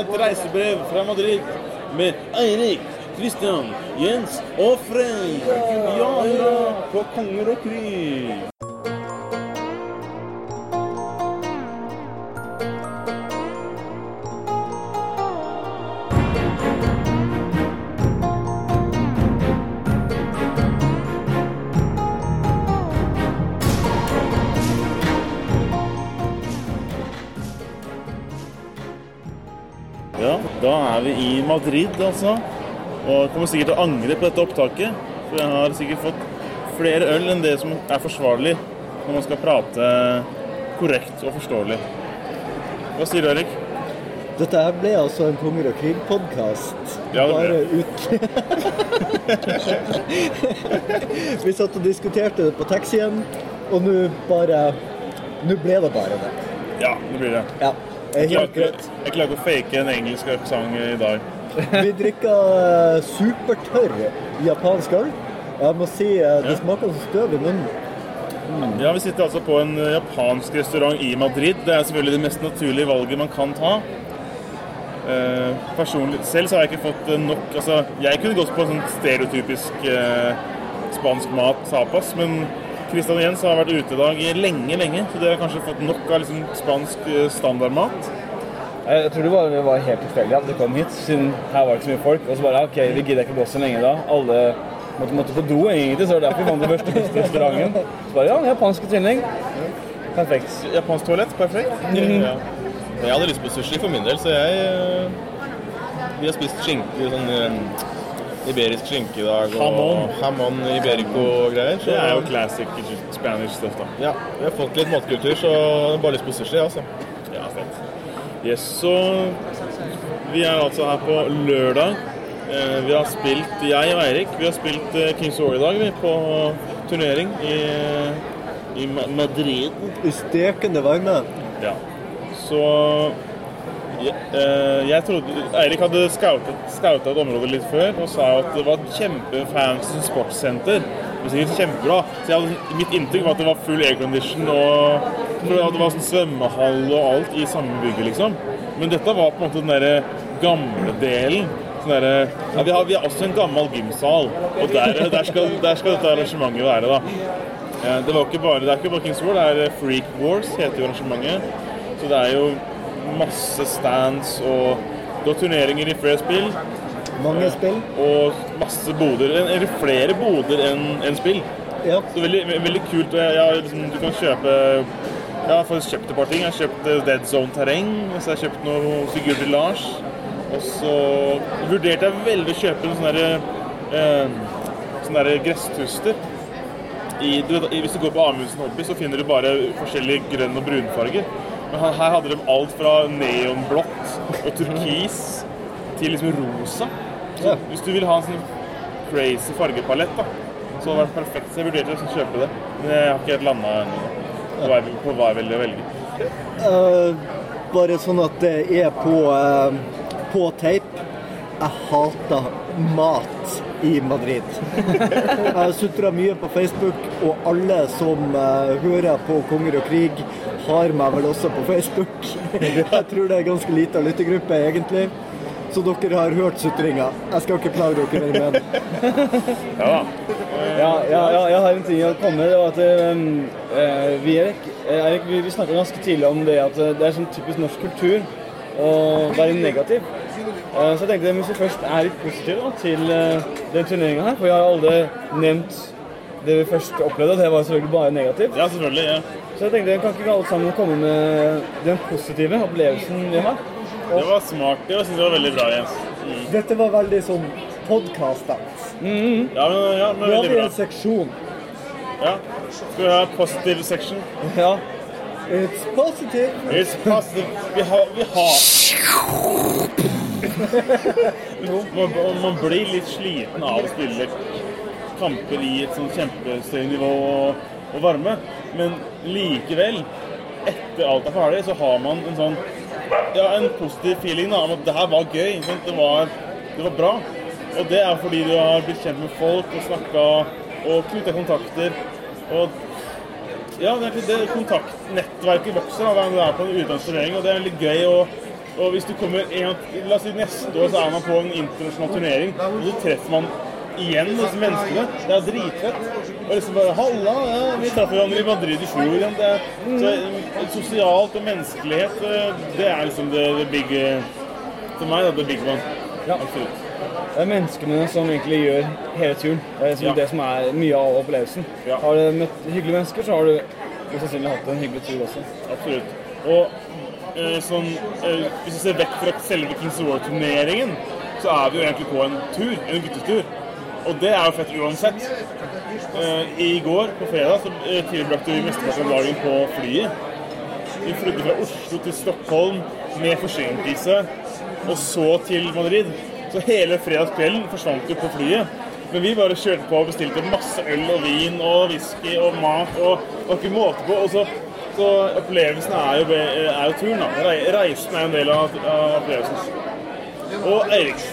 Et reisebrev fra Madrid med Eirik, Christian, Jens og Frey. Ja, ja, på Konger og krig. Madrid, altså. Og jeg kommer sikkert til å angre på dette opptaket. For jeg har sikkert fått flere øl enn det som er forsvarlig når man skal prate korrekt og forståelig. Hva sier du, Erik? Dette her ble altså en Konger og krig-podkast. Ja, Bare ut Vi satt og diskuterte det på taxien, og nå bare Nå ble det bare det. Ja, det blir det. Ja. Jeg jeg klarer ikke å fake en engelsk aksent i dag. Vi drikker eh, supertørr japansk øl. Jeg må si eh, det smaker som støv i munnen. Ja, Vi sitter altså på en eh, japansk restaurant i Madrid. Det er selvfølgelig det mest naturlige valget man kan ta. Eh, personlig selv så har jeg ikke fått nok altså, Jeg kunne gått på en sånn stereotypisk eh, spansk mat, tapas, men Christian Jens har vært ute i dag lenge, lenge. Så dere har kanskje fått nok av liksom, spansk standardmat. Jeg tror det var, det var helt tilfeldig at det kom hit, siden her var det ikke så mye folk. Og så bare OK, vi gidder ikke å gå så lenge da. Alle måtte, måtte på do egentlig, så det var derfor vi vant den første restauranten. Så bare ja, japansk tvilling. Perfekt. Japansk toalett, perfekt. Ja. Jeg hadde lyst på sushi for min del, så jeg eh, Vi har spist skinke, sånn eh, iberisk skinke i dag. Og Hamon. hamon iberico og greier. Så Det er jo classic Spanish stuff, da. ja, vi har fått litt matkultur, så bare lyst på sushi, altså. Yes, så vi er altså her på lørdag. Eh, vi har spilt, jeg og Eirik, vi har spilt eh, Kings War i dag, vi, på turnering i, i Madrid. I stekende varme. Ja. Så eh, jeg trodde Eirik hadde scoutet et område litt før og sa at det var kjempefancy sportssenter. Det kjempebra. Så hadde, mitt inntrykk var at det var full aircondition og at det var sånn svømmehall og alt i samme bygget, liksom. Men dette var på en måte den derre gamle delen. Der, ja, vi, har, vi har også en gammel gymsal, og der, der, skal, der skal dette arrangementet være, da. Det, var ikke bare, det er ikke bare Kings War, det er Freak Wars, heter jo arrangementet. Så det er jo masse stands og Du har turneringer i flere spill. Mange spill. Og masse boder. Eller flere boder enn en spill. Ja. Så veldig, veldig kult. og Jeg, jeg, liksom, du kan kjøpe Jeg har faktisk kjøpt et par ting. Jeg har kjøpt eh, Dead Zone Terreng. Og så har jeg kjøpt noe Sigurd Lars. Og så vurderte jeg veldig å kjøpe en sånn derre eh, sånn derre gresstuster. I, du hvis du går på Amundsen Hobby, så finner du bare forskjellige grønn- og brunfarger. Men her, hadde de alt fra neonblått og turkis til liksom rosa. Så hvis du vil ha en sånn crazy fargepalett, da, så hadde det vært perfekt. Så jeg vurderte å kjøpe det. Men jeg har ikke helt landa ennå på hva jeg- vil velge. Uh, bare sånn at det er på, uh, på tape. Jeg hater mat i Madrid. Jeg sutrer mye på Facebook, og alle som uh, hører på Konger og krig, har meg vel også på Facebook. Jeg tror det er ganske lita lyttergruppe, egentlig. Så dere har hørt sutringa. Jeg skal ikke plage dere mer med det. Ja. Ja, ja, ja, jeg har en ting å komme med. Det var at um, eh, vi, Erik, eh, Erik, vi, vi snakka ganske tidlig om det at eh, det er sånn typisk norsk kultur å være negativ. Eh, så jeg tenkte hvis vi først er litt positive da, til uh, den turneringa her, for vi har aldri nevnt det vi først opplevde, og det var selvfølgelig bare negativt. Ja, selvfølgelig. ja. Så jeg tenkte kan ikke alle sammen komme med den positive opplevelsen vi har? Det var smart. Det syns jeg var veldig bra, Jens. Mm. Dette var veldig sånn podkast-dans. Ja, men, ja, men Nå har vi en seksjon. Ja. Skal vi ha positive section? Ja. It's positive. It's positive. Vi har, vi har. Man, man blir litt sliten av å spille kamper i et sånn kjempestøynivå og, og varme. Men likevel, etter alt er ferdig, så har man en sånn ja, en positiv feeling da, om at det her var gøy. Det var, det var bra. Og det er fordi du har blitt kjent med folk og snakka og knytta kontakter. Og ja, det, det kontaktnettverket vokser da, når du er på en utenlandsturnering, og det er veldig gøy Og, Og hvis du kommer en La oss si neste år så er man på en internasjonal turnering, og så treffer man igjen disse menneskene. Det er dritfett. Og liksom bare Halla, ja, vi traff hverandre i Madrid i fjor. Ja. Det så eh, Sosialt og menneskelighet, eh, det er liksom det, det big eh, For meg er det big one. Ja. Absolutt. Det er menneskene som egentlig gjør hele turen. Det er liksom Ja. det som er mye av opplevelsen. Ja. Har du møtt hyggelige mennesker, så har du mest sannsynlig hatt en hyggelig tur også. Absolutt. Og eh, sånn, eh, hvis vi ser vekk fra selve Kings War-turneringen, så er vi jo egentlig på en tur, en guttetur. Og det er jo fett uansett. Eh, I går, på fredag, så eh, tilbrakte vi mesteparten av dagen på flyet. Vi flydde fra Oslo til Stockholm med forsinkelse, og så til Madrid. Så hele fredagskvelden forsvant jo på flyet. Men vi bare kjørte på og bestilte masse øl og vin og whisky og mat. og var ikke måte på. Og så, så opplevelsen er jo, er jo turen. da. Reisen er en del av, av opplevelsen. Og Eirik.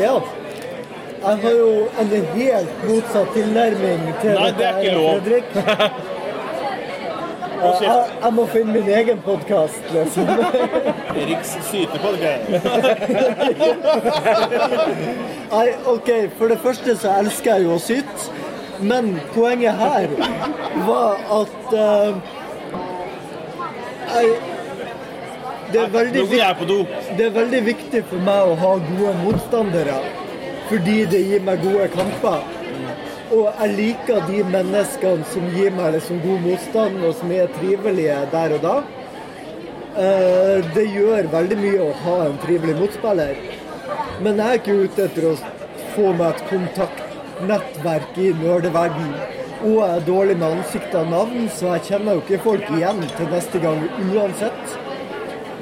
Ja. Jeg har jo en helt motsatt tilnærming til Nei, det er ikke lov. Fredrik. Jeg, jeg må finne min egen podkast, liksom. Eriks sytepodkast. OK, for det første så elsker jeg jo å syte. Men poenget her var at uh, jeg, det, er veldig Nå går vik- jeg på do. det er veldig viktig for meg å ha gode motstandere, fordi det gir meg gode kamper. Og jeg liker de menneskene som gir meg liksom god motstand, og som er trivelige der og da. Eh, Det gjør veldig mye å ha en trivelig motspiller. Men jeg er ikke ute etter å få meg et kontaktnettverk i nerdeverden. Og jeg er dårlig med ansikt og navn, så jeg kjenner jo ikke folk igjen til neste gang uansett.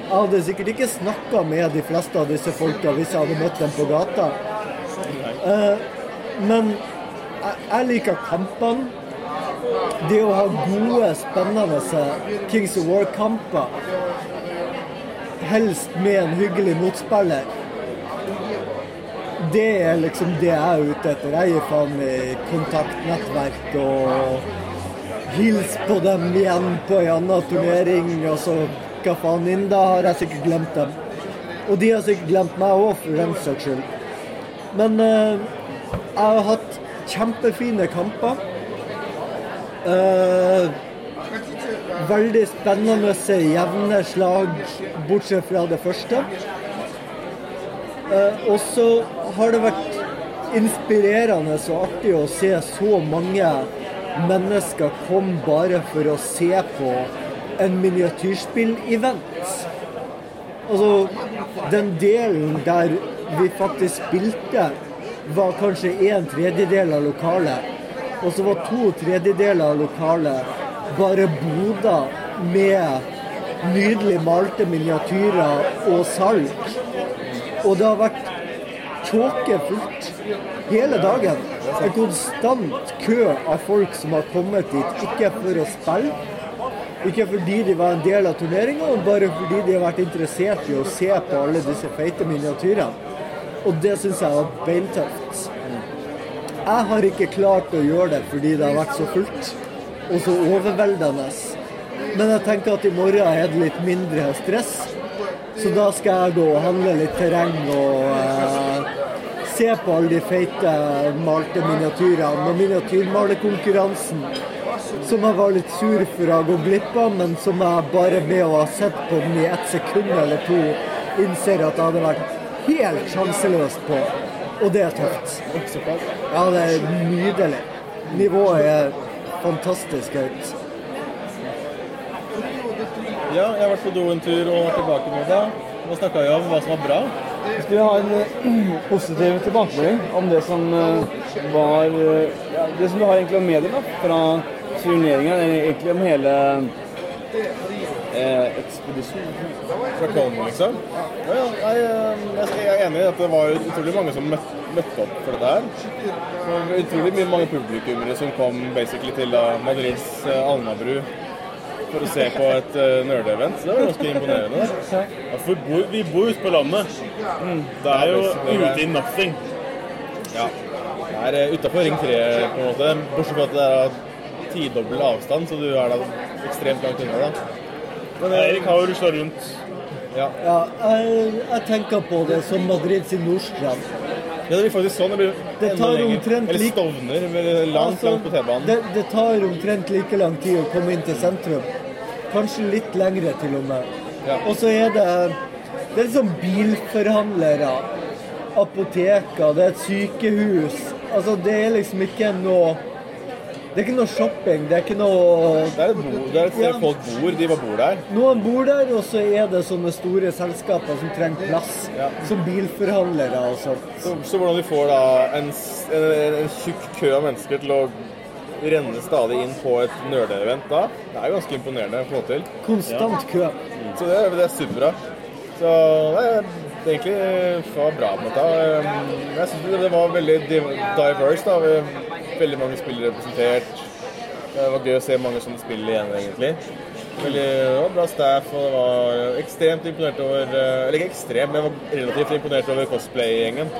Jeg hadde sikkert ikke snakka med de fleste av disse folka hvis jeg hadde møtt dem på gata. Eh, men jeg, liker kampene. Det å ha gode, spennende Kings of War-kamper. Helst med en hyggelig motspiller. Det er liksom det jeg er ute etter. Jeg gir faen i kontaktnettverk og hils på dem igjen på en annen turnering. Og så hva faen inn, da har jeg sikkert glemt dem. Og de har sikkert glemt meg òg, for den saks skyld. Men eh, jeg har hatt kjempefine kamper. Eh, veldig spennende jevne slag, bortsett fra det første. Eh, og så har det vært inspirerende og artig å se så mange mennesker komme bare for å se på en miniatyrspill-event. Altså, den delen der vi faktisk spilte, var kanskje en tredjedel av lokalet. Og så var to tredjedeler av lokalet bare boder med nydelig malte miniatyrer og salg. Og det har vært tåkefullt hele dagen. En konstant kø av folk som har kommet dit, ikke for å spille, ikke fordi de var en del av turneringa, men bare fordi de har vært interessert i å se på alle disse feite miniatyrene. Og det syns jeg var beintøft. Jeg har ikke klart å gjøre det fordi det har vært så fullt og så overveldende. Men jeg tenker at i morgen er det litt mindre stress. Så da skal jeg gå og handle litt terreng og eh, se på alle de feite malte miniatyrene. Og miniatyrmalekonkurransen, som jeg var litt sur for å gå glipp av, men som jeg bare med å ha sett på den i ett sekund eller to, innser at jeg hadde vært helt sjanseløst på. Og det er tøft. Ja, det er nydelig. Nivået er fantastisk høyt. Ja, jeg har vært på do en tur og vært tilbake med deg. Nå snakka vi om hva som var bra. Hvis du har en eh, positiv tilbakemelding om det som eh, var eh, ja, Det som du har egentlig om medier da, fra turneringa, eller egentlig om hele eh, Expedition Fra Colin, liksom. Ja, jeg, eh, jeg er enig i at det var utrolig mange som møtte, møtte opp for det der. Det var utrolig mye mange publikummere som kom basically til da, Madrids eh, Alnabru for å se på et uh, nerdevent. Det var ganske imponerende. Ja, for vi bor, vi bor ute på landet. Det er jo ute i nothing. Ja. Det er uh, utafor Ring 3, på en måte. Bortsett fra at det er tidobbel avstand, så du er da ekstremt langt unna. da. Men Erik har jo rusla rundt Ja. Ja, jeg, jeg tenker på det som Madrid sin Nordstrand. ja, det blir faktisk sånn. Det blir Det enda tar lenger. omtrent Eller Stovner, langt, Altså, langt på T-banen. Det, det tar omtrent like lang tid å komme inn til sentrum. Kanskje litt lengre til og med. Ja. Og så er det Det er liksom bilforhandlere, apoteker, det er et sykehus. Altså, det er liksom ikke noe Det er ikke noe shopping, det er ikke noe Det er et, bo, det er et sted Ja. folk bor. De bor der. Noen bor der, og så er det sånne store selskaper som trenger plass. Ja. Som bilforhandlere og sånt. Så, så hvordan de får da en, en, en tjukk kø av mennesker til å renne stadig inn på et nerdeevent da, det er ganske imponerende å få til. Konstant kø. Så det, det er superbra. Så det er det egentlig var bra med en. Jeg synes det, det var veldig diverse. da. Veldig mange spillere representert. Det var gøy å se mange sånne spill igjen, egentlig. Veldig, var bra staff, og det var ekstremt imponert over eh, Eller ikke ekstremt, men jeg var relativt imponert over cosplay-gjengen.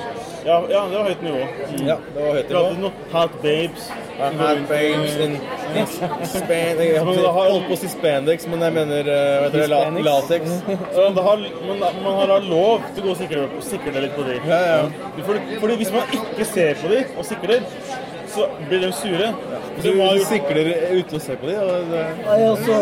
Ja, ja, det var høyt nivå. Ja, det var høyt Vi hadde nivå. noen hot babes. Ja, Hot babes in, in span, Jeg har- holdt på å si spandex, men jeg mener hva heter la, latex. Så har, men man har da lov til å gå og sikre, sikre litt på dem. Ja, ja. Fordi, fordi hvis man ikke ser på dem og sikrer, så blir de sure. Du, Så du sikler ute og ser på dem? og det, Nei, altså,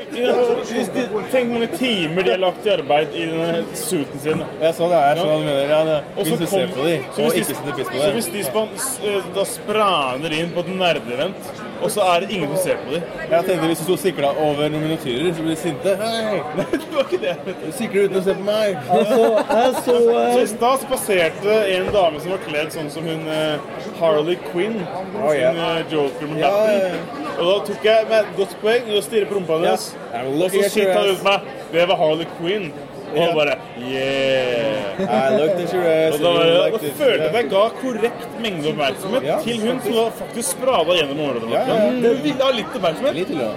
Tenk hvor mange timer de har lagt i arbeid i denne suiten sin. Ja, sånn det er. Sånn mener. Ja, det, hvis du kom- ser på dem, og ikke setter pris på Så hvis de eh, da spraner inn på et nerdeevent, og så er det ingen som ser på dem Jeg tenkte hvis du sto og sikla over noen miniatyrer, så blir de sinte. Nei, Det var ikke det. du sikler uten å se på meg. altså jeg så Så I stad så passerte en dame som var kledd sånn som hun eh, Harley Quinn. Oh, ja. Sin Joker med Ja, Batman. ja, ja. Og da tok jeg med et godt poeng i å stirre på rumpa hennes. I'm Og så skitt han ut meg Det var Harley Quinn. Og han bare Yeah. I looked at your ass. Og da, var det, jeg, it. følte jeg at jeg ga korrekt mengde oppmerksomhet Ja, til hun som da faktisk sprada gjennom området. Ja, ja, ja. Ville ha litt oppmerksomhet. Litt til, ja.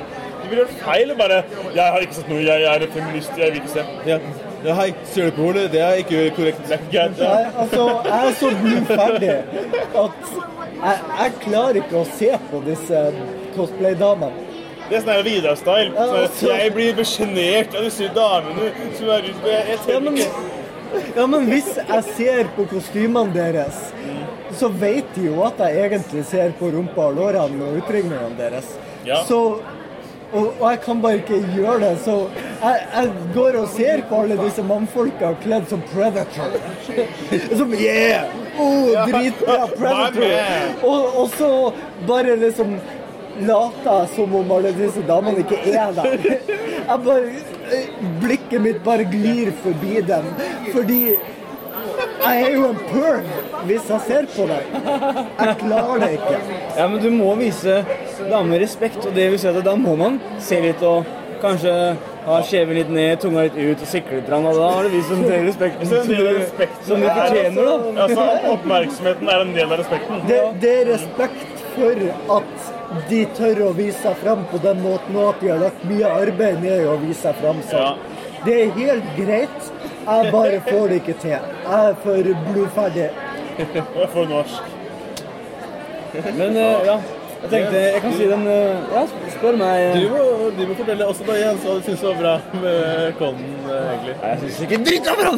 Du ville gjort feil og bare 'Jeg har ikke sett noe. Jeg er en feminist. Jeg vil ikke se'. Ja. ja hei, ser du på henne? Det er ikke korrekt. Det er ikke greit. Nei, altså, jeg er så bluferdig at jeg, jeg klarer ikke å se på disse cosplay-damene. Det er sånn Vidar-style. Ja, Sånn altså. jeg blir besjenert av disse damene som er rundt meg. jeg Ja tør men, ikke. ja, men hvis jeg ser på kostymene deres, så vet de jo at jeg egentlig ser på rumpa og lårene og utringningene deres. Ja. Så, og, og jeg kan bare ikke gjøre det. Så jeg, jeg går og ser på alle disse mannfolka kledd som Predator. Som yeah! Oh, dritbra Predator! Og, og så bare liksom later jeg som om alle disse damene ikke er der. Jeg bare, eh, blikket mitt bare glir forbi dem. Fordi jeg er jo en perv hvis jeg ser på deg. Jeg klarer det ikke. Ja, men du må vise damer respekt, og det vil si at da må man se litt og kanskje ha kjeven litt ned, tunga litt ut og sikle litt. Og da har du vist en del respekt som du, som du er- fortjener, da. Altså, oppmerksomheten er en del av respekten. Det, det er respekt for at de tør å vise seg fram på den måten, og at de har lagt mye arbeid ned i å vise seg fram sånn. Det er helt greit. Jeg bare får det ikke til. Jeg er for blodferdig. Og for norsk. Men eh, ja, jeg tenkte jeg kan si den eh, Ja, spør meg. Du eh. må, du må fortelle også da, Jens, hva du syns var bra med Conan, eh, egentlig. Nei, Jeg syns ikke dritt var bra!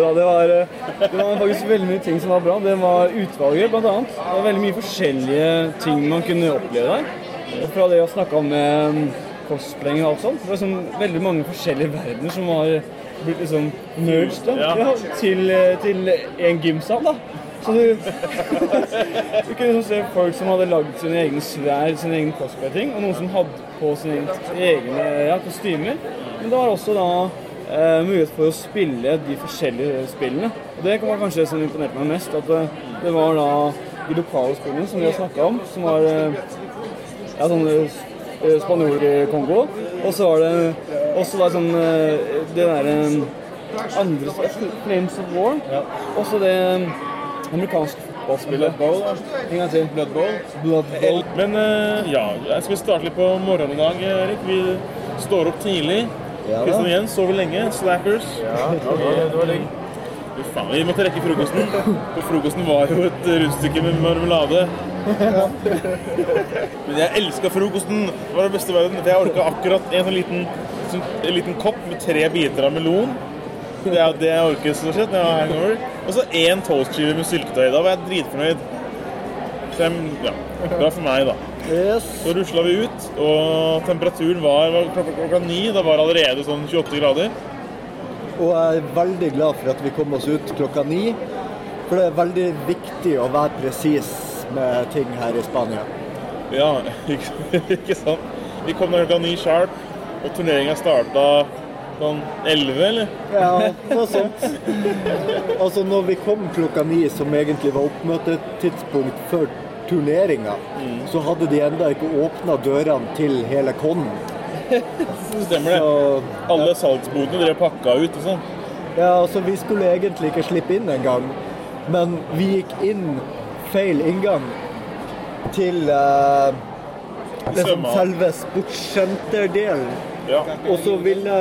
ja, det, var, det var faktisk veldig mye ting som var bra. Det var utvalget, blant annet. Det var veldig mye forskjellige ting man kunne oppleve der. Fra det å snakke om eh, cosplaying og alt sånt. Det var liksom veldig mange forskjellige verdener som var blitt liksom merged da. Ja. Ja, til, én gymsal, da. Så du, du kunne liksom se folk som hadde lagd sine egne svær, sin egen cosplay-ting, og noen som hadde på sine egne ja, kostymer. Men det var også da eh, mulighet for å spille de forskjellige spillene. Og det var kanskje det som imponerte meg mest, at det, det var da de lokale spillene som vi har snakka om, som var eh, ja, sånn eh, spanjol-Kongo. Og så var det også da sånn eh, det derre andre Flames of War. Også det amerikanske fotballspiller. Blood Bowl. En gang til. Blood Bowl. Blood Bowl. Men eh, ja, jeg skal starte litt på morgenen i dag, Erik. Vi står opp tidlig. Ja. Kristian Jens sover lenge. Slackers. Ja, det var lenge. Fy faen, vi måtte rekke frokosten. For frokosten var jo et rundstykke med marmelade. Men jeg elska frokosten. Det var det beste i verden. For jeg orka akkurat en sånn liten sånn, en liten kopp med tre biter av melon. Det er det jeg orker stort sett når jeg har hangover. Og så én toastskive med syltetøy. Da var jeg dritfornøyd. Så jeg, ja, bra for meg, da. Yes. Så rusla vi ut, og temperaturen var, var klokka, klokka ni. Da var det allerede sånn 28 grader. Og jeg er veldig glad for at vi kom oss ut klokka ni. For det er veldig viktig å være presis med ting her i Spania. Ja, ikke, ikke sant? Vi kom da klokka ni sharp, og turneringa starta sånn 11, eller? Ja, noe sånt. Altså, når vi kom klokka ni, som egentlig var oppmøtetidspunkt før turneringa, så hadde de enda ikke åpna dørene til hele konen. Stemmer det. Så Alle salgsbodene dere pakka ut og sånn. Ja, altså vi skulle egentlig ikke slippe inn engang, men vi gikk inn feil inngang til uh, liksom selve sportssenterdelen. Ja. Og så ville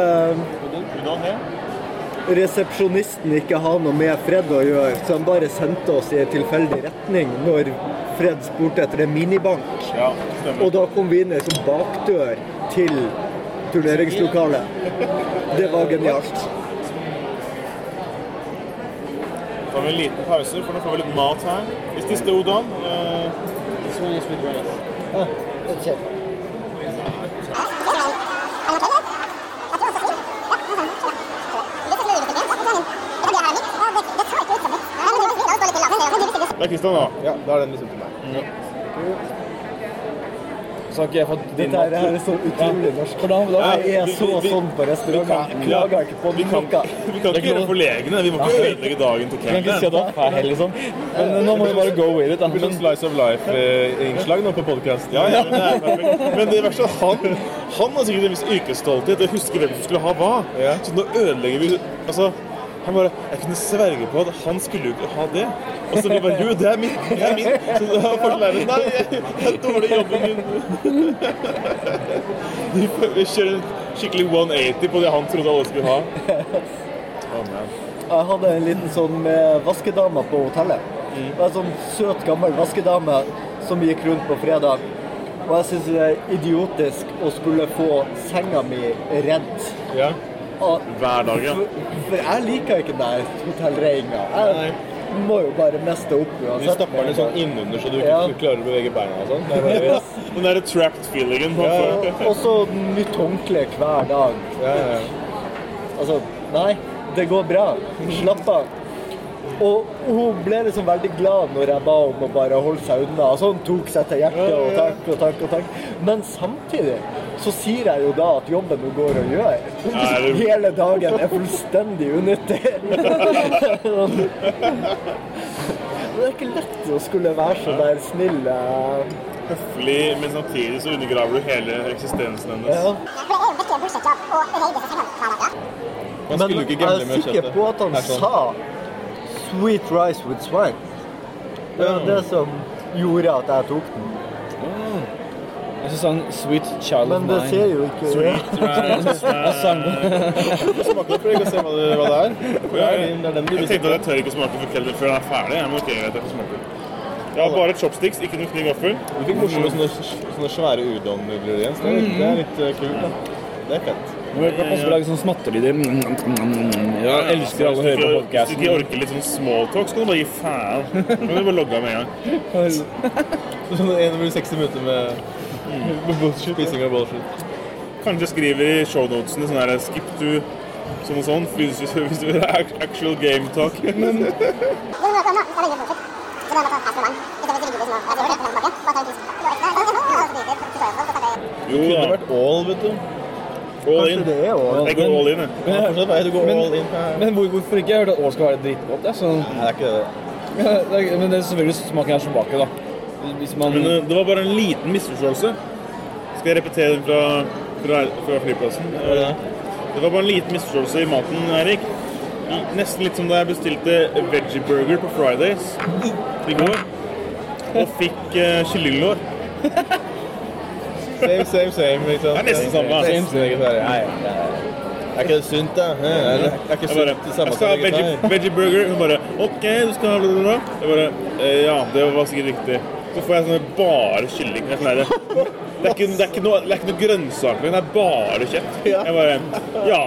resepsjonisten ikke ha noe med Fred å gjøre, så han bare sendte oss i en tilfeldig retning når Fred spurte etter en minibank. Ja. Og da kom vi inn i en sånn bakdør til turneringslokalet. Det var genialt. Så tar vi en liten pause, for nå får vi litt mat her. Is this the udon? Uh, this one is with rice. Det er Kristian, da. Ja, da er den liksom til meg. Så har ikke jeg fått din Dette her, er så utrolig norsk. For da, da, er jeg så vi- sånn på restaurant. Jeg klager ikke på Vi kan, noe. vi kan ikke gjøre forlegne. Vi må ikke ødelegge dagen til Du kan ikke si at du har feil, liksom. Men eh, nå må vi bare go with it. da. Det blir sånn Slice of Life-innslag nå på podkast. Ja, ja, men det er perfekt. Men det verste er at han, han har sikkert en viss yrkesstolthet og husker hvem som skulle ha hva. Ja. Så nå ødelegger vi Altså, han bare Jeg kunne sverge på at han skulle jo ikke ha det. Og så blir bare Jo, det er mitt. Det er mitt. Så har folk lært Nei, det er dårlig jobben min. De kjører en skikkelig 180 på det han trodde alle skulle ha. Oh. Jeg hadde en liten sånn med vaskedama på hotellet. Var En sånn søt, gammel vaskedame som gikk rundt på fredag. Og jeg syns det er idiotisk å skulle få senga mi redd. Ja. Hver dag, ja. Jeg liker ikke den der hotellreinga. Jeg må jo bare meste opp uansett. Du stapper den sånn innunder så du ikke Ja. klarer å bevege beina og sånn. Bare Den derre trapped feelingen. Ja. Ja, og så nytt håndkle hver dag. ja, ja. Altså, nei, det går bra. Slapp av. Og hun ble liksom veldig glad når jeg ba om å bare holde seg unna. Så hun tok seg til hjertet og takk og takk og takk. Men samtidig så sier jeg jo da at jobben hun går og gjør hele dagen er fullstendig unyttig. Det er ikke lett å skulle være så der snill. eh, Høflig, men samtidig så undergraver du hele eksistensen hennes. Ja. Man Men skulle jo ikke jeg er sikker på at han Det sa 'sweet rice with swine'. Det var det som gjorde at jeg tok den. Jeg syns han Sweet Child Men det ser jo ikke Sweet Rice Du smaker det for ikke å se hva det, hva det er. For det det er den du Jeg tenkte at jeg tør ikke smake for Kelvin før den er ferdig. Jeg må ikke at jeg får smake. Jeg har bare chopsticks, ikke noe kniv gaffel. Du fikk morsomme sånne, sånne svære udon-ingrediens. Det, er litt- det er litt eh, kult. da. Det er fett. Nå kan passe på å lage sånn smattelyder. Jeg elsker alle å høre på Hvis du ikke orker litt sånn smalltalk, så kan du bare gi faen. Nå kan du bare logge av med en gang. Sånn en over 60 minutter med spising av bullshit. Kanskje skriver i shownotene sånn her skip to sånn og sånn, hvis, du vil ha actual game talk. Jo Det kunne vært all, vet du. All in. det er. Jeg går all in, jeg. Du går Men- all in. Nei, Men hvor, hvorfor ikke? Jeg har hørt at Ål skal være dritgodt. Ja, så, det er ikke det. ja, det er- men det er selvfølgelig smaken er tilbake, da. Hvis man Men eh, det var bare en liten misforståelse. Skal jeg repetere den fra, fra, fra flyplassen? Ja. det? Det var bare en liten misforståelse i maten, Erik. Nesten litt som da jeg bestilte veggie burger på Fridays i går. Og fikk uh, kyllinglår. Same, same, same. liksom. Det er nesten samme, ass. Same, same, vegetarier. Nei, nei. Er ikke det sunt, da? Er det er ikke Jeg bare sunt det samme Jeg skal ha som veggie, vegetar? veggie burger. Hun bare OK, du skal ha bla, bla, bla. Jeg bare eh, Ja, det var sikkert riktig. Så får jeg sånn bare kylling. Det er, sånn det er, ikke, det, er ikke noe, det er ikke noe grønnsaker, det er bare kjøtt. Jeg bare Ja,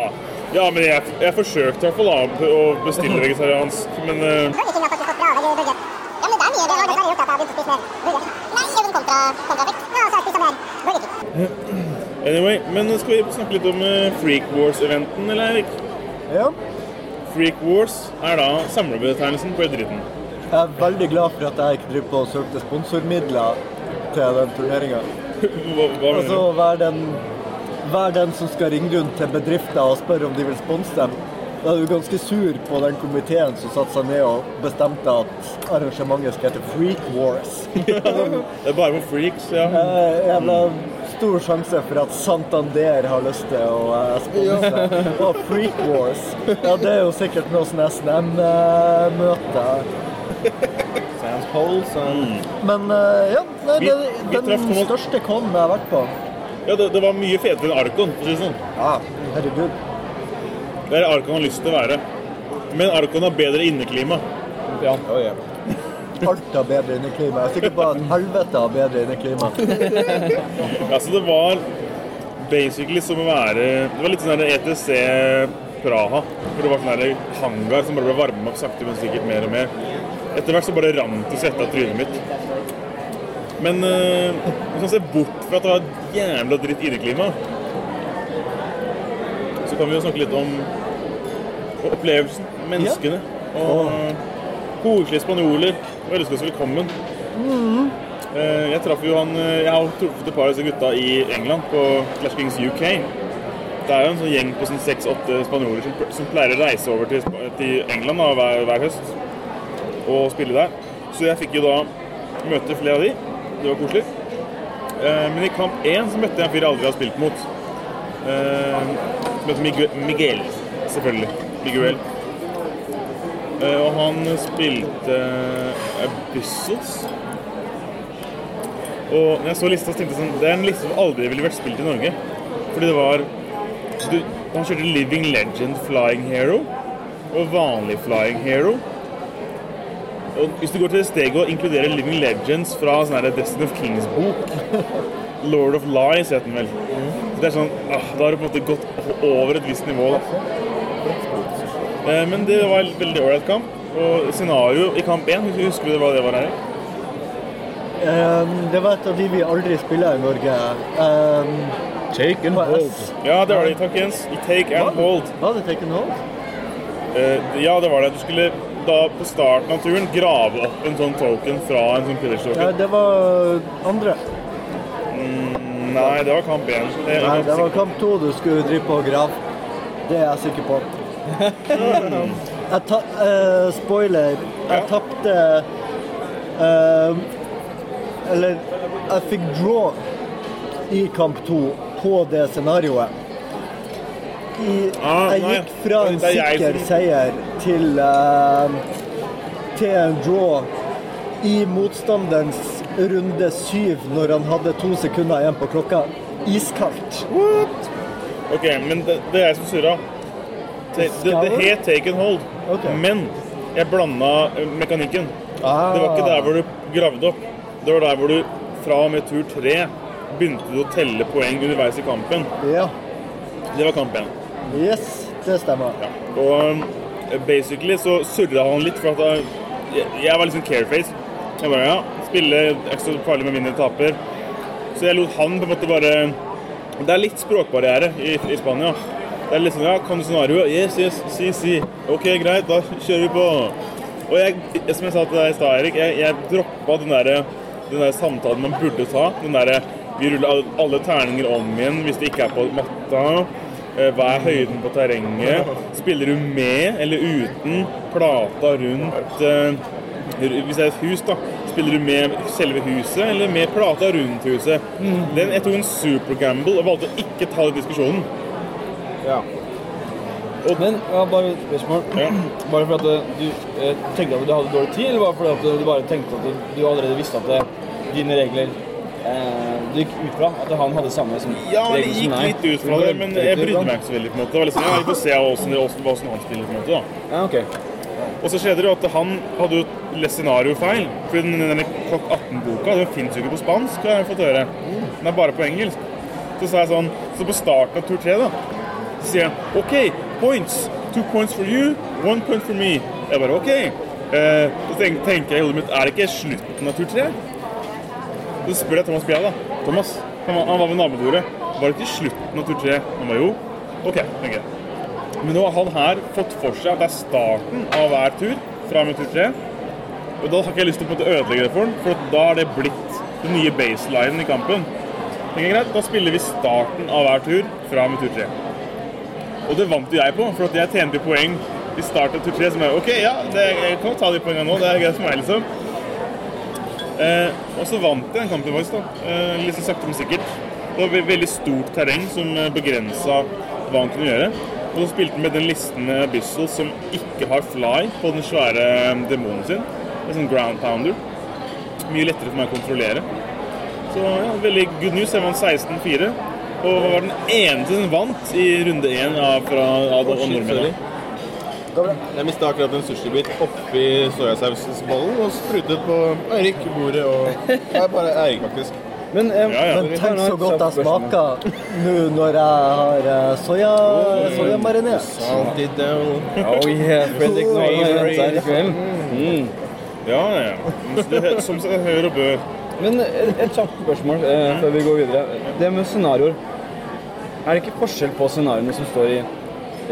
ja men jeg, jeg forsøkte i hvert fall da, å bestille vegetariansk, men eh, Burger King har faktisk fått bra burger. Ja, men det er mye. Det har dessverre gjort at jeg har begynt å spise mer burger. Nei, jeg er kontra, kontrafekt. Ja, så har jeg spist mer Burger King. anyway. Men skal vi snakke litt om eh, Freak Wars-eventen, eller Erik? Ja. Freak Wars er da samlebetegnelsen på idretten. Jeg er veldig glad for at jeg ikke driver på og søkte sponsormidler til den turneringa. Altså, vær den, vær den som skal ringe rundt til bedrifter og spørre om de vil sponse dem. Da er du ganske sur på den komiteen som satte seg ned og bestemte at arrangementet skal hete Freak Wars. Det er bare for freaks, ja. Jævla stor sjanse for at Santander har lyst til å eh, sponse. Og Freak Wars. Ja, det er jo sikkert noe sånn SNM-møte. Sounds Poles så Men eh, ja, det vi er den største con jeg har vært på. ja det, det var mye fetere enn Arkon, for å si det sånn. Ja, herregud. Det er Arkon har lyst til å være. Men Arkon har bedre inneklima. ja. Alt har bedre inneklima. Jeg er sikker på at helvete har bedre inneklima. Altså, det var basically som å være Det var litt sånn ETC Praha. Hvor det var sånn hangar som bare ble varma opp sakte, men sikkert mer og mer. Etter hvert så bare rant det svette av trynet mitt. Men uh, hvis man ser bort fra at det var et jævla dritt inneklima, så kan vi jo snakke litt om opplevelsen, menneskene. Og koselige spanjoler. Og ønske oss velkommen. Mm. Jeg traff jo han eh, Jeg har truffet et par av disse gutta i England, på Clash Kings UK. Det er jo en sånn gjeng på sånn seks-åtte spanjoler som, som pleier å reise over til, til England da, hver, hver høst og spille der. Så jeg fikk jo da møte flere av de. Det var koselig. Eh, Men i kamp én så møtte jeg en fyr jeg aldri har spilt mot. Møtte Miguel selvfølgelig. Miguel. Eh, Og han spilte Abyssals. Og når jeg så lista, så tenkte jeg sånn Det er en liste som aldri ville vært spilt i Norge. Fordi det var du, Han kjørte Living Legend Flying Hero og vanlig Flying Hero. Og hvis du går til det steget å inkludere Living Legends fra sånn Destiny of Kings-bok Lord of Lies heter den vel. Så det er sånn, ah, Da har du på en måte gått over et visst nivå. da. Eh, Men det var en veldig ålreit kamp. Og scenario i kamp én, husker du hva det var? her? Um, det var et av de vi aldri spiller i Norge. Um, Take and hold. Ja, det var det. Takk, Jens. I take and hold. Var det Taken Hold? Uh, ja, det var det. Du skulle da på starten av turen grave opp en sånn token fra en sånn pillage Ja, det var andre. Nei, det var kamp én. Er Nei, det var kamp to du skulle drive på og grave. Det er jeg sikker på. Jeg ta, uh, spoiler. Jeg tapte uh, Eller jeg fikk draw i kamp to på det scenarioet. I, Ah, jeg gikk fra en er sikker seier til uh, til en draw i motstanderens runde syv når han hadde to sekunder igjen på klokka. Iskaldt. Ok, men det, det er jeg som surra. Det, det, det het take and hold, okay. men jeg blanda mekanikken. Ah. Det var ikke der hvor du gravde opp. Det var der hvor du fra og med tur tre begynte du å telle poeng underveis i kampen. Ja. Det var kamp én. Yes, det stemmer. Ja. Og um, basically så surra han litt, for at jeg, jeg var liksom careface. Jeg bare ja, spille er ikke så farlig med mindre taper. Så jeg lot han på en måte bare Det er litt språkbarriere i, i Spania. Det er sånn ja, kan du scenario? Yes, yes, si, si. OK, greit, da kjører vi på. Og jeg, som jeg sa til deg i stad, Erik, jeg, jeg droppa den der, den der samtalen man burde ta. Den derre vi ruller alle- terninger om igjen hvis det ikke er på matta. Eh, Hva er høyden på terrenget? Spiller du med eller uten plata rundt eh, Hvis det er et hus, da. Spiller du med selve huset eller med plata rundt huset? Den, jeg tok en super-gamble og valgte å ikke ta den diskusjonen. Men ja, bare et spørsmål. Ja. Bare fordi at du eh, tenkte at du hadde dårlig tid, eller bare fordi at du bare tenkte at du, du allerede visste at det, dine regler eh, Du gikk ut fra at han hadde samme som Ja, det regler som gikk litt ut fra det, men jeg brydde meg ikke så veldig. på en måte. Det var liksom, ja, Vi får se hvordan, hvordan, hvordan han spiller. på en måte da. Ja, ok. Og så skjedde det jo at han hadde jo lest scenariofeil. For den, denne Kokk 18-boka den fins jo ikke på spansk, har jeg fått høre. Den er bare på engelsk. Så sa jeg sånn Så på starten av tur tre, da, sier han OK, points. Two points for you, one point for me. Jeg bare OK. Eh, så tenk- tenker jeg i hodet mitt Er det ikke slutten av tur tre? Så spør jeg Thomas Bia, da. Thomas, han han var ved nabobordet. Var det ikke slutten av tur tre? Han bare jo. OK, tenker jeg. Men nå har han her fått for seg at det er starten av hver tur fra med tur tre. Og da har ikke jeg lyst til å ødelegge det for han, for da er det blitt den nye baselinen i kampen. Tenker greit, Da spiller vi starten av hver tur fra med tur tre. Og det vant jo jeg på, for jeg tjente poeng i starten av tur tre. Som er OK, ja, det, jeg kan ta de poengene nå. Det er greit for meg, liksom. Eh, og så vant jeg den kampen faktisk, da. Eh, så sakte, men sikkert. Det var ve- veldig stort terreng som begrensa hva han kunne gjøre. Og så spilte han med den listen med som ikke har fly på den svære eh, demonen sin. En sånn ground pounder. Mye lettere for meg å kontrollere. Så ja, veldig good news. Jeg vant 16-4. Og var den eneste som vant i runde én av, fra, av, av nordmennene. Jeg mista akkurat en sushibit oppi soyasausballen og sprutet på Eirik bordet og Nei, bare Eirik, faktisk. Men, eh, Ja, ja. Men tenk så godt jeg smaker nå når jeg har eh, soya, soyamarinert. Salty down. Oh yeah, Fredrik, kveld. Mm. Ja, ja. Det, som seg hør og bør. Men et, et kjapt spørsmål eh, før vi går videre. Det med scenarioer. Er det ikke forskjell på scenarioene som står i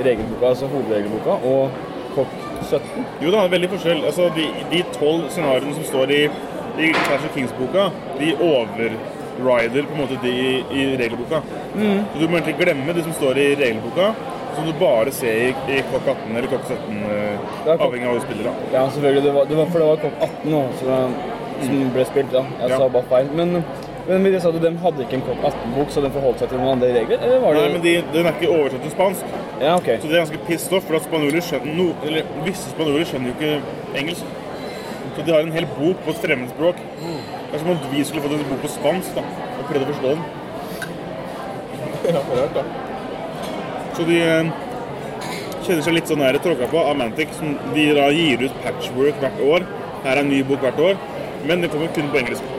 regelboka, altså hovedregelboka, og Kokk 17? Jo, det er veldig forskjell. Altså, de, de tolv scenarioene som står i, i Clash of Kings-boka, de overrider på en måte de i, i regelboka. Så du må egentlig glemme de som står i regelboka, som du bare ser i, i Kokk 18 eller Kokk 17, eh, Det er avhengig av hvor du spiller. da. Ja, selvfølgelig. Det var, det var, for det var Kokk 18 nå, så, som ble spilt. da. Jeg Ja. sa bare feil. Men, men de sa du, de hadde ikke en kopp 18-bok, så den forholdt seg til noen andre regler? Eller var det Nei, men de, Den er ikke oversatt til spansk, Ja, ok. så de er ganske pissed off. For at spanjoler skjønner no, eller Visse spanjoler skjønner jo ikke engelsk. Så de har en hel bok på et fremmedspråk. Det er som om vi skulle fått en bok på spansk da, og prøvd å forstå den. Ja, rart, da. Så de eh, kjenner seg litt sånn her tråkka på av Mantic, som de da gir ut patchwork hvert år. Her er en ny bok hvert år, men det kommer kun på engelsk.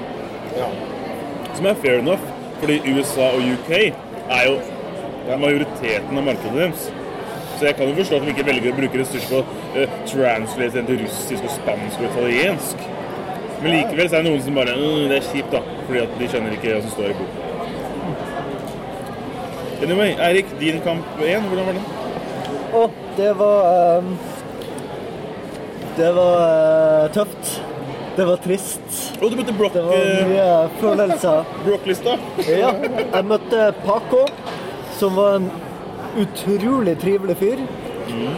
Som er fair enough, fordi USA og UK er jo majoriteten av markedet deres. Så jeg kan jo forstå at de ikke velger å bruke ressurser på å uh, translate den til russisk og spansk og italiensk. Men likevel så er det noen som bare mm, Det er kjipt, da. Fordi at de skjønner ikke hva som står i boka. Anyway, Eirik, din kamp én, hvordan var den? Og det var um, Det var uh, tøft. Det var trist. Og du møtte Brock, Det var eh, mye følelser. Brock-lista. Ja, jeg møtte Paco, som var en utrolig trivelig fyr.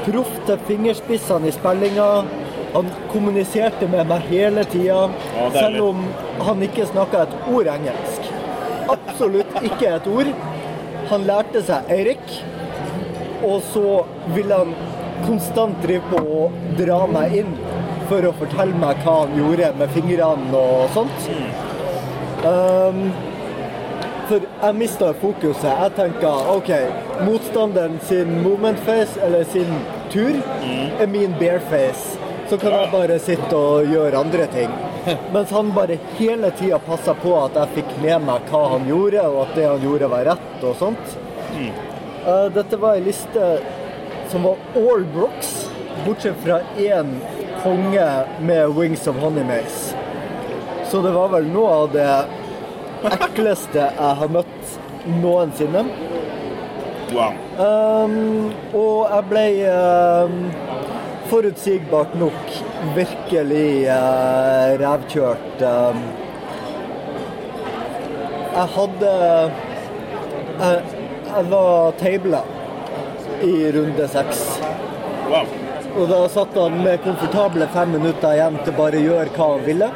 Proff til fingerspissene i spillinga. Han kommuniserte med meg hele tida, Ja, selv om han ikke snakka et ord engelsk. Absolutt ikke et ord. Han lærte seg Eirik, og så ville han konstant drive på å dra meg inn for å fortelle meg hva han gjorde med fingrene og sånt. Um, for jeg mista fokuset. Jeg tenka OK, motstanderen sin movement face, eller sin tur, er min bare face. Så kan jeg bare sitte og gjøre andre ting. Mens han bare hele tida passa på at jeg fikk med meg hva han gjorde, og at det han gjorde var rett og sånt. Uh, dette var ei liste som var all blocks, bortsett fra én konge med Wings of Honey Maze. Så det var vel noe av det ekleste jeg har møtt noensinne. Wow. Um, og jeg ble um, forutsigbart nok virkelig uh, revkjørt. Um, jeg hadde Jeg, jeg var tabla i runde seks. wow. Og da satt han med komfortable fem minutter igjen til bare å gjøre hva han ville.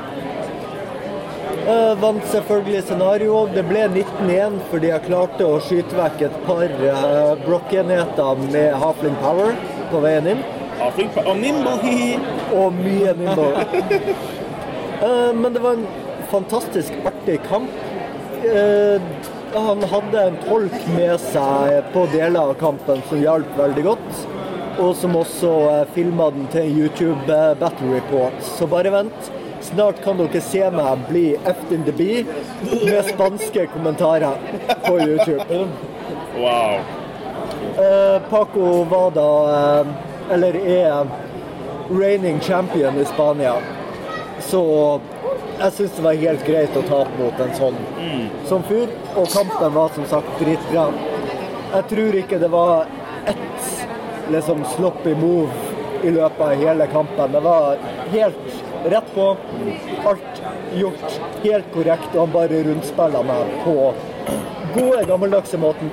Uh, vant selvfølgelig scenarioet. Det ble 19-1 fordi jeg klarte å skyte vekk et par uh, blokkenheter med Halfling Power på veien inn. Hafling Power? Og nimble. Og mye nimble. uh, men det var en fantastisk artig kamp. Uh, han hadde en tolk med seg på deler av kampen som hjalp veldig godt. Og som også uh, filma den til YouTube eh, Battle Report. Så bare vent. Snart kan dere se meg bli effed in the bee med spanske kommentarer på YouTube. Wow. Eh, Paco var da eh, Eller er reigning champion i Spania. Så jeg syns det var helt greit å tape mot en sånn som fyr. Og kampen var som sagt dritbra. Jeg tror ikke det var ett liksom sloppy move i løpet av hele kampen. Det var helt rett på. Alt gjort helt korrekt, og han bare rundspiller meg på gode, gammeldagse måten.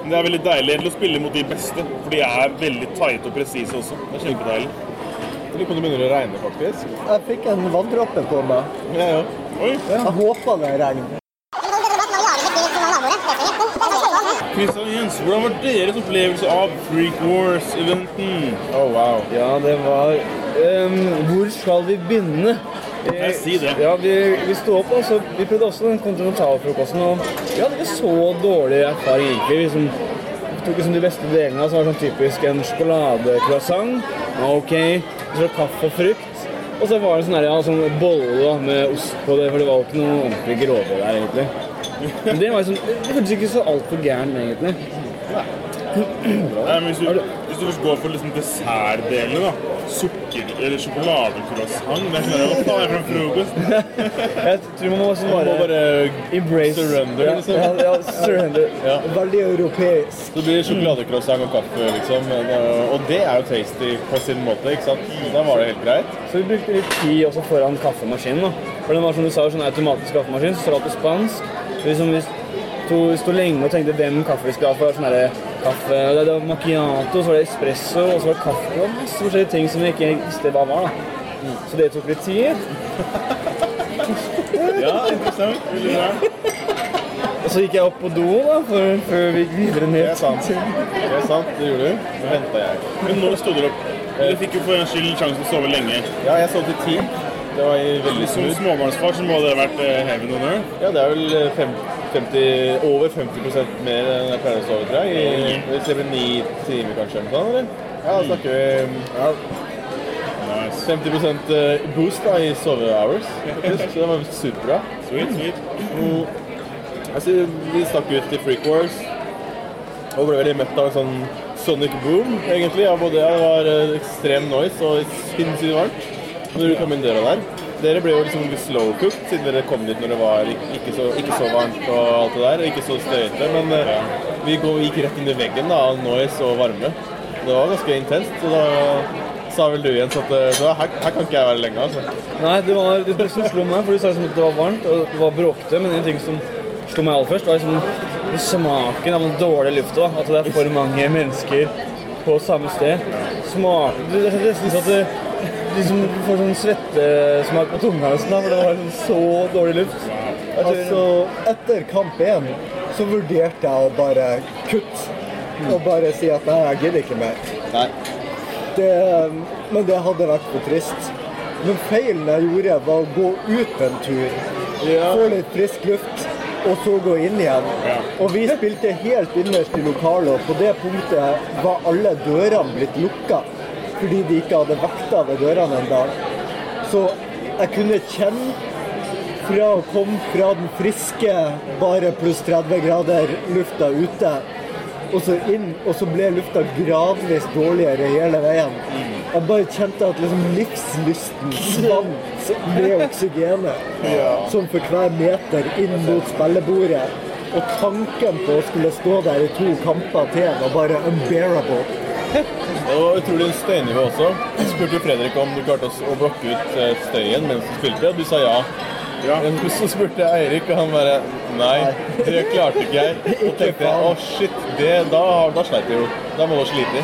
Men Det er veldig deilig å spille mot de beste, for de er veldig tight og presise også. Det er kjempedeilig. Jeg lurer på om det begynner å regne, faktisk. Jeg fikk en vanndråpe på meg. Ja, ja. Oi! Jeg håpa det regn. Kristian Jens, hvordan var deres opplevelse av Freak Wars-eventen? Oh, wow. Ja, det var um, Hvor skal vi begynne? Jeg si det. Ja, vi, vi sto opp, altså, så vi prøvde også den kontinentalfrokosten, og vi hadde ikke så dårlig erfaring egentlig. Vi liksom, tok liksom de beste delene, Så var det sånn typisk en sjokoladecroissant. Ok, så var kaffe og frukt. Og så var det sånn, ja, sånn bolle med ost på det, for det var ikke noe ordentlig grove der egentlig. Men det var liksom, det føltes ikke så altfor gærent egentlig. Nei, men hvis, du, hvis du først går for liksom dessertdelene, da. Sukker- eller sjokoladecroissant det er sånn, Hva faen er det for frokost? Jeg tror man må også må bare bare embrace surrender, Ja, liksom. ja, ja, surrender. Veldig europeisk. Det blir sjokoladecroissant og kaffe, liksom. Øh, Og det er jo tasty på sin måte, ikke sant? Da var det helt greit. Så vi brukte litt tid også foran kaffemaskinen. da. For den var som du sa, sånn automatisk kaffemaskin, så står det på spansk. Så liksom vi sto, sto lenge og tenkte hvem kaffe vi skulle ha. For sånn der kaffe, det det var macchiato, så var det espresso, og så var det kaffe. Og masse forskjellige ting som vi ikke visste hva var. da. Så det tok litt tid. Ja, interessant. Veldig bra. Og så gikk jeg opp på do da, før vi gikk videre Det ned. er sant. Det er sant, det gjorde du. Nå venta jeg. Men når sto dere opp? Du fikk jo for en skyld sjansen til å sove lenge. Ja, jeg sov til ti. Det var veldig Som småbarnsfar så må det ha vært eh, heaven on earth. Ja, det er vel øh, 50, over 50 mer enn jeg pleier å sove, tror jeg. I, det ser ni timer kanskje, eller noe sånt? Ja, da snakker vi ja, Nice. 50 øh, boost da, i sove-hours. faktisk. Så det var superbra. Sweet, sweet. Altså, vi stakk ut til Freak Wars og ble veldig møtt av en sånn sonic boom, egentlig. Ja, både, ja, det var eh, ekstrem noise og sinnssykt varmt når du kom inn døra der. Dere ble jo liksom slow-cooked siden dere kom dit når det var ikke så, ikke så varmt og alt det der, og ikke så støyete. Men eh, vi gikk rett inn i veggen da, av noise og varme. Det var ganske intenst. og da sa vel du Jens at eh, her, her kan ikke jeg være lenge. altså. Nei, det var det, som slo meg, for du sa liksom at det var varmt og det var bråkete, men en ting som slo meg aller først, var liksom smaken av den dårlige lufta. At det er for mange mennesker på samme sted. Smak, det er nesten sånn at liksom, du får sånn svettesmak på tunga nesten, for det var så dårlig luft. Tror- Altså, etter kamp én så vurderte jeg å bare kutte. Og bare si at nei, jeg gidder ikke mer. Nei. Det, men det hadde vært for trist. Men feilen jeg gjorde, var å gå ut en tur. Få litt frisk luft, og så gå inn igjen. Og vi spilte helt innerst i lokalet, og på det punktet var alle dørene blitt lukka. Fordi de ikke hadde vekta ved dørene en dag. Så jeg kunne kjenne fra å komme fra den friske, bare pluss 30 grader lufta ute, og så inn, og så ble lufta gradvis dårligere hele veien. Jeg bare kjente at liksom livslysten svant med oksygenet. Som for hver meter inn mot spillebordet. Og tanken på å skulle stå der i to kamper til var bare unbearable. Det var utrolig støynivå også. Jeg spurte Fredrik om du klarte å- blokke ut eh, støyen mens du spilte, og du sa ja. Men Så spurte jeg Eirik, og han bare nei, det klarte ikke jeg. Og tenkte jeg å shit, det, da, da sleit jeg jo. Da må du slite.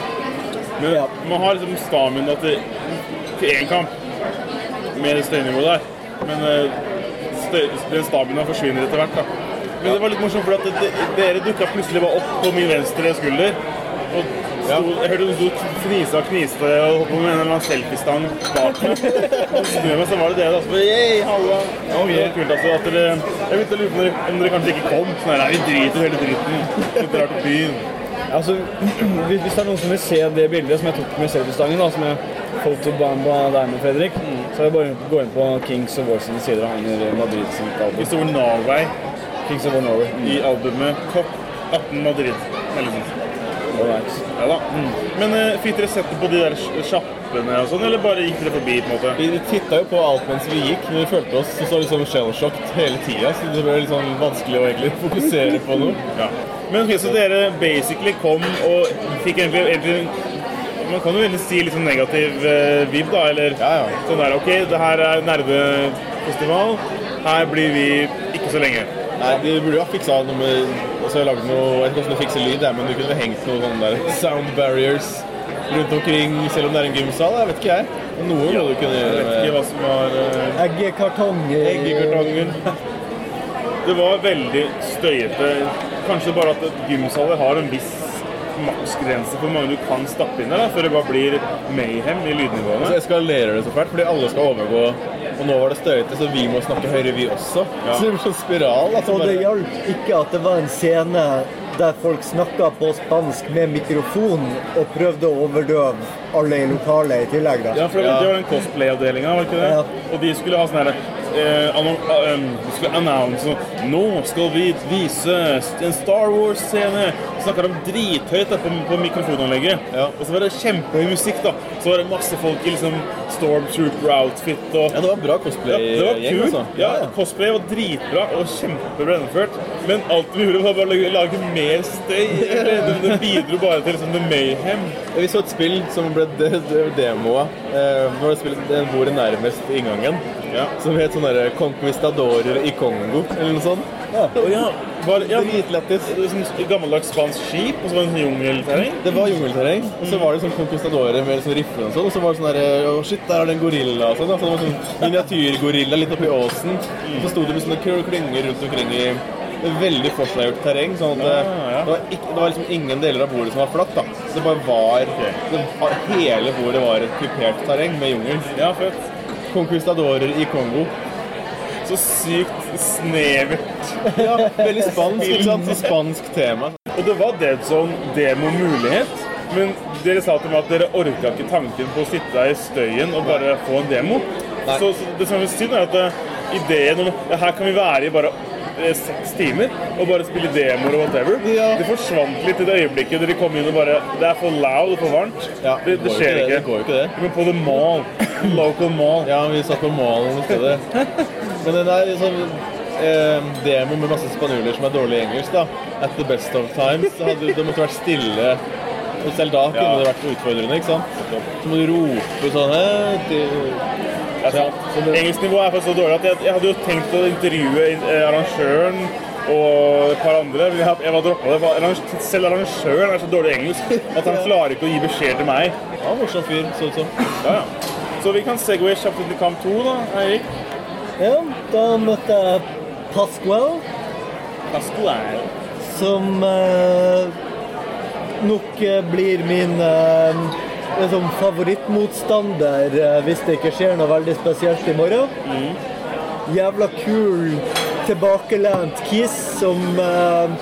Men Ja. man har liksom stamina til til én kamp med det støynivået der. Men eh, den stamina forsvinner etter hvert. da. Men det var litt morsomt, for at dere dukka plutselig bare opp på min venstre skulder. Og sto, Jeg hørte du sto og knise og kniste og holdt på med en eller annen selfiestang bak meg. Så snur meg, så var det dere. da. Så bare, Yay, halla. Det var kult altså, at dere, Jeg begynte å lure på om dere, kanskje ikke kom. Sånn her, «Nei, vi driter i hele dritten. Litt rart til byen. Altså, hvis hvis det er noen som vil se det bildet som jeg tok med selfiestangen, da, som jeg fotobamba der med Fredrik, så er det bare å gå inn på Kings of War sine sider og Heiner Madrid sitt album. Det står Norway Kings of Norway. i albumet Kopp 18 Madrid. Eller noe sånt. Alright. Ja da. Men uh, fikk dere sett på de der sjappene og sånn, eller bare gikk dere forbi? på en måte? Vi titta jo på alt mens vi gikk, men vi følte oss så liksom shell-shocked hele tida. Så det ble sånn vanskelig å egentlig fokusere på noe. Ja. Men okay, Så dere basically kom og fikk egentlig, egentlig Man kan jo egentlig si litt sånn negativ eh, vib, da? Eller Ja, ja. sånn der OK, det her er nerdefestival. Her blir vi ikke så lenge. Nei, de burde jo ha fiksa noe med altså, laget noe, Jeg vet ikke hvordan du fikser lyd, der, men du kunne hengt noen sånne der sound barriers rundt omkring, selv om det er en gymsal. Jeg vet ikke jeg. Men noe må du kunne Jeg vet ikke hva som var uh, Eggekartonger. Eggekartonger. Det var veldig støyete. Kanskje bare at gymsaler har en viss maksgrense for hvor mange du kan stappe inn der, da, før det bare blir mayhem i lydnivåene. Så eskalerer det så fælt, fordi alle skal overgå. Og nå var det støyete, så vi må snakke høyere, vi også. Så det blir sånn spiral. Altså, Og det bare, hjalp ikke at det var en scene der folk snakka på spansk med mikrofon og prøvde å overdøve alle i lokalet i tillegg. da. Ja, for det var, Ja. det var den cosplay-avdelinga, var det ikke det? Ja. Og de skulle ha sånn herre eh, annon- ah, skulle Nå skal vi vise en Star Wars-scene. Snakker de drithøyt da, på, på mikrofonanlegget. Ja. Og så var det kjempehøy musikk, da. Så var det masse folk i liksom Stormtrooper-outfit og ja, det var bra Ja, det cosplay-gjeng, Ja, altså. Ja, cosplay var dritbra og kjempebra gjennomført. Men alt vi gjorde, var bare å lage, mer støy. Det, det bidro bare til liksom, the mayhem. Vi så et spill som ble de- de- demoa. Eh, det var et spill den bordet nærmest inngangen. Ja. Som het sånn derre 'Conquistadorer i Kongo', eller noe sånt. Og ja, var, ja, Dritlættis. Sånn gammeldags spansk skip, og så var det en jungelterreng. Det var jungelterreng, og så var det sånn conquistadorer med sånn rifler og sånn, og så var det sånn der, å shit, der er det en gorilla og sånn, så det var sånn miniatyrgorilla litt oppi åsen, og så sto det med sånne kl- klynger rundt omkring i veldig forseggjort terreng, sånn at det, Ja, ja. det, var ikke, det var liksom ingen deler av bordet som var flatt da. Det bare var, det var hele bordet var et kupert terreng med jungel. Ja, fett. Conquistadorer i Kongo. Så sykt snevert. Ja, veldig spansk, ikke sant? Så spansk tema. Og det var Dead Zone demo-mulighet. Men dere sa til meg at dere orka ikke tanken på å sitte i støyen og bare få en demo. Så, så det som er synd, er at eh, ideen om ja, her kan vi være i bare seks timer og bare spille demoer og whatever, Ja. det forsvant litt i det øyeblikket dere kom inn og bare Det er for loud og for varmt. Ja, det, det det, skjer ikke det, ikke. det ikke det. Men på The Mall, local mall Ja, vi satt på malen i stedet. Men den er liksom eh, demo med masse spanjoler som er dårlig i engelsk, da. At the best of times. Så hadde det måtte vært stille. Og selv da kunne Ja. det vært utfordrende, ikke sant. Så må du rope sånn Ja. Engelsknivået er faktisk så dårlig at jeg, jeg hadde jo tenkt å intervjue eh, arrangøren og et par andre. Men jeg, jeg var droppa det. Selv arrangøren er så dårlig engelsk at han klarer ikke å gi beskjed til meg. Ja, morsom fyr, så ut som. Ja, ja. Så vi kan segway kjapt til kamp to, da, Eirik. Ja, da møtte jeg Pascual, Pascual. som eh, nok blir min eh, liksom favorittmotstander eh, hvis det ikke skjer noe veldig spesielt i morgen. Jævla kul, tilbakelent kiss som eh,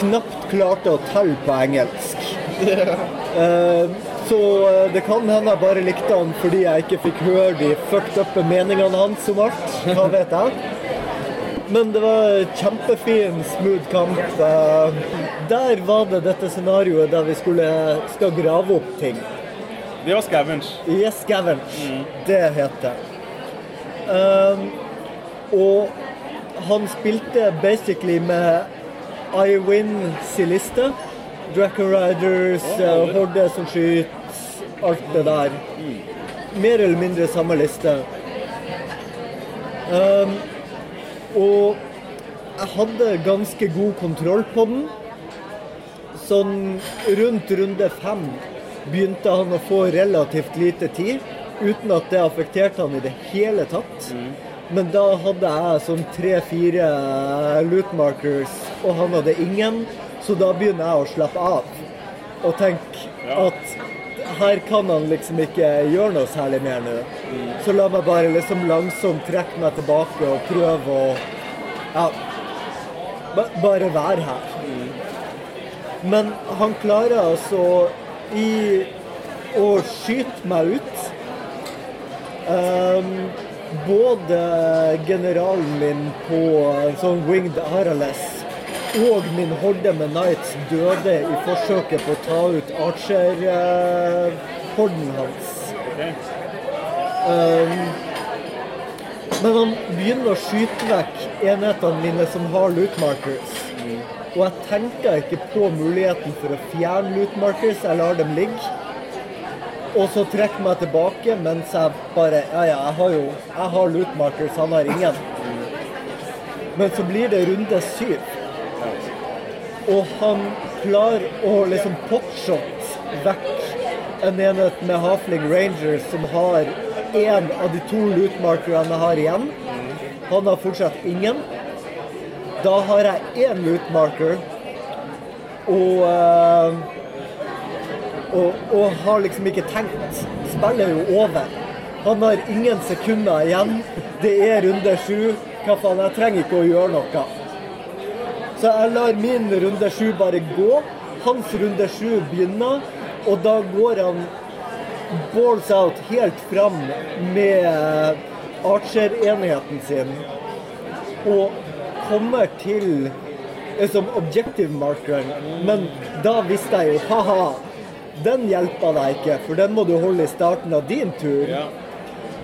knapt klarte å telle på engelsk. Eh, så eh, det kan hende jeg bare likte han fordi jeg ikke fikk høre de fucked up meningene hans om alt. Hva vet jeg? Men det var kjempefin, smooth kamp. Der var det dette scenarioet der vi skulle, skal grave opp ting. Det var Scavenge. Yes, Gavin. Det het det. Um, og han spilte basically med I Win Siliste. Draco Riders, uh, Horde som skyter, alt det der. Mer eller mindre samme liste. Um, og jeg hadde ganske god kontroll på den. Sånn rundt runde fem begynte han å få relativt lite tid, uten at det affekterte han i det hele tatt. Men da hadde jeg sånn tre-fire lootmarkers, og han hadde ingen. Så da begynner jeg å slappe av og tenke at her kan han liksom ikke gjøre noe særlig mer nå. Så la meg bare liksom langsomt trekke meg tilbake og prøve å ja, bare være her. Men han klarer altså i å skyte meg ut. Um, både generalen min på en sånn winged RLS og min horde med Knights døde i forsøket på å ta ut Archer-horden hans. Um, men han begynner å skyte vekk enhetene mine som har loot markers. Og jeg tenker ikke på muligheten for å fjerne loot markers, jeg lar dem ligge. Og så trekker meg tilbake mens jeg bare Ja, ja, jeg har jo jeg har loot markers, han har ingen. Men så blir det runde syv. Og han klarer å liksom potshot vekk en enhet med Hafling Rangers som har én av de to lootmarkerne har igjen. Han har fortsatt ingen. Da har jeg én lootmarker og, eh, og Og har liksom ikke tenkt. Spillet er jo over. Han har ingen sekunder igjen. Det er runde sju. Hva faen, jeg trenger ikke å gjøre noe. Så jeg lar min runde sju bare gå. Hans runde sju begynner, og da går han balls out helt fram med Archer-enheten sin. Og kommer til som objective-markeren. Men da visste jeg jo ha-ha, den hjelper deg ikke, for den må du holde i starten av din tur.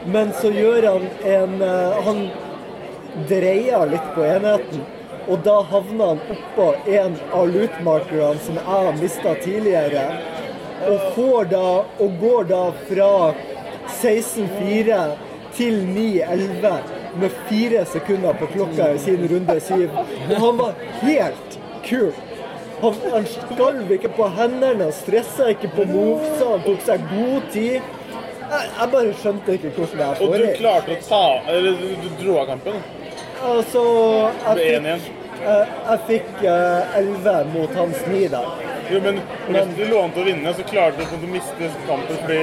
Men så gjør han en eh, Han dreier litt på enheten. Og da havner han oppå en av lootmarkerne som jeg har mista tidligere. Og får da Og går da fra 16-4 til 9-11 med fire sekunder på klokka i sin runde syv. Og han var helt kul. Han, han skalv ikke på hendene, han stressa ikke på movesa, han tok seg god tid. Jeg, jeg bare skjønte ikke hvordan det her Og du klarte å ta Eller du dro av kampen. Altså, jeg fikk, eh, jeg fikk eh, 11 mot hans ni der. Jo, men hvis du lå an til å vinne, så klarte du å miste kampen fordi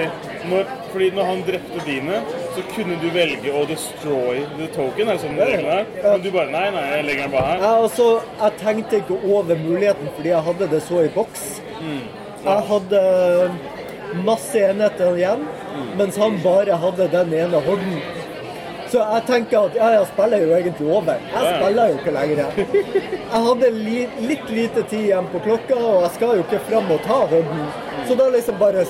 når, fordi når han drepte dine, så kunne du velge å destroy the token, er sånn det er? Men du bare Nei, nei, jeg legger den bare her. Jeg, altså, jeg tenkte ikke over muligheten fordi jeg hadde det så i boks. Jeg hadde masse enheter igjen, mens han bare hadde den ene horden. Så jeg tenker at ja, jeg spiller jo egentlig over. Jeg spiller jo ikke lenger. Jeg hadde li, litt lite tid igjen på klokka, og jeg skal jo ikke fram og ta horden. Så da liksom bare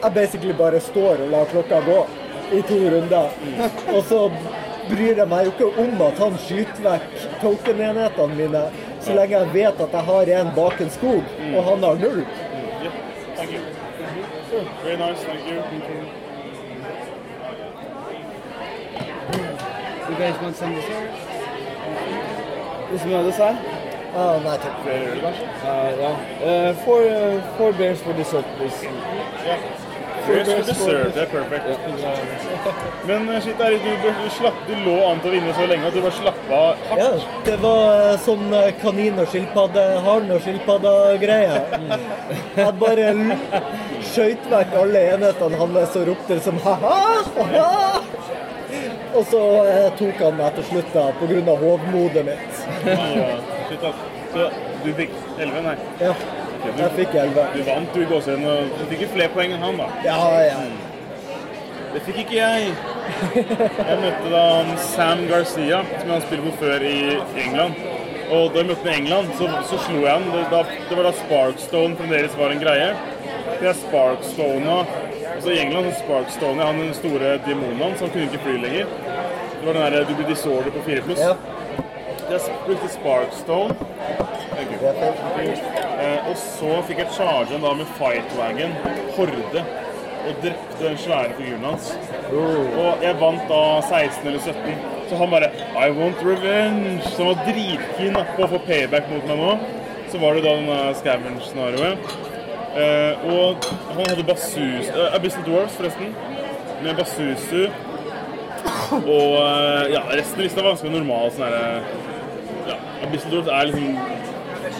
Jeg basically bare står og lar klokka gå i to runder. Og så bryr jeg meg jo ikke om at han skyter vekk token-enhetene mine, så lenge jeg vet at jeg har en bak en skog, og han har null. Very nice, thank you. You guys want some dessert? Hvis vi har side? Oh, nei takk. Kanskje? Uh, ja. Uh, four, uh, four bears for dessert, please. bears for dessert, det er perfect. Men eh, shit, Erik, du, du, slapp, du lå an til å vinne så lenge at du bare slappa hardt. Ja, det var eh, sånn kanin og skilpadde, haren og skilpadda-greie. Jeg bare skøyt vekk alle enhetene hans og ropte liksom ha-ha. Og så eh, tok han meg til slutt da, på av hovmodet mitt. Ja. Så du fikk 11, nei. Ja, jeg fikk 11. Du vant du i gåsehudene, du fikk jo flere poeng enn han, da. Ja, ja. Det fikk ikke jeg. Jeg møtte da Sam Garcia, som jeg har spilt mot før i England. Og da jeg møtte ham i England, så, så slo jeg han. Det, da, det var da Sparkstone fremdeles var en greie. Jeg Sparkstona altså I England så Sparkstone han den store demonen, så han kunne ikke fly lenger. Det var den der du blir disorder på 4 pluss. ja. Jeg brukte Sparkstone. Eh, og så fikk jeg charge han da med Fightwagon, Horde, og drepte den svære figuren hans. Og jeg vant da 16 eller 17. Så han bare I want revenge! Så han var dritkeen på å få payback mot meg nå. Så var det da denne scavenge-scenarioet. Eh, og han hadde Basus uh, Abyssal Dwarfs, forresten. Med Basusu. Og eh, ja, resten av lista var ganske normal. sånn her, ja, Abyssal Dwarfs er liksom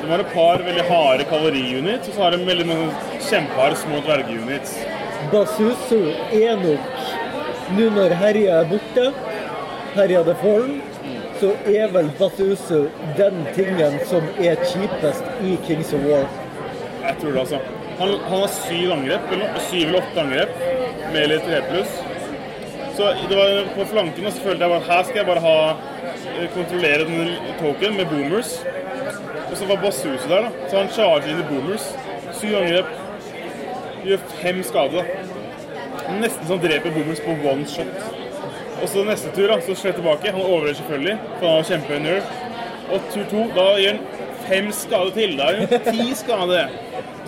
De har et par veldig harde kaloriunits, og så har de veldig mange kjempeharde små dvergeunits. Basusu er nok Nå når Herja er borte, Herja the form så er vel Basusu den tingen som er kjipest i Kings of War. Jeg tror det, altså. Han, han har syv angrep, eller syv eller åtte angrep, med eller tre pluss. Så det var på flanken, og så følte jeg bare her skal jeg bare ha eh, kontrollere den token med boomers. Og så var Basusu der, da. Så han charger inn i boomers. Syv angrep. Gjør fem skade. Nesten som dreper boomers på one shot. Og så neste tur, da, så slår jeg tilbake. Han overlever selvfølgelig, for han har kjempenerve. Og tur to, da gjør han fem skade til. Da gjør han ti skade.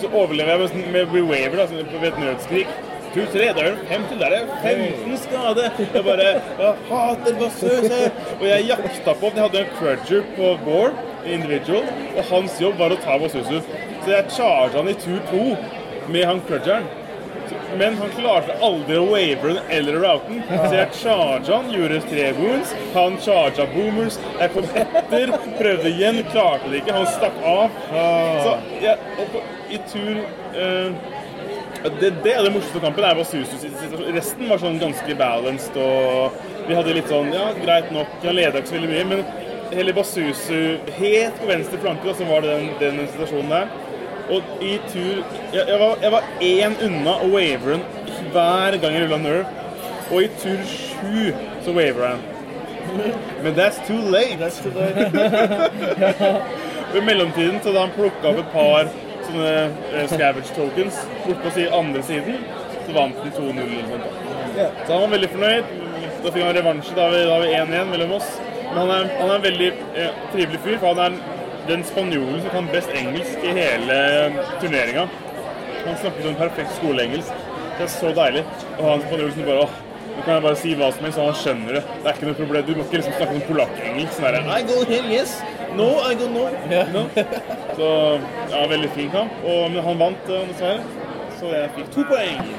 Så overlever jeg med, med rewaver, ved et nødskrik. Tur tre, da er det fem til. Da er det 15 skade. Jeg bare Jeg hater Bassøse. Og jeg jakta på Jeg hadde en crudger på Gore, individual, og hans jobb var å ta Basusu. Så jeg charga han i tur to med han crudgeren. Men han klarte aldri å waveren eller routen. Så jeg charga han, gjorde tre wounds. Han charga boomers. Jeg kom etter, prøvde igjen, klarte det ikke. Han stakk av. Så jeg, på, i tur uh, det, det er det morsomste kampen. er Basusu sin. Resten var sånn ganske balanced. og Vi hadde litt sånn Ja, greit nok. Han leda ikke så veldig mye. Men hele Basusu helt på venstre flanke, så var den, den situasjonen der. Og i tur Jeg, jeg var- jeg var én unna å wavere hver gang jeg rulla nerve. Og i tur sju så waver han. Men that's too late. Og I mellomtiden så hadde han plukka opp et par sånne eh, scavenge tokens bort på si andre siden. Så vant han 2-0 eller noe sånt. da. Så han var veldig fornøyd. Da fikk han revansje. Da har vi- da igjen 1-1 mellom oss. Men han er, han er en veldig eh, trivelig fyr, for han er den spanjolen som kan best engelsk i hele turneringa. Han snakker sånn perfekt skoleengelsk. Det er så deilig å ha en spanjol som bare åh, nå kan jeg bare si hva som helst, og han skjønner det. Det er ikke noe problem. Du må ikke liksom snakke om polakkengelsk. Sånn I go here, yes. No, I go no. no. Så ja, veldig fin kamp. Og, men han vant, eh, dessverre. Så jeg fikk to poeng.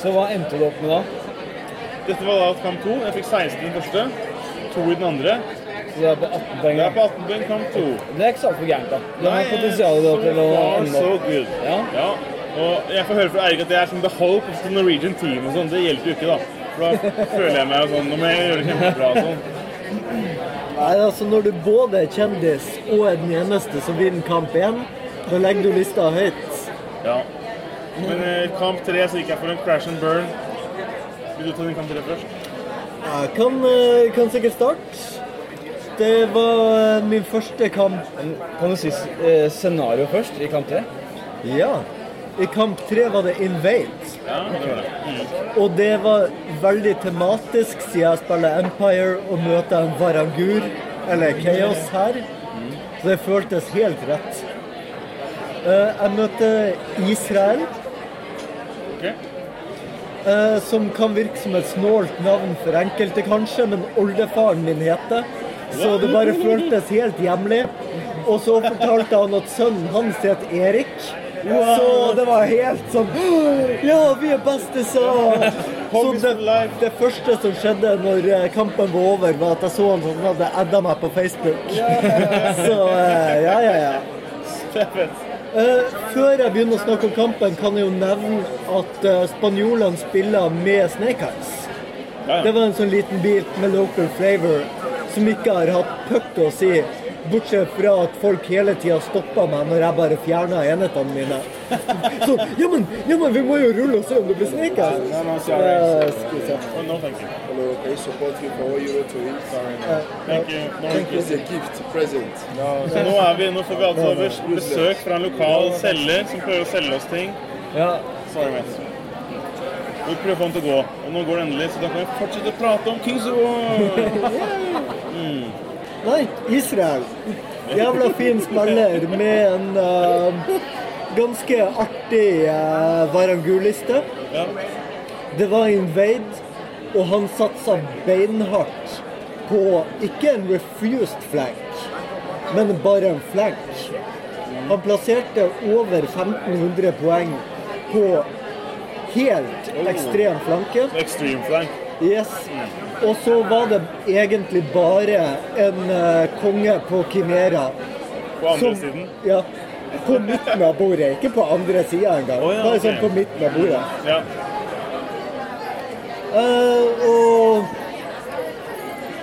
Så hva endte du opp med da? Dette var da kamp to. Jeg fikk 16 i den første. To i den andre. Det er på 18 poeng? Jeg er på 18 poeng kamp 2. Det er ikke så altfor gærent, da. Det har potensial til å ende so opp. good. Ja. Ja. Og jeg får høre fra Eirik at det er som the hope of the Norwegian team og sånn. Det hjelper jo ikke, da. For da føler jeg meg sånn Nå må jeg gjøre det kjempebra og sånn. Nei, altså Når du både er kjendis og er den eneste som vinner kamp én, da legger du lista høyt. Ja. Men eh, kamp tre så gikk jeg for en crash and burn. Vil du ta din kamp tre først? Jeg kan, eh, kan sikkert starte. Det var eh, min første kamp Kan du si eh, scenario først i kamp tre? Ja. I kamp tre var det Invade. Ja. Mm. Og det var veldig tematisk, siden jeg spiller Empire og møter en Varangur, eller Chaos her. Så det føltes helt rett. Eh, Jeg møtte Israel, som kan virke som et snålt navn for enkelte, kanskje, men oldefaren min heter. Så det bare føltes helt hjemlig. Og så fortalte han at sønnen hans het Erik. Så det var helt sånn Ja, vi er beste, så Så det, det første som skjedde når eh, kampen var over, var at jeg så han som hadde adda meg på Facebook. Så eh, ja, ja, ja. Eh, før jeg begynner å snakke om kampen, kan jeg jo nevne at eh, spanjolene spiller med Snake Eyes. Det var en sånn liten bit med local flavor som ikke har hatt puck å si. Bortsett fra at folk hele tida stoppa meg når jeg bare fjerna enhetene mine. Så ja men, ja, men vi må jo rulle og se om det blir Snake her. No, no, sorry. Eh. Oh, no, thank you. Hello, okay, support you for Euro to? Sorry, no. Eh, Thank you. No, Thank you. It's a gift, present. Så nå, er vi, nå får vi altså besøk fra en lokal selger som prøver å selge oss ting. Ja. Sorry, mate. Vi prøver å få den til å gå, og nå går det endelig, så da kan vi fortsette å prate om Kings of War. Nei, Israel. Jævla fin spiller med en uh, ganske artig uh, varanguliste. Ja. Det var Invade, og han satsa beinhardt på ikke en refused flank, men bare en flank. Han plasserte over 1500 poeng på helt ekstrem flanke. Extreme flank. Yes. Og så var det egentlig bare en eh, konge på Kimera. På andre som- siden. Ja. På midten av bordet, ikke på andre sida engang. Oh, ja, Bare okay. sånn på midten av bordet. Ja. Uh, og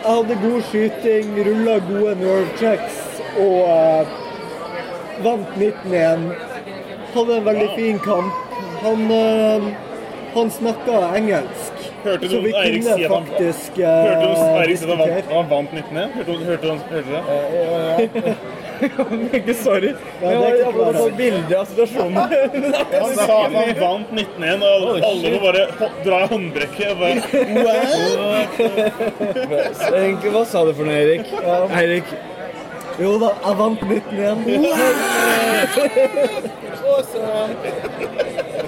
jeg hadde god skyting, rulla gode nerve checks og uh, vant 19-1. hadde en veldig fin kamp. Han, uh, han snakka engelsk. Hørte du Eirik si at han- faktisk Hørte du eh, Eirik si at han vant, han vant 19-1? Hørte du hørte du- hørte du det? Ikke sorry. Ja, Jeg det er har ikke fått bilde av situasjonen. Han sa at han vant 19-1, og alle må bare dra i håndbrekket. og Bare, Egentlig, hva sa du for noe, Eirik? Eirik, Jo da, jeg vant 19-1.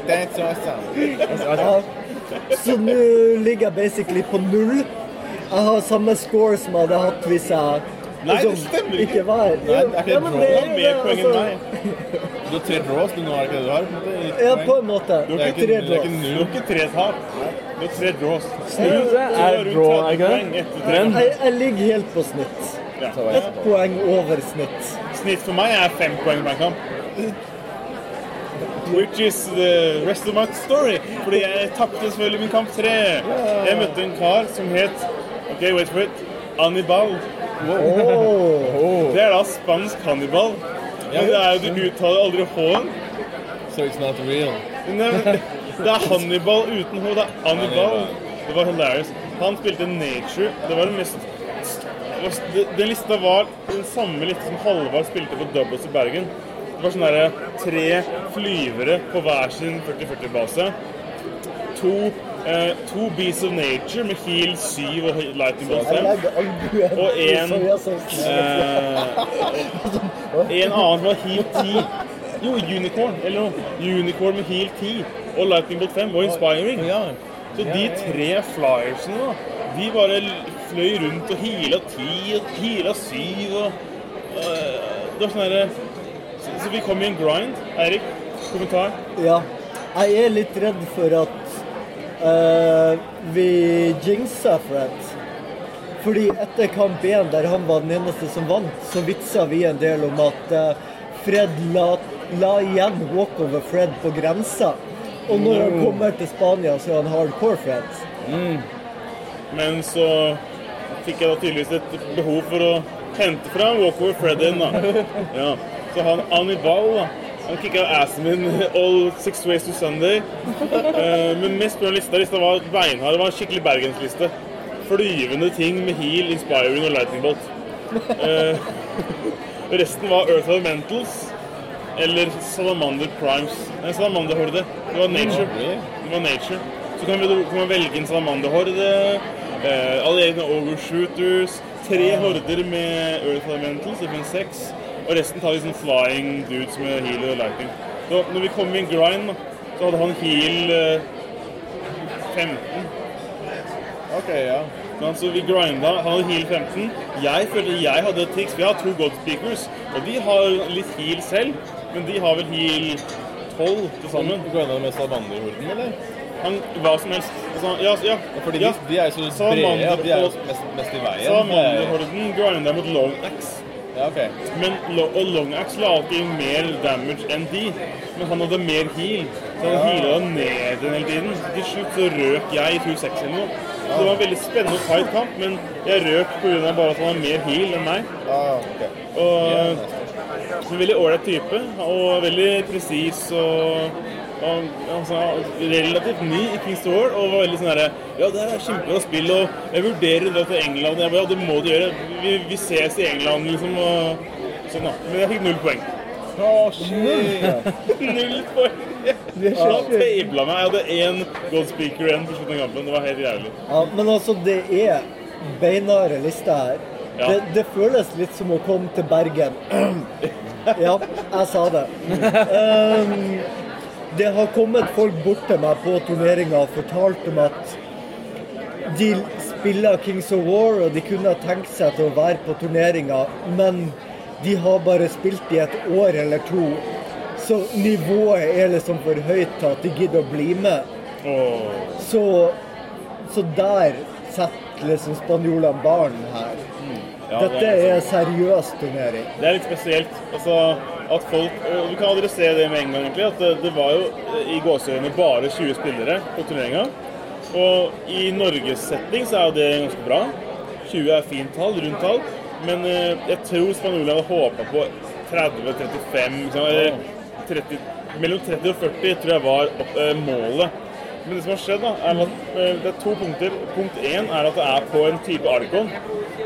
That's awesome. Ja. Så nå ligger jeg basically på null. Jeg har samme score som jeg hadde hatt hvis jeg Nei, det stemmer ikke. ikke var Nei, det er ikke Ja, men det er mer poeng enn altså. meg. Du har tre draws, du nå er det ikke det du har? på en måte, Ja, på en måte. Du Det har ikke, tre er du har ikke tre tap. Du har tre draws. Snus er draw, er ikke det? Jeg, jeg ligger helt på snitt. Ett poeng over snitt. Snitt for meg er fem poeng per kamp. Which is the rest of my story. Fordi jeg tapte selvfølgelig min kamp tre. Jeg møtte en kar som het OK, wait for it. Anibal. Det er da spansk hannibal. Men det er jo, du uttaler aldri H-en. So it's not real. Det er Hannibal uten H. Det er Anibal. Det var hilarious. Han spilte Nature. Det var det mest Den lista var den samme lista som Halvard spilte på Doubles i Bergen. Det var sånn derre tre flyvere på hver sin 40-40-base. To, eh, to Beasts of Nature med heal 7 og lightning bolt 5. Og en- Eh, en annen var heal 10. Jo, Unicorn. Eller noe. Unicorn med heal 10 og lightning bolt 5 og inspiring. Så de tre flyersene, da, de bare fløy rundt og heala 10 og heala 7 og øh, Det var sånn herre så, vi kom i en grind. Eirik, kommentar? Ja. Jeg er litt redd for at uh, vi jinxa Fred. Fordi etter kamp én, der han var den eneste som vant, så vitsa vi en del om at uh, Fred la, la igjen walkover Fred på grensa. Og når han kommer til Spania, så er han hardcore Fred. Men så fikk jeg da tydeligvis et behov for å hente fra Walkover inn da. Ja. Så han Annibal, da. Han kicka assen min all six ways to Sunday. Eh, men mest på lista, lista var beinhard. Det var en skikkelig bergensliste. Flyvende ting med heal, inspiring og lightning bolt. Eh, resten var Earth Elementals eller Salamander Primes. Nei, Salamander Horde. Det var Nature. Det var nature. Så kan, vi, kan man velge en Salamander-horde, eh, alle egne Overshooters, tre horder med Earth Elementals, defense 6, og resten tar liksom flying dudes med healer og lighting. Så når vi kom i en grind, så hadde han heal eh, 15. OK, ja. Ja, Så vi grinda. Han hadde heal 15. Jeg følte jeg hadde tics. Vi har to God Speakers, og de har litt heal selv, men de har vel heal 12 til sammen. Du mest av vanlige horden, eller? Han, hva som helst. Altså, ja, ja, Fordi ja. de, de er jo så så brede de er jo mest, mest i veien. Salamanderhorden grinda mot long axe. Ja, okay. Men, og long axe la alltid mer damage enn de. Men han hadde mer heal. Så han heala ned den hele tiden. Til slutt så røk jeg i 2-6 eller noe. Så det var en veldig spennende og tight kamp, men jeg røk pga. bare at han har mer heal enn meg. Ja, okay. Og en veldig ålreit type, og veldig presis og altså, relativt ny i Kings Tour. Og var veldig sånn herre Ja, det her er kjempebra spill, og jeg vurderer å dra til England. Jeg bare, ja, det må du gjøre. Vi, vi ses i England, liksom. Og sånn, da. Men jeg fikk null poeng. null poeng! Han tabla meg. Jeg hadde én God Speaker igjen på slutten av kampen. Det var helt jævlig. Ja, men altså, det er beinharde lister her. Ja. Det, det føles litt som å komme til Bergen. ja, jeg sa det. Um, det har kommet folk bort til meg på turneringa og fortalt om at de spiller Kings of War, og de kunne ha tenkt seg til å være på turneringa, men de har bare spilt i et år eller to. Så nivået er liksom for høyt til at de gidder å bli med. Så, så der setter liksom spanjolene barn her. Dette er er seriøs turnering. Det er litt spesielt. Altså, at folk, og Du kan adressere det med en gang, egentlig. At det, var jo eh, i gåsehudene bare 20 spillere på turneringa. Og i Norges setting så er det ganske bra. 20 er fint tall, rundt tall. Men eh, jeg tror spanjolene hadde håpa på 30-35, liksom, mellom 30 og 40 tror jeg var eh, målet. Men det som har skjedd, da, er at eh, det er to punkter. Punkt én er at det er på en type Argon.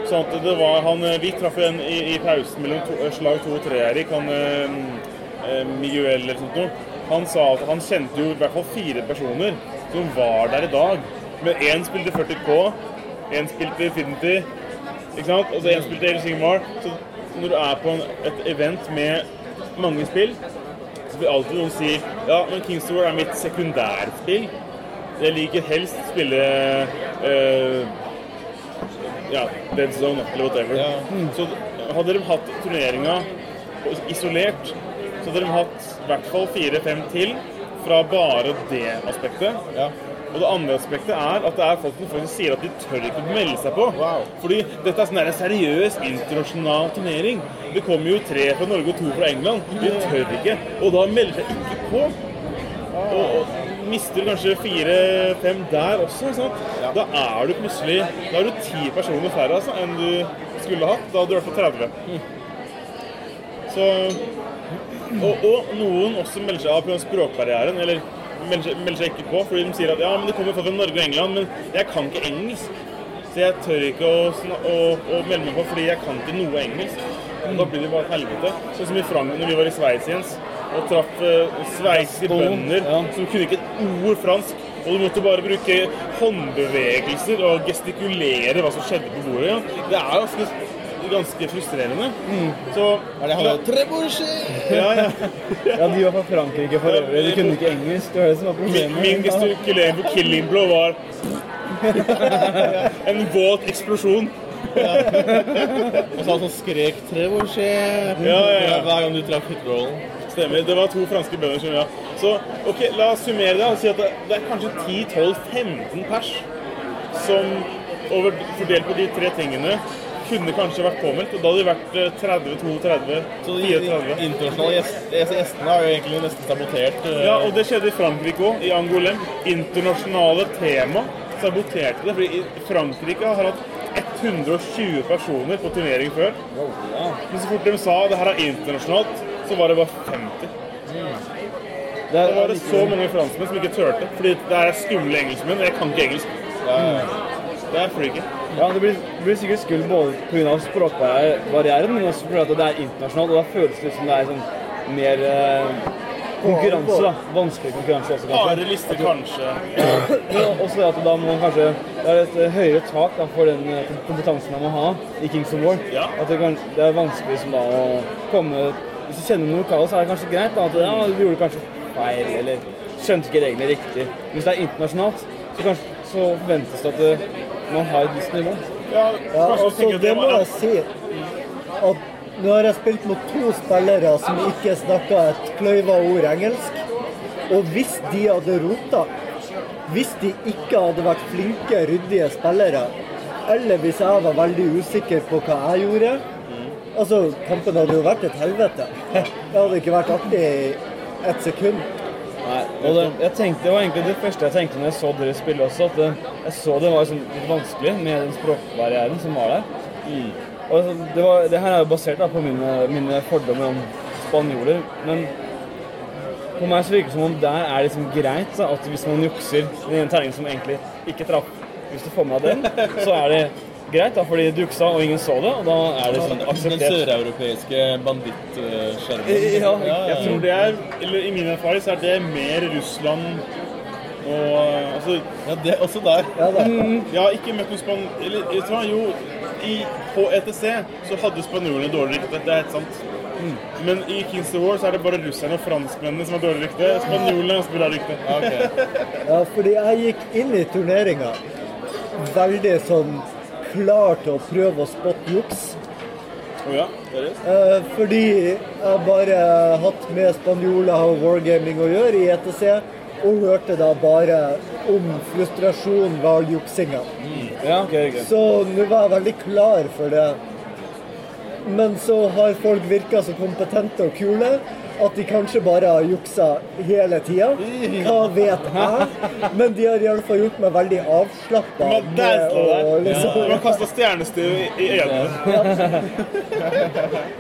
Sånn at det var han eh, Vi traff en i, i pausen mellom to, eh, slag to og tre, Erik. Han eh, Miguel eller sånt noe. Han sa at han kjente jo i hvert fall fire personer som var der i dag. Men én spilte 40K, én spilte Infinity, ikke sant? og så én spilte El Sigmar. Så når du er på en, et event med mange spill, så vil alltid noen si ja, men Kings War er mitt sekundærspill. Jeg liker helst spille uh, ja, Dead Zone eller whatever. Så hadde de hatt turneringa isolert, så hadde de hatt i hvert fall fire-fem til fra bare det aspektet. Og det andre aspektet er at det er folk som faktisk sier at de tør ikke å melde seg på. Fordi dette er sånn en seriøs internasjonal turnering. Det kommer jo tre fra Norge og to fra England. De tør ikke. Og da melder seg ikke på. Og, og mister kanskje fire-fem der også. Sant? Da er du plutselig Da har du ti personer færre altså, enn du skulle hatt. Da hadde du vært på 30. Så og, og noen også melder seg av pga. språkbarrieren. Eller melder melder seg ikke på fordi de sier at ja, men det kommer folk fra Norge og England, men jeg kan ikke engelsk. Så jeg tør ikke å, å, å melde meg på fordi jeg kan ikke noe engelsk. Og da blir det bare et helvete. Sånn som i Frankrike når vi var i Sveits Og traff uh, sveitsiske bønder som kunne ikke et ord fransk. Og du måtte bare bruke håndbevegelser og gestikulere hva som skjedde på bordet. Ja. Det er ganske, ganske frustrerende. Så Er det han ja, ja. Ja, de var fra Frankrike for øvrig. De kunne ikke engelsk. Det var det som var Min, problemet. min gestikulering på Killing Blow var en våt eksplosjon. Og så han som skrek Trebuchet Ja, ja, ja. hver gang du traff hitrollen. Stemmer. Det var to franske bønder som ja. Så ok, la oss summere det og si at det, er kanskje 10-12-15 pers som over, fordelt på de tre tingene kunne kanskje vært påmeldt. Og da hadde det vært eh, 30, 32, Så de 34. internasjonale gjest, gjestene har jo egentlig nesten sabotert uh... Ja, og det skjedde i Frankrike òg, i Angolem. Internasjonale tema saboterte det. fordi Frankrike har hatt 120 personer på turnering før. Men så fort de sa det her er internasjonalt, så var det bare 50. Det Da er, var det så mange franskmenn som ikke turte. Fordi det er skumle engelskmenn, og jeg kan ikke engelsk. Det er freaky. ja, det blir, blir sikkert skummelt både pga. språkbarrieren, men også fordi det er internasjonalt. Og da føles det som det er sånn mer eh, konkurranse. da. Vanskelig konkurranse også, kanskje. Harde lister, kanskje. Men også det at da må man kanskje Det er et eh, høyere tak da, for den eh, kompetansen man må ha i Kings of War. Ja. At det, kan, det er vanskelig som da å komme Hvis du kjenner noen lokale, så er det kanskje greit da, at ja, du gjorde kanskje feil, eller skjønte ikke reglene riktig. Hvis det er internasjonalt, så, kanskje, så forventes det at det, man har et visst nivå. Ja, Ja, altså, det må jeg si. At nå har jeg spilt mot to spillere som ikke snakka et kløyva ord engelsk. Og hvis de hadde rota, hvis de ikke hadde vært flinke, ryddige spillere, eller hvis jeg var veldig usikker på hva jeg gjorde Altså, kampen hadde jo vært et helvete. Det hadde ikke vært artig i ett sekund. Nei, og det, jeg tenkte, det var egentlig det første jeg tenkte når jeg så dere spille også, at det, jeg så det var sånn litt vanskelig med den språkbarrieren som var der. Og altså, det, var, det her er jo basert da, på mine, mine fordommer om spanjoler, men på meg så virker det som om der er det liksom greit da, at hvis man jukser i en terning som egentlig ikke traff, hvis du får med deg den, så er det greit da, fordi du juksa og ingen så det, og da er det sånn Den søreuropeiske bandittskjermen. Ja, Jeg tror det er, eller I min erfaring så er det mer Russland og altså, Ja, det er også der. Ja. Jeg har ikke møtt noen span... Eller vet du hva, jo, i, på ETC så hadde spanjolene dårlig rykte. Det er helt sant. Men i Kings of War så er det bare russerne og franskmennene som har dårlig rykte. Spanjolene har bra rykte. Ja, fordi jeg gikk inn i turneringa veldig sånn klar til å prøve å spotte juks. Oh ja. Eh, fordi jeg bare har hatt med spanjoler og wargaming å gjøre i ETC, og hørte da bare om frustrasjon ved all juksinga. Ja, okay, okay. Så nå var jeg veldig klar for det. Men så har folk virka så kompetente og kule at de kanskje bare har juksa hele tida. Hva vet jeg? Men de har iallfall gjort meg veldig avslappa Liksom... Ja. har kasta stjernestøv i øynene.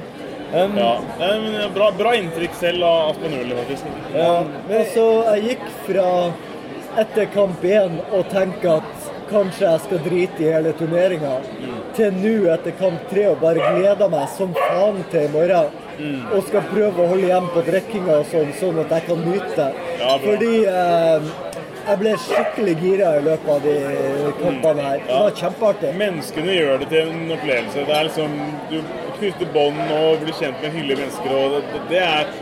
Um, Ja, eh, bra, bra inntrykk selv av Aspanoli, faktisk. Ja, Så jeg gikk fra etter kamp én og tenke at kanskje jeg skal drite i hele turneringa, til nå etter kamp tre og bare gleder meg som faen til i morgen. Og skal prøve å holde igjen på drikkinga og sånn, sånn at jeg kan nyte. Ja. Fordi eh, jeg ble skikkelig gira i løpet av de kampene her. Det var kjempeartig. Menneskene gjør det til en opplevelse. Det er liksom, Du knytter bånd og blir kjent med hyggelige mennesker. og Det, det er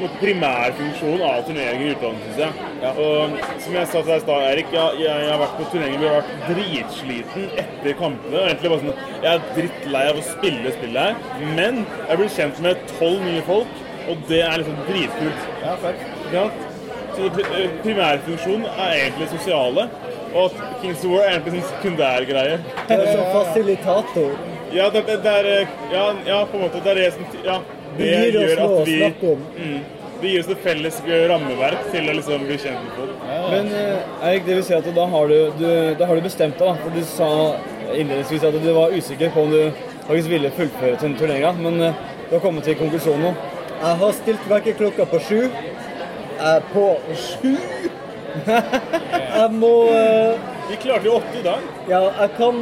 måte primærfunksjonen av turneringer i utlandet, syns jeg. Og som jeg sa til deg i stad, Erik, jeg, jeg, jeg har vært på turneringer hvor jeg har vært dritsliten etter kampene. og egentlig bare sånn, Jeg er drittlei av å spille spillet her, men jeg blir kjent med tolv nye folk, og det er liksom dritkult. Ja, takk. Ja. Så pri- primærfunksjonen er egentlig sosiale, og at Kings of War er egentlig en sekundærgreie. Er som fasilitator. Ja, det, det, det er eh, ja, ja, på en måte. Det er det som Ja, Det det gjør at vi mm, Det gir oss et felles rammeverk til å liksom bli kjent med folk. Men eh, Eirik, det vil si at da har du, du, da har du bestemt deg, da. For du sa innledningsvis at du var usikker på om du faktisk ville fullføre til turneringa. Men eh, du har kommet til konklusjonen nå. Jeg har stilt vekkerklokka på sju. Jeg er på sju. Jeg må uh... Vi klarte jo åtte i dag. Ja, jeg kan,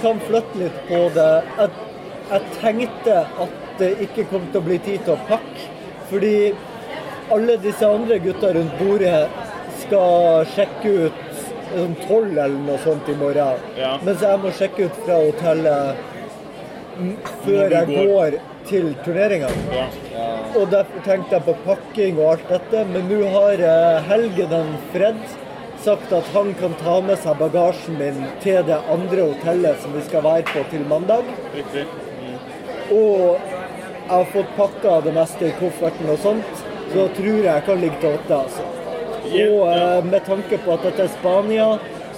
kan flytte litt på det. Jeg, jeg tenkte at det ikke kom til å bli tid til å pakke, fordi alle disse andre gutta rundt bordet skal sjekke ut sånn tolv eller noe sånt i morgen. Ja. Mens jeg må sjekke ut fra hotellet før jeg går. til turneringa. Ja. Og derfor tenkte jeg på pakking og alt dette, men nå har Helge den Fred sagt at han kan ta med seg bagasjen min til det andre hotellet som vi skal være på til mandag. Riktig. Og jeg har fått pakka det meste i kofferten og sånt, så tror jeg jeg kan ligge til åtte. altså. Og eh, med tanke på at dette er Spania,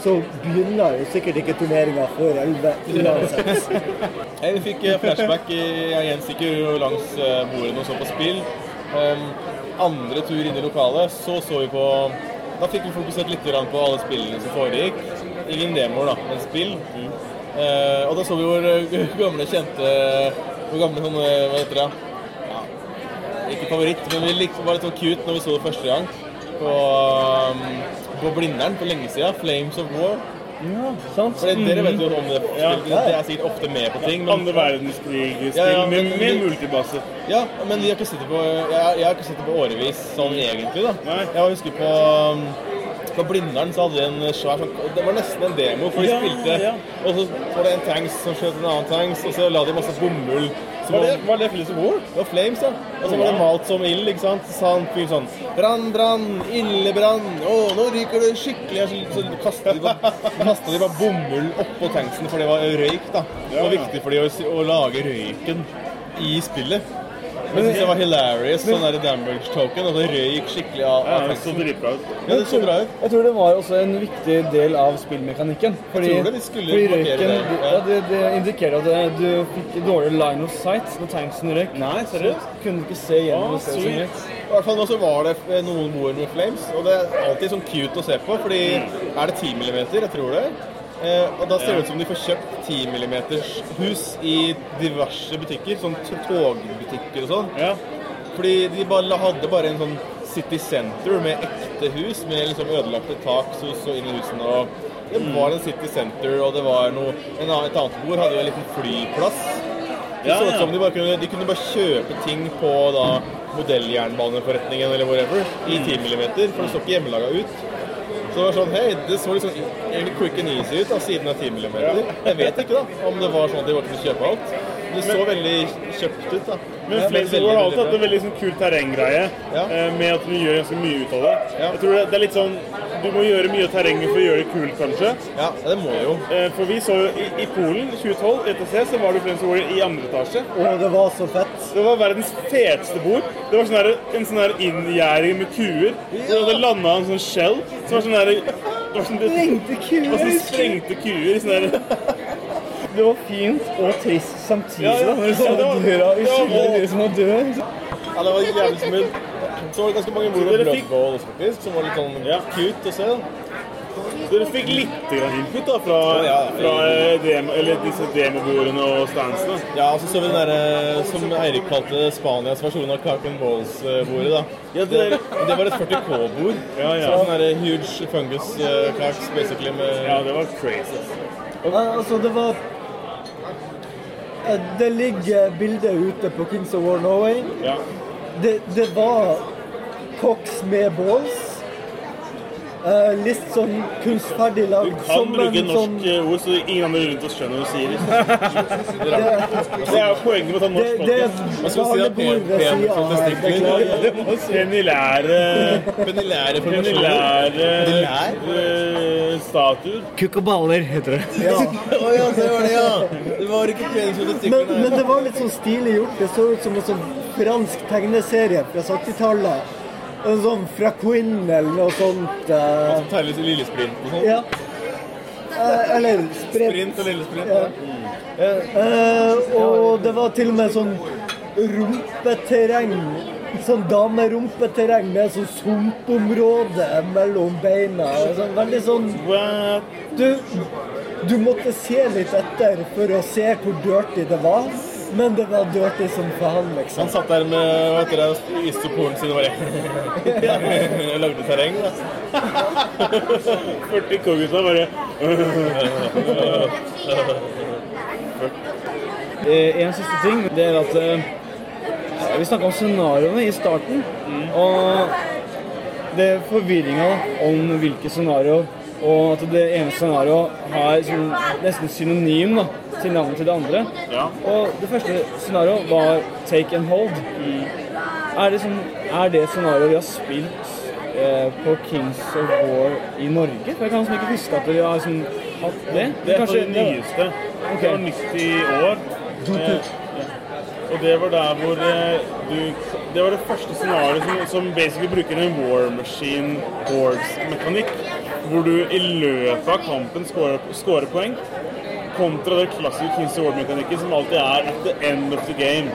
så begynner jo sikkert ikke turneringa før 11 uansett. Vi fikk eh, flashback i Jens gikk langs bordet bordene og så på spill. Um, andre tur inn i lokalet, så så vi på Da fikk vi fokusert litt på alle spillene som foregikk. Ingen demoer, da, men spill. Eh, og da så vi vår eh, gamle kjente Vår gamle sånn eh, Hva heter det? Ja, ikke favoritt, men vi likte, var litt sånn cute når vi så det første gang. På, um, på Blindern for lenge siden. Flames of War. Ja, sant? For dere vet jo om det. Ja. Det er sikkert ofte med på ting. men- Andre verdenskrig-spill Ja, ja, med, med multibase. Ja, men vi har ikke sett det på, jeg, jeg har ikke sett det på årevis sånn egentlig. da. Nei. Jeg husker på, um, på Blindern så hadde de en svær sånn Det var nesten en demo, for de Ja, spilte. ja. Og så var det en tanks som skjøt en annen tanks, og så la de masse bomull. Var det, var det Felice War? det var flames, ja. Og så var det malt som ild, ikke sant. Så sa han fyren sånn Brann, brann, ildebrann. Å, nå ryker det skikkelig. Så, så kastet de bare, kastet de bare bomull oppå tanksen, for det var røyk, da. Det var viktig for de å, å lage røyken i spillet. Jeg synes det var hilarious, sånn der damage token, og det røyk skikkelig av, Ja, av det så dritbra ut. Ja, det så bra ut. Jeg tror det var også en viktig del av spillmekanikken. Fordi, tror det, de skulle fordi røyken, det, ja. ja, det, det indikerer at du fikk dårlig line of sight når tanksen røyk. Nei, seriøst? kunne ikke se gjennom Ah, det stedet. I hvert fall nå så var det noen bord med flames, og det er alltid sånn cute å se på, fordi er det 10 millimeter? jeg tror det. Eh, og da ser det ut som de får kjøpt 10 mm hus i diverse butikker, sånn togbutikker og sånn. Ja. Fordi de bare hadde bare en sånn city center med ekte hus, med liksom ødelagte tak så så inn i husene. og Det var en city center, og det var noe en annen, Et annet bord hadde jo en liten flyplass. Det Ja, så ut som de bare kunne, de kunne bare kjøpe ting på da modelljernbaneforretningen eller whatever i 10 mm, for det så ikke hjemmelaga ut. Så det var sånn, hei, det så sånn egentlig quick and easy ut da, siden av 10 mm. Jeg vet ikke da, om det var sånn at de bare kunne kjøpe alt. Det så veldig kjøpt ut da. Men Ja, veldig, har alltid hatt en veldig sånn kul terrenggreie Ja. eh, med at du gjør ganske mye ut av det. Ja. Jeg tror det, det er litt sånn Du må gjøre mye av terrenget for å gjøre det kult, kanskje. Ja, det må jo. Eh, for vi så jo i, i Polen i 2012, ETC, så var det War i andre etasje. Og det var så fett. Det var verdens feteste bord. Det var sånn der, en sånn her inngjerding med kuer. og det hadde landa en sånn shell som var sånn der det var sånn, Sprengte kuer. Og så sånn sprengte kuer. i Sånn der, Det var fint og trist samtidig. Ja, ja. så Ja, det var- døra i det var- skylder de som var døde. Ja, det var jævlig smooth. Så var det ganske mange mord og Dere også, faktisk, som var litt sånn Ja. cute å se. Så dere fikk litt input da fra, Ja, ja. fra eh, demo, eller disse demobordene og standsene? Ja, og så så vi den derre som Eirik kalte Spanias versjon av Cock and Balls-bordet, da. Ja, det- det var et 40K-bord. Ja, ja. Så sånn derre huge fungus uh, basically, med Ja, det var crazy. Ja, Altså, det var Eh, Det ligger bilder ute på Kings of War Norway. Ja. Det, det var koks med balls. Eh, litt sånn kunstferdig Du kan som bruke en norsk sånn eh, ord, så ingen andre rundt oss skjønner hva du sier. Det, Det er jo poenget med å ta norsk det Man skal si, at pen- penilære Penilære statuer. Kukk og baller heter det. Ja. oh, ja, det var det, ja! Det var ikke Men, men det var litt sånn stilig gjort. Det så ut som en sånn fransk tegneserie fra 70-tallet. En sånn fra Quinn eller noe sånt. eh, Terlig lille sprint og sånn. ja. Uh, eller sprint. Sprint og lille sprint. Ja. Mm. Uh, og det var til og med sånn rumpeterreng. Sånn damerumpeterreng med sånn sumpområde mellom beina. Sånn, veldig sånn du, du måtte se litt etter for å se hvor dirty det var. Men det var dirty som faen, liksom. Han satt der med hva heter det, isoporen sin og bare lagde terreng. da. 40 koggutter bare Eh, En siste ting, det er at eh, vi snakka om scenarioene i starten. Og det er forvirringa om hvilke scenarioer, og at det ene scenarioet har sånn, nesten synonym da, til navnet til det andre. Ja. Og det første scenarioet var take and hold. Er det, sånn, er det scenarioet vi har spilt eh, på Kings of War i Norge? For jeg kan liksom ikke huske at vi har sånn, hatt det. Det er Kanskje- det nyeste. Okay. Det var nytt i år. Eh, og det var der hvor eh, du Det var det første scenarioet som, som basically bruker en war machine boards-mekanikk. Hvor du i løpet av kampen scorer poeng. Kontra det klassiske Kings of War-mekanikken som alltid er at the end of the game.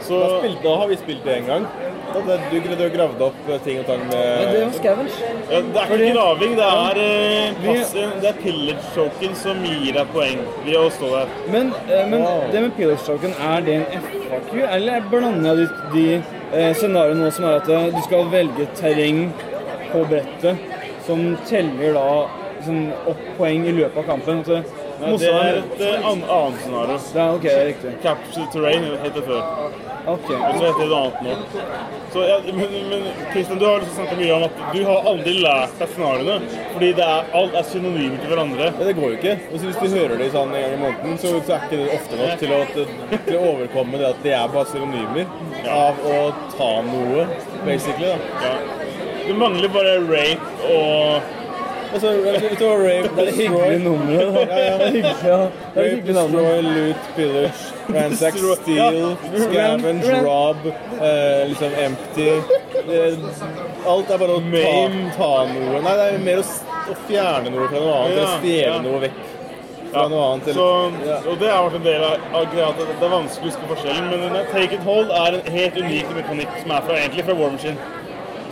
Så Da, spilte, da har vi spilt det en gang. Da det- du greide å grave opp eh, ting og tang Ja, det er med Scavenge. ja, det er ikke graving, det er, eh, pass, det er pillage token som gir deg poeng ved å stå der. Men, eh, men det med pillage token, er det en FAQ, eller blander jeg de, de eh, scenarioene nå som er at eh, du skal velge terreng på brettet som teller da liksom, opp poeng i løpet av kampen? At, eh, det er et eh, an, annet scenario. Ja, ok, det er riktig. Capture terrain het det før. Ok. Og så heter det noe annet nå. Så, ja, men, men Christian, du har snakket mye om at du har aldri lært deg scenarioene. Fordi det er, alt er synonymer til hverandre. Ja, det går jo ikke. Og så hvis du hører det sånn en gang i måneden, så, så er ikke det ofte nok til å, til å overkomme det at det er bare synonymer av å ta noe, basically. da. Ja. Du mangler bare rape og Altså, vet du hva rape, Det er hyggelig nummer. da. Ja, ja. Det er hyggelig, ja. Det er hyggelig navn. destroy, loot, pillage, ransack, steal, scavenge, rob, eh, liksom empty. Eh, alt er bare å ta, ta noe. Nei, det er mer å, å fjerne noe fra noe annet, Ja, å stjele ja. noe vekk noe annet. Så, ja. og det har vært en del av, av greia at det, det er vanskelig å huske forskjellen. Men take it hold er en helt unik mekanikk som er fra, egentlig fra War Machine.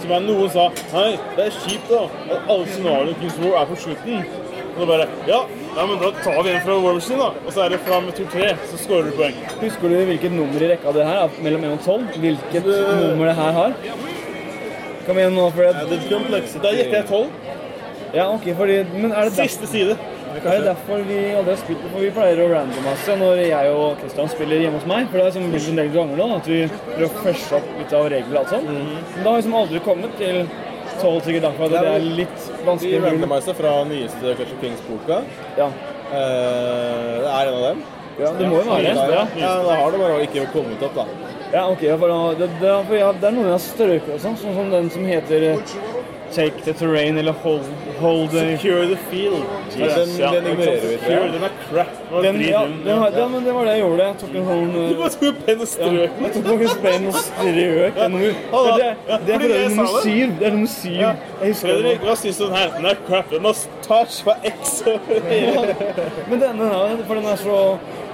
Som er noen sa Hei, det er kjipt da at alle scenarioene i Kings War er på slutten. Og da bare Ja, nei, men da tar vi en fra War Machine, da. Og så er det fra tur tre, så scorer du poeng. Husker du hvilket nummer i rekka det her er? Mellom 1 og 12? Hvilket nummer det her har? Kom igjen nå, Fred. Det er komplekse, Da gjetter jeg tolv. Ja, ok, fordi, men er det, Siste side. Er derfor vi aldri har spilt det? For vi pleier å randomasse når jeg og Kristian spiller hjemme hos meg. For det er som blitt en del ganger nå, at vi prøver å freshe opp litt av regler og alt sånt. Men det har liksom aldri kommet til 12 sikkert derfor at det er litt vanskelig. Vi randomiser fra nyeste Clash of Kings-boka. Ja. Eh, det er en av dem. ja, det må jo være det. Ja, Ja, da har det bare ikke kommet opp, da. ja ok. For da, det, det, for ja, det er noen jeg har strøket også, sånn, sånn som den som heter eh, Take the terrain eller hold, hold the Secure the field. Men den, Ja, den ignorerer vi. den er crap. Den, ja, den. har- ja, men det var det jeg gjorde. Jeg tok en hånd Du eh, bare tok penn og Ja, strøk. jeg tok en penn og strøk nummer. Det, det er fordi for er nummer det. syv. Det er nummer syv. Ja. Jeg husker det. hva syns du den her? Den er crap. Den har touch på X over hele. Men denne for den er så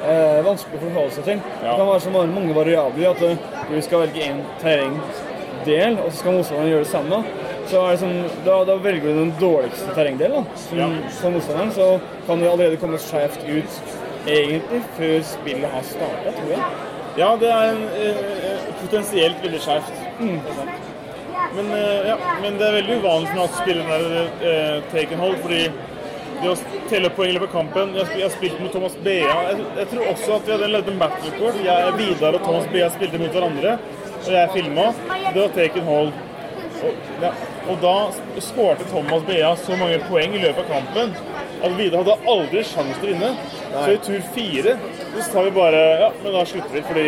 eh, vanskelig å forholde seg til. Det kan være så mange, mange variabler at eh, vi skal velge én terrengdel, og så skal motstanderen gjøre det samme. Så er det sånn, da, da velger du den dårligste terrengdelen. Som, Ja. som motstanderen så kan du allerede komme skjevt ut egentlig før spillet har starta, tror jeg. Ja, det er en, eh, potensielt veldig skjevt. Men, eh, ja, men det er veldig uvanlig med å spille den der eh, take and hold, fordi det å telle poeng i løpet av kampen Jeg har jeg spilt med Thomas Bea. Jeg, jeg tror også at vi hadde en en battle record. Jeg, Vidar og Thomas Bea spilte mot hverandre, og jeg filma. Det var take and hold. Og, ja, og da skårte Thomas Bea så mange poeng i løpet av kampen at Vidar hadde aldri sjanse til å vinne. Så i tur fire så tar vi bare Ja, men da slutter vi, fordi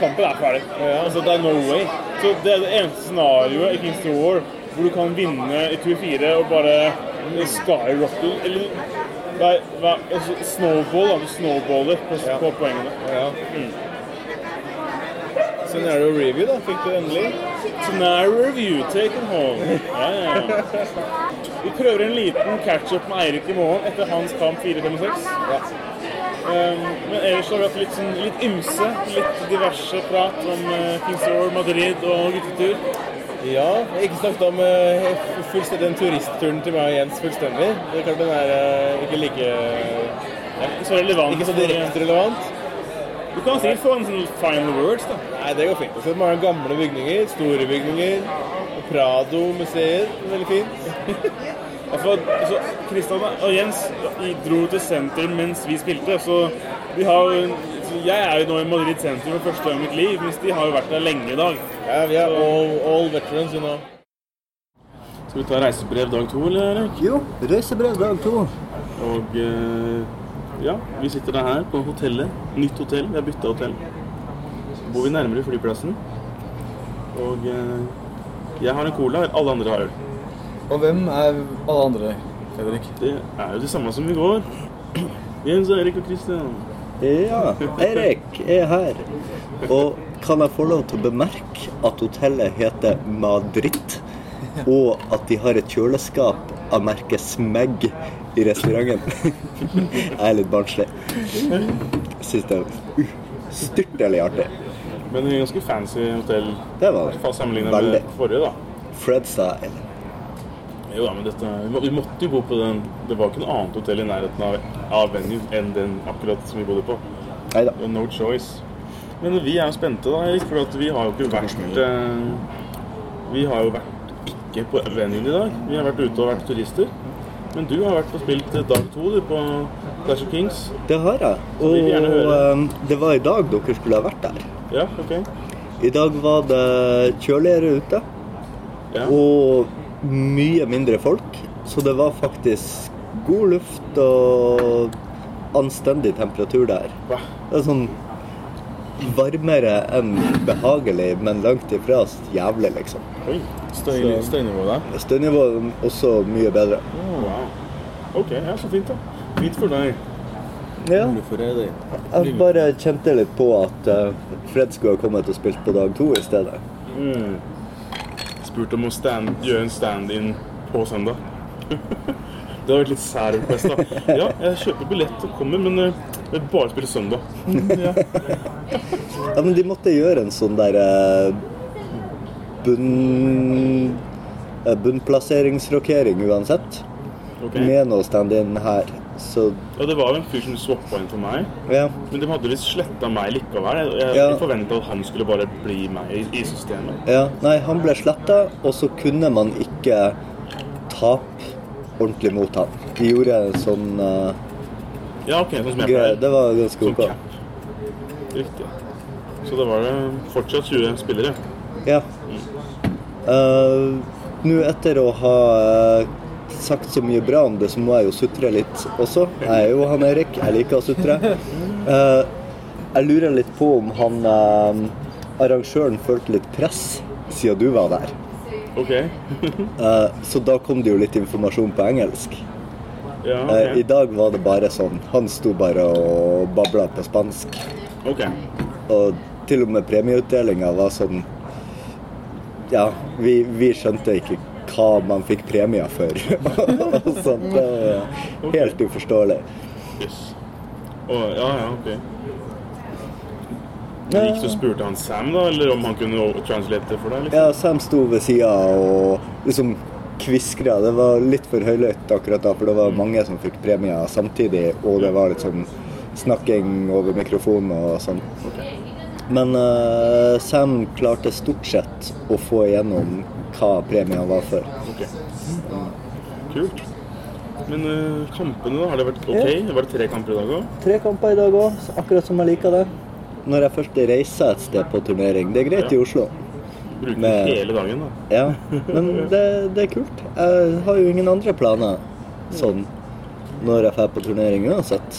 kampen er ferdig. Altså, det er no way. Så det er det eneste scenarioet i Kings War hvor du kan vinne i tur fire og bare skyrocket Eller hva, hva, altså, snowball, da. Du snowballer på, på poengene. Ja. Scenario review, da. Fikk du endelig? Scenario review, take it home. Ja, ja, ja. Vi prøver en liten catch-up med Eirik i morgen etter hans kamp 4-5-6. Um, men ellers har vi hatt litt, sånn, litt ymse, litt diverse prat om uh, Kings Roar, Madrid og guttetur. Ja. jeg har Ikke snakket om uh, den turistturen til meg og Jens fullstendig. Det er klart den er uh, ikke like Ikke så relevant. Ikke så direkte relevant. Du kan sikkert få en sånn final words, da. Nei, det går fint. Det er mange gamle bygninger, store bygninger. Prado-museet. Veldig fint. Altså, altså, Kristian og Jens de dro til sentrum mens vi spilte, så vi har så Jeg er jo nå i Madrid sentrum for første gang i mitt liv, mens de har jo vært der lenge i dag. Ja, vi er all, all veterans, you know. Skal vi ta reisebrev dag to, eller? Jo, reisebrev dag to. Og eh, ja, vi sitter da her på hotellet. Nytt hotell. Vi har bytta hotell. Så bor vi nærmere flyplassen. Og eh, jeg har en cola, alle andre har øl. Og hvem er alle andre, Fredrik? Det er jo det samme som i går. Jens, Erik og Kristian. Ja, Eirik er her. Og kan jeg få lov til å bemerke at hotellet heter Madrid, og at de har et kjøleskap av merket Smeg i restauranten? Jeg er litt barnslig. Syns det er styrtelig artig. Men et ganske fancy hotell Det var det. sammenlignet Veldig. med forrige, da. Fred style. Jo da, men dette, vi, måtte jo bo på den Det var ikke noe annet hotell i nærheten av, av venue enn den akkurat som vi bodde på. Nei da. Det var no choice. Men vi er jo spente, da, Erik, for vi har jo ikke vært eh, Vi har jo vært ikke på venuen i dag. Vi har vært ute og vært turister. Men du har vært og spilt dag to du, på Clash of Kings. Det har jeg. Og eh, det var i dag dere skulle ha vært der. Ja, OK. I dag var det kjøligere ute. Ja. og mye mindre folk. Så det var faktisk god luft og anstendig temperatur der. Det er sånn varmere enn behagelig, men langt ifra jævlig, liksom. Oi. Støy, støynivået der. Støynivået også mye bedre. Wow. OK, ja, så fint, da. Fint for deg. Ja, jeg bare kjente litt på at eh, Fred skulle ha kommet og spilt på dag to i stedet. Mm. Spurte om å stand, gjøre en stand-in på søndag. Det har vært litt sær request, da. Ja, jeg kjøper billett og kommer, men eh, jeg vil bare spille søndag. Ja. Ja, men de måtte gjøre en sånn der eh, bunn... eh, Bunnplasseringsrokering uansett. Okay. Med noe stand-in her. Så ja, det var jo en fyr som swappa inn for meg, ja. men de hadde visst sletta meg likevel. Jeg, jeg, Ja. forventa at han skulle bare bli meg i, i systemet. ja. Nei, han ble sletta, og så kunne man ikke tape ordentlig mot han. De gjorde en sånn uh, Ja, OK, sånn som jeg pleier. Det var ganske ok. Riktig. Så det var det fortsatt 20 spillere. Ja. Eh, Nå etter å ha uh, sagt så mye bra om det, så må jeg jo sutre litt også. Jeg er jo han Erik. Jeg liker å sutre. Jeg lurer litt på om han arrangøren følte litt press siden du var der. OK. uh, så da kom det jo litt informasjon på engelsk. Ja, Eh, I dag var det bare sånn Han sto bare og babla på spansk. Ok. Og til og med premieutdelinga var sånn Ja, vi, vi skjønte ikke hva man fikk premier for. sånt. Det var helt uforståelig. Yes. Oh, ja, ja, ok. Men gikk du spurte han Sam, da, eller om han kunne translate det for deg? Liksom? Ja, Sam sto ved sida og liksom kviskra. Det var litt for høylytt akkurat da, for det var mange som fikk premier samtidig, og det var litt sånn snakking over mikrofonen og sånn. Men uh, Sam klarte stort sett å få igjennom hva premien var for. Okay. Kult. Men uh, kampene, da? Har det vært OK? Var det tre kamper i dag òg? Tre kamper i dag òg, akkurat som jeg liker det. Når jeg først reiser et sted på turnering. Det er greit i Oslo. Bruker Med- hele dagen, da. Ja, men det, det er kult. Jeg har jo ingen andre planer sånn når jeg drar på turnering uansett.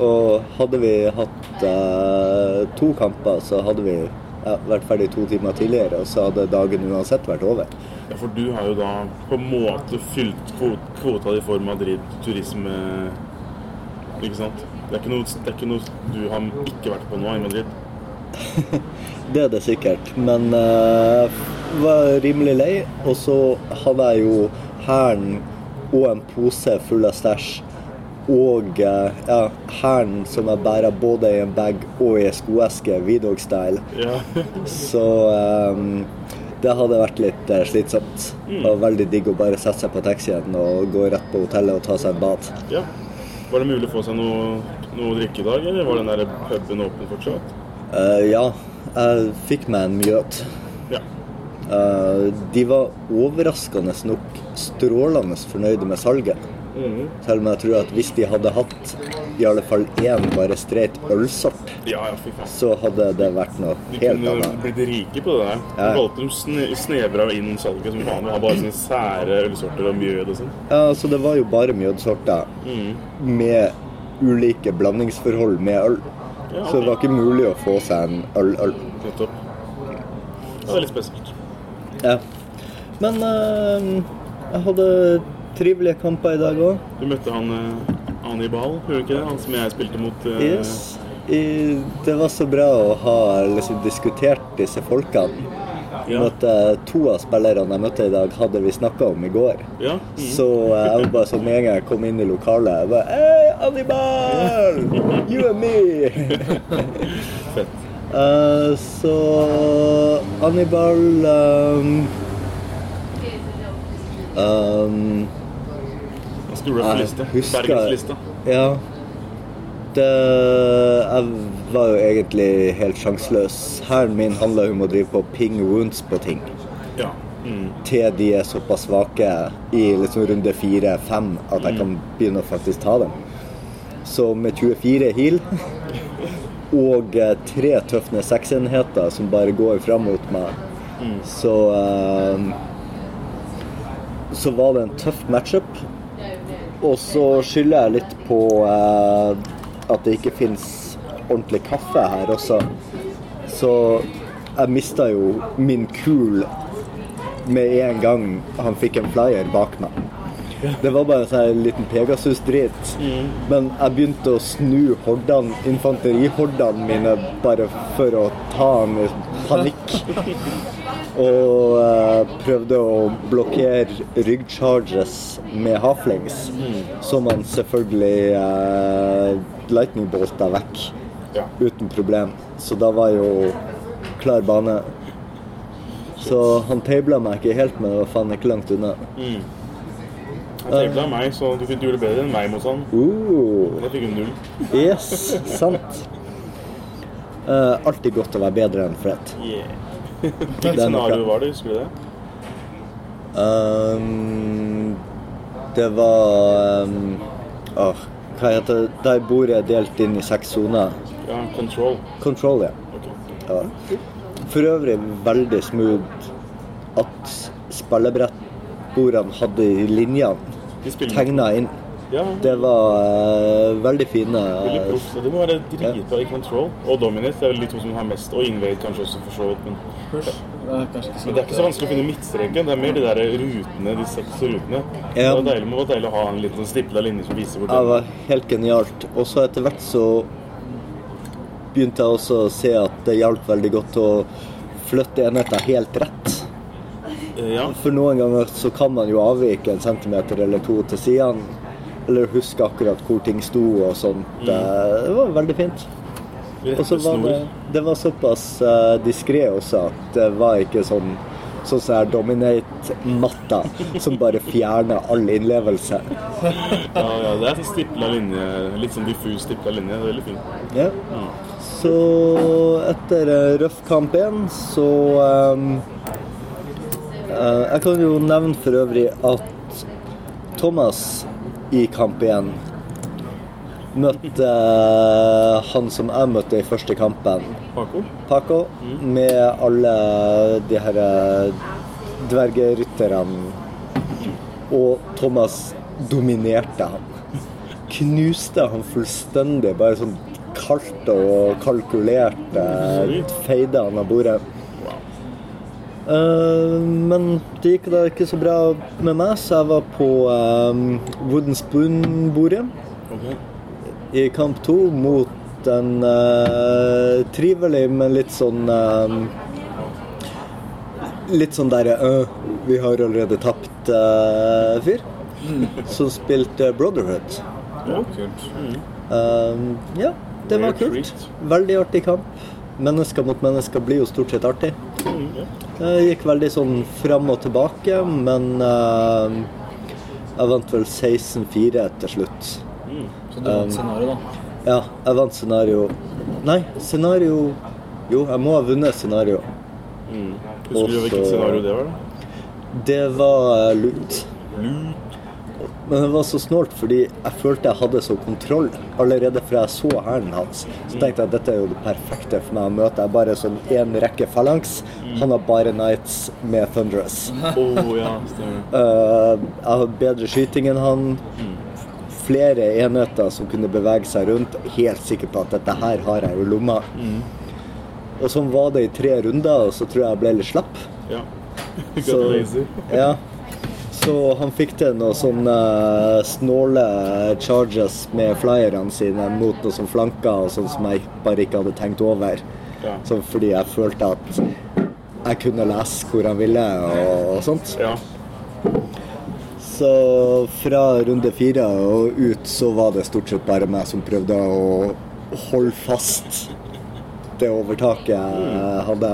Og hadde vi hatt eh, to kamper, så hadde vi ja, vært ferdig to timer tidligere, og så hadde dagen uansett vært over. Ja, For du har jo da på en måte fylt kvota di for Madrid turisme, ikke sant? Det er ikke, noe, det er ikke noe du har ikke vært på nå i Madrid. Det er det sikkert, men jeg var rimelig lei. Og så hadde jeg jo hæren og en pose full av stæsj. Og eh, ja, hæren som jeg bærer både i en bag og i en skoeske, Vidog-style. Ja. Så um, det hadde vært litt eh, slitsomt. Det var veldig digg å bare sette seg på taxien og gå rett på hotellet og ta seg et bad. ja. Var det mulig å få seg noe, noe å drikke i dag, eller var den der puben åpen fortsatt? Uh, ja, jeg fikk meg en mjøt. Ja. Uh, de var overraskende nok strålende fornøyde med salget. Mhm. Selv om jeg tror at hvis de hadde hatt i alle fall én bare streit ølsort, Ja, ja, så hadde det vært noe De helt kunne annet. blitt rike på det der. De valgte de sne snevra inn salget som faen. bare sånne sære ølsorter og mjød og sånn. Ja, altså det var jo bare mjødsorter mm. med ulike blandingsforhold med øl. Ja, Så det var ikke mulig å få seg en øl-øl. Nettopp. Det er litt spesielt. Ja. Men eh, jeg hadde trivelige kamper i dag òg. Du møtte han eh, Anibal, gjorde du ikke det? Han som jeg spilte mot. Uh... Yes. I, det var så bra å ha liksom, diskutert disse folkene. Ja. Møtte to av spillerne jeg møtte i dag, hadde vi snakka om i går. Ja. Mm. Så eh, jeg var bare sånn med en gang jeg kom inn i lokalet jeg bare Hei, Anibal! You and me! Fett. Eh, så Anibal um, um, Hva skulle du ha for Jeg liste? Bergenslista. Ja. Det Jeg var jo egentlig helt sjanseløs. Hæren min handla om å drive på ping wounds på ting. Ja. Mm. Til de er såpass svake i liksom runde fire-fem at jeg kan begynne å faktisk ta dem. Så med 24 heal og eh, tre tøffende seksenheter som bare går fram mot meg, så eh, Så var det en tøff matchup. Og så skylder jeg litt på eh, at det ikke fins ordentlig kaffe her også. Så jeg mista jo min kul med en gang han fikk en flyer bak meg. Det var bare en sånn liten Pegasus-drit. Men jeg begynte å snu hordene, infanterihordene mine bare for å ta han panikk. Og eh, prøvde å blokkere ryggcharges med halflings, som han selvfølgelig uh, lightning-bolta vekk Ja. uten problem. Så da var jo klar bane. Så han tabla meg ikke helt, men det var faen ikke langt unna. Mm. Han tabla meg, så du fikk- gjøre det bedre enn meg mot han. Uh, Jeg fikk en null. yes, sant. Eh, alltid godt å være bedre enn Fred. Yeah. Det Hvilket scenario var det? Husker du det? Um, det var um, oh, Hva heter det? Der bordet er delt inn i seks soner. Ja, Control. Control, ja. Okay. ja. For øvrig veldig smooth at spillebrettbordene hadde linjene tegna inn. Ja, Det var uh, veldig fine. veldig proff. Det må være dritbra i Control. Og Dominus det er vel de to som har mest. Og Invade kanskje også, for så vidt. Men, Det er så men det er ikke så vanskelig å finne midtstreken. Det er mer de der rutene, de seks rutene. Det Ja. var deilig, det være deilig å ha en liten stipla linje som viser hvor Det var helt genialt. Og så etter hvert så begynte jeg også å se at det hjalp veldig godt å flytte enheter helt rett. Eh, Ja. For noen ganger så kan man jo avvike en centimeter eller to til sidene. Eller huske akkurat hvor ting sto og sånt. Mm. Det var veldig fint. Og så var det, det var såpass uh, diskré også at det var ikke sånn sånn som er Dominate-matta, som bare fjerner all innlevelse. Ja, ja, det er stipla linje. Litt sånn diffus stipla linje. Det er veldig fint. Ja. Så etter eh, røff kamp én, så um, uh, Jeg kan jo nevne for øvrig at Thomas i kamp igjen. møtte eh, han som jeg møtte i første kampen, Paco? Paco, med alle de her eh, dvergerytterne. Og Thomas dominerte han. Knuste han fullstendig. Bare sånn kaldt og kalkulert. eh, Feide han av bordet. Eh, men det gikk da ikke så bra med meg, så jeg var på eh, Wooden Spoon-bordet okay. i kamp to mot en eh, trivelig, men litt sånn Litt sånn der uh, Vi har allerede tapt fyr. Som spilte Brotherhood. Ja, kult. Mm. Ja, det var kult. Veldig artig kamp. Mennesker mot mennesker blir jo stort sett artig. Mm, ja. Det gikk veldig sånn fram og tilbake, men eh, jeg vant vel 16-4 til slutt. Så du vant scenario, da. Ja, jeg vant scenario Nei, scenario Jo, jeg må ha vunnet scenario. Mm. Husker du hvilket scenario det var? da? Det var lut. lut. Men det var så snålt fordi jeg følte jeg hadde så kontroll allerede fra jeg så hælen hans. Så tenkte jeg at dette er jo det perfekte for meg å møte. Jeg bare sånn én rekke phalanx. Han har bare Knights med Thunderous. Oh, ja. Eh, jeg har bedre skyting enn han. Flere enheter som kunne bevege seg rundt. Helt sikker på at dette her har jeg i lomma. Og sånn var det i tre runder, og så tror jeg jeg ble litt slapp. Ja. Så, ja. Så han fikk til noen sånne snåle charges med flyerne sine mot noen som flanker, og sånn som jeg bare ikke hadde tenkt over. Ja. Sånn fordi jeg følte at jeg kunne lese hvor han ville og, og sånt. ja. Så fra runde fire og ut så var det stort sett bare meg som prøvde å holde fast det overtaket jeg hadde.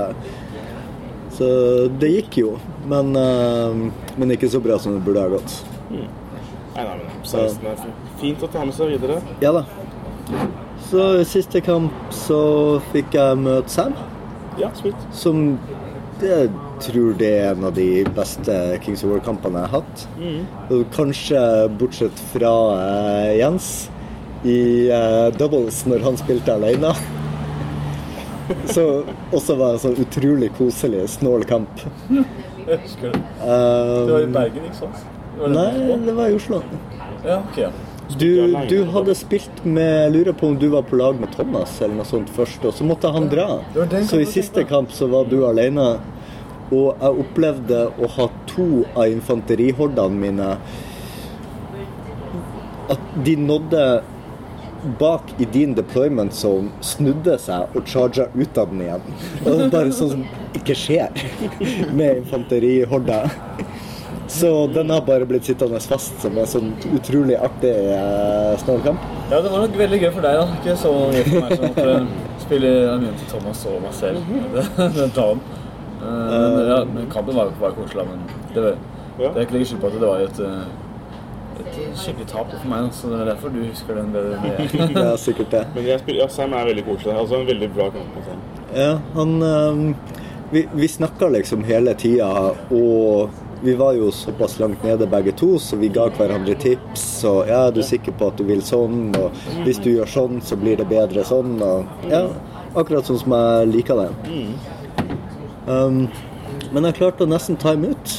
Så det gikk jo, men, eh, men ikke så bra som det burde ha gått. Nei, nei, men 16 er fint. Fint å ta med seg videre. Ja da. Så i siste kamp så fikk jeg møte Sam, Ja, sweet. som jeg tror det er en av de beste Kings of War-kampene jeg har hatt. Mm. Kanskje bortsett fra eh, Jens i uh, doubles når han spilte alene. Så også var det en sånn utrolig koselig, snål kamp. Jeg husker det. Det var i Um, Bergen, ikke sant? Det nei, det var i Oslo. Ja, ok. Du, du hadde spilt med Jeg lurer på om du var på lag med Thomas eller noe sånt først, og så måtte han dra. Så i siste kamp så var du alene. Og jeg opplevde å ha to av infanterihordene mine At de nådde bak i din deployment som snudde seg og charga ut av den igjen. Og det er bare sånn som ikke skjer med infanterihorda. Så den har bare blitt sittende fast som en sånn utrolig artig eh, snålkamp. Ja, det var nok veldig gøy for deg, da. Ikke så gøy for meg som måtte spille armeen til Thomas og meg selv den dagen. Eh, Men, ja, men kampen var, var koselig, da, men det, var, det er ikke legger skjul på at det var et, eh, et skikkelig tap for meg. Så det er derfor du husker den bedre enn jeg. Det er sikkert det. Men jeg spiller, ja, Sam er veldig koselig. Altså en veldig bra kamp. Sam. Ja, han eh, Vi, vi snakka liksom hele tida, og vi var jo såpass langt nede begge to, så vi ga hverandre tips. Og ja, du er sikker på at du vil sånn, og hvis du gjør sånn, så blir det bedre sånn. Og ja, akkurat sånn som jeg liker det. Um, men jeg klarte å nesten time ut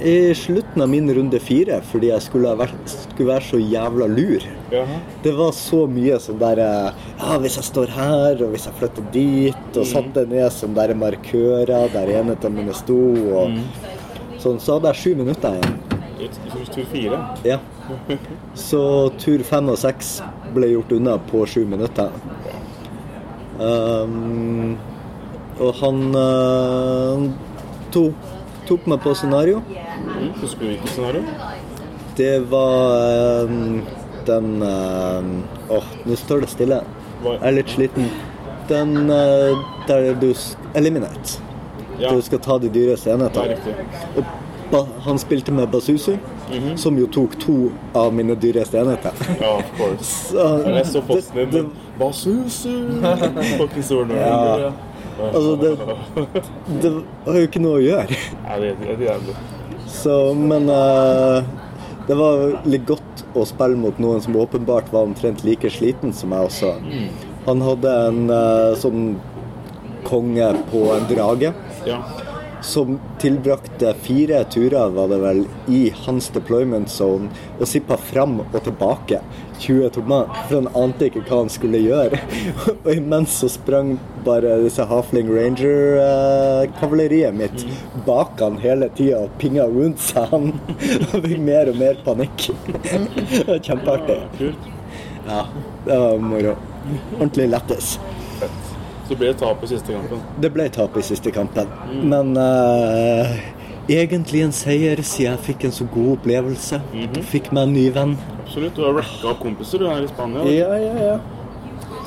i slutten av min runde fire fordi jeg skulle, ha vært, skulle være så jævla lur. Jaha. Det var så mye sånn der eh, Ja, hvis jeg står her, og hvis jeg flytter dit, og satte ned som der markører der enhetene mine sto, og sånn, så hadde jeg sju minutter igjen. Tur fire. Ja. Så tur fem og seks ble gjort unna på sju minutter. Um, og han uh, tok, tok meg på scenario. Mm. Husker du hvilket scenario? Det var um, den um, Åh, nå står det stille. Jeg er litt sliten. Den uh, der du Eliminate. Ja. Du skal ta de er enhetene. Og han spilte med Basusu, -hmm. som jo tok to av mine dyreste enheter. Ja, of course. Så, Jeg så posten din. Basusu! Fucking stor nerd. Ja. Altså, det, det har jo ikke noe å gjøre. Nei, det er jævlig. Så, men uh, det var litt godt å spille mot noen som åpenbart var omtrent like sliten som meg også. Han hadde en uh, sånn konge på en drage Ja. som tilbrakte fire turer, var det vel, i hans deployment zone og sippa fram og tilbake 20 tommer, for han ante ikke hva han skulle gjøre. Og imens så sprang bare disse Halfling Ranger-kavaleriet mitt bak han hele tida og pinga rundt seg. Han fikk mer og mer panikk. Det var kjempeartig. Ja, det var moro. Ordentlig lættis. Så det ble tap i siste kampen. Det ble tap i siste kampen, men eh, egentlig en seier siden jeg fikk en så god opplevelse. Fikk meg en ny venn. Absolutt. Du har racka opp kompiser du er i Spania. Ja, ja, ja.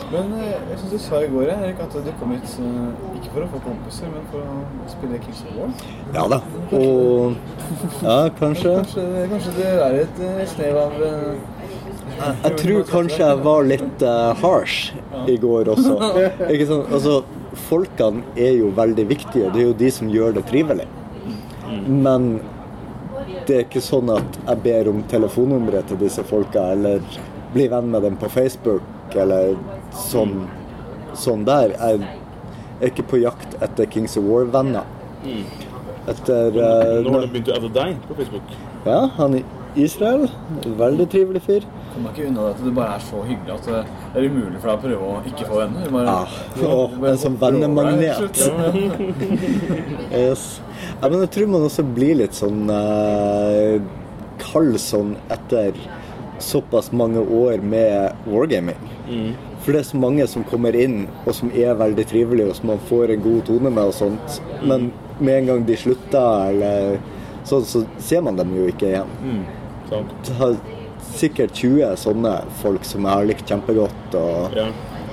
Men eh, jeg syns du sa i går Erik, at du kom hit eh, ikke for å få kompiser, men for å spille Kings of War. Ja da. Og ja, kanskje. Kanskje, kanskje det er et eh, snev av jeg, Jeg tror kanskje jeg var litt uh, harsh i går også. Ikke sant? Altså, folkene er jo veldig viktige. Det er jo de som gjør det trivelig. Men det er ikke sånn at jeg ber om telefonnummeret til disse folka, eller blir venn med dem på Facebook, eller sånn, sånn der. Jeg er ikke på jakt etter Kings of War-venner. Etter eh, Nå har de begynt å adde deg på Facebook. Ja, han i Israel. Veldig trivelig fyr. Kommer ikke unna at du bare er så hyggelig at det er umulig for deg å prøve å ikke få venner. Bare, Ja, og en sånn vennemagnet. Yes. Ja, men jeg tror man også blir litt sånn eh, kald sånn etter såpass mange år med wargaming. For det er så mange som kommer inn, og som er veldig trivelige, og som man får en god tone med og sånt. Men med en gang de slutter, eller sånn, så ser man dem jo ikke igjen. Sant? Jeg sikkert 20 sånne folk som jeg har likt kjempegodt, og, Ja.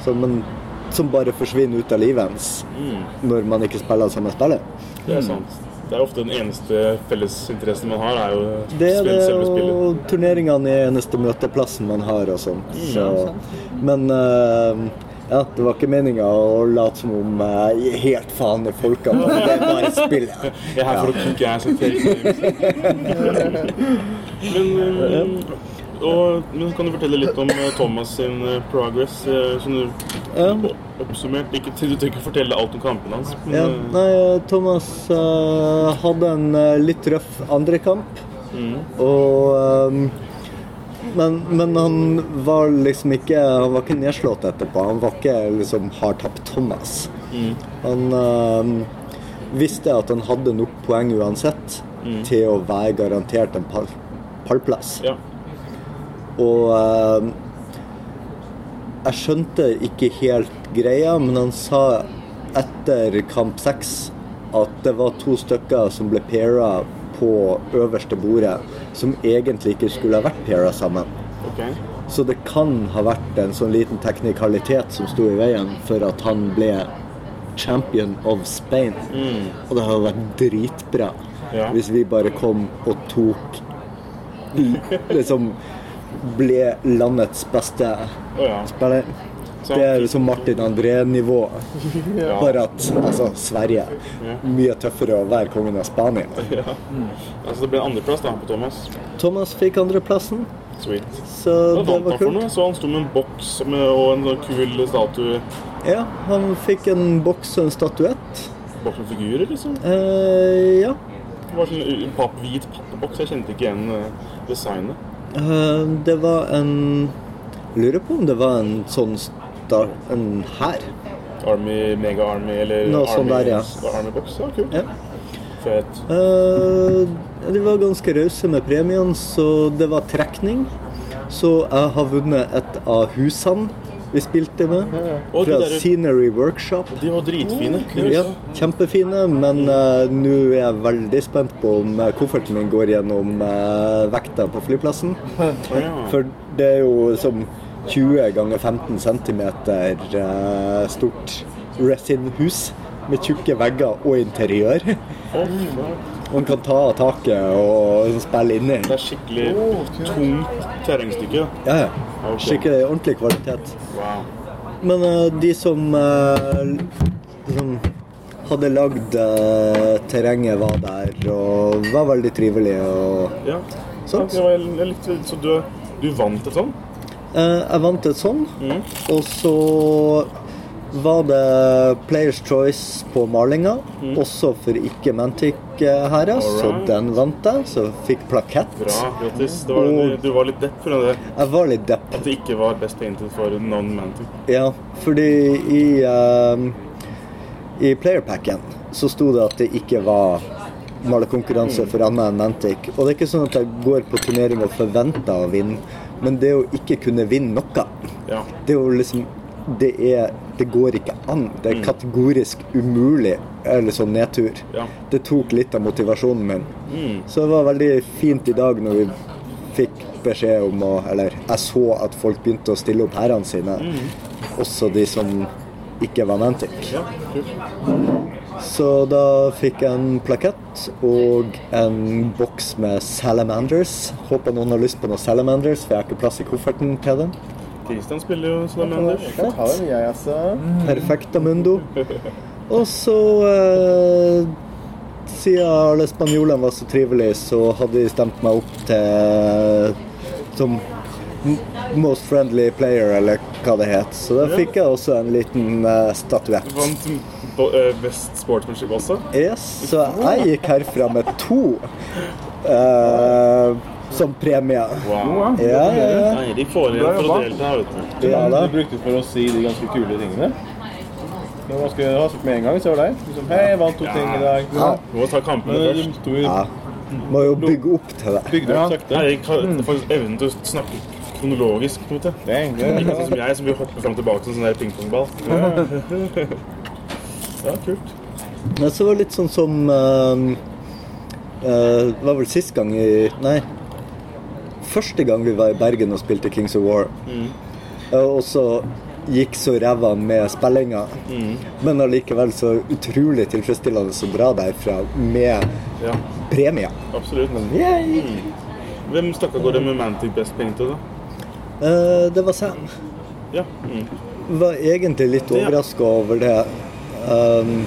så, men, som bare forsvinner ut av livet ens når man ikke spiller samme spillet. Det er sant. Det er ofte den eneste fellesinteressen man har, er jo Det er det, og turneringene er eneste møteplassen man har og sånn. Så, men uh, ja, det var ikke meninga å late som om jeg gir helt faen i folka. men Det er bare spill Jeg er her for å take names. Men, eh, og, men kan du fortelle litt om eh, Thomas sin eh, progress? eh, Sånn Ja. oppsummert. Ikke, du trenger ikke fortelle alt om kampene hans. Men, Ja, nei, Thomas uh, hadde en litt røff andre kamp. Og um, men, men han var liksom ikke Han var ikke nedslått etterpå. Han var ikke liksom har tapt Thomas. Han um, visste at han hadde nok poeng uansett til å være garantert en pall, pallplass. ja. Og eh, jeg skjønte ikke helt greia, men han sa etter kamp seks at det var to stykker som ble paira på øverste bordet, som egentlig ikke skulle ha vært paira sammen. Okay. Så det kan ha vært en sånn liten teknikalitet som sto i veien for at han ble champion of Spain. Og det hadde vært dritbra Ja. hvis vi bare kom og tok Liksom ble landets beste Å ja. spiller. Det er liksom Martin André-nivå. Bare at altså, Sverige Mye tøffere å være kongen av Spania. Altså, det ble andreplass da på Thomas. Thomas fikk andreplassen, Sweet. så Hva det var kult. Så han sto med en boks med, og en sånn kul statue. Ja, han fikk en boks og en statuett. Boks med figurer, liksom. Eh, ja. Det var sånn papp, hvit pappboks. Jeg kjente ikke igjen uh, designet. Eh, det var en Lurer på om det var en sånn star, En hær. Army, Mega Army eller Noe sånn Army, der, ja. Army Box. Ja, kult. Ja. Fett. Uh, de var ganske rause med premiene, så det var trekning. Så jeg har vunnet et av husene vi spilte med, fra der- Scenery Workshop. De var dritfine. De Ja, kjempefine, men uh, nå er jeg veldig spent på om eh, kofferten min går gjennom uh, vekta på flyplassen. For det er jo som 20 ganger 15 cm uh, stort resin-hus med tjukke vegger og interiør. Man kan ta av taket og spille inni. Det er skikkelig tungt terrengstykke. Ja, ja. Skikkelig ordentlig kvalitet. Wow. Men uh, de som, uh, liksom hadde lagd uh, terrenget, var der og var veldig trivelige. Og, Ja. sånt. Ja, jeg, jeg likte Så du, du vant et sånt? Eh, jeg vant et sånt, Mm. og så var det Players Choice på malinga, også for ikke Mantic-herrer, så Mm. Den vant jeg. Så fikk plakett. Bra, grattis. Var, Og- du var litt depp for det. Jeg var litt depp. At det ikke var Best Painted for non-mantic. Ja, fordi i, uh, i playerpacken så sto det at det ikke var malekonkurranse for annet enn Mantic. Og det er ikke sånn at jeg går på turnering og forventer å vinne, men det å ikke kunne vinne noe, Ja. det er jo liksom det, er, det går ikke an. Det er kategorisk umulig, eller sånn nedtur. Ja. Det tok litt av motivasjonen min. Mm. Så det var veldig fint i dag når vi fikk beskjed om å Eller jeg så at folk begynte å stille opp herrene sine. Også de som ikke var Mantic. ja. Så da fikk jeg en plakett og en boks med salamanders. Håper noen har lyst på noen salamanders, for jeg har ikke plass i kofferten til dem. Christian spiller jo Salamanders. Jeg tar den, jeg, altså. Perfectamundo. Og så eh, Siden alle spanjolene var så trivelige, så hadde de stemt meg opp til som most friendly player, eller hva det het. Så da fikk jeg også en liten eh, statuett. Vant eh, Best Sportsmanship også. Yes, så jeg gikk herfra med to eh, som premie. Wow. Ja, ja, ja. Nei, de får igjen for å delta, vet du. ja da. Du brukte for å si de ganske kule tingene. Hva skal du ha sagt med en gang? Så var det deg. Liksom, Hei, jeg vant to ting i dag. Ja. Du må ta kampene først. ja. Må jo bygge opp til det. Bygge opp sakte. Jeg har faktisk evnen til å snakke kronologisk, på en måte. Det er egentlig Ikke sånn som jeg, som vil hoppe fram og tilbake som en sånn pingpongball. Ja, kult. Men så var det litt sånn som uh, uh, Det var vel sist gang i Nei. Første gang vi var i Bergen og spilte Kings of War. Mm. og så gikk så ræva med spillinga. Men allikevel så utrolig tilfredsstillende å dra derfra med Ja, premie. absolutt. Yay! Hvem stakk av gårde med Mantic Best Painted, da? Uh, det var Sam. Ja. Mm. var egentlig litt overraska over det. Um,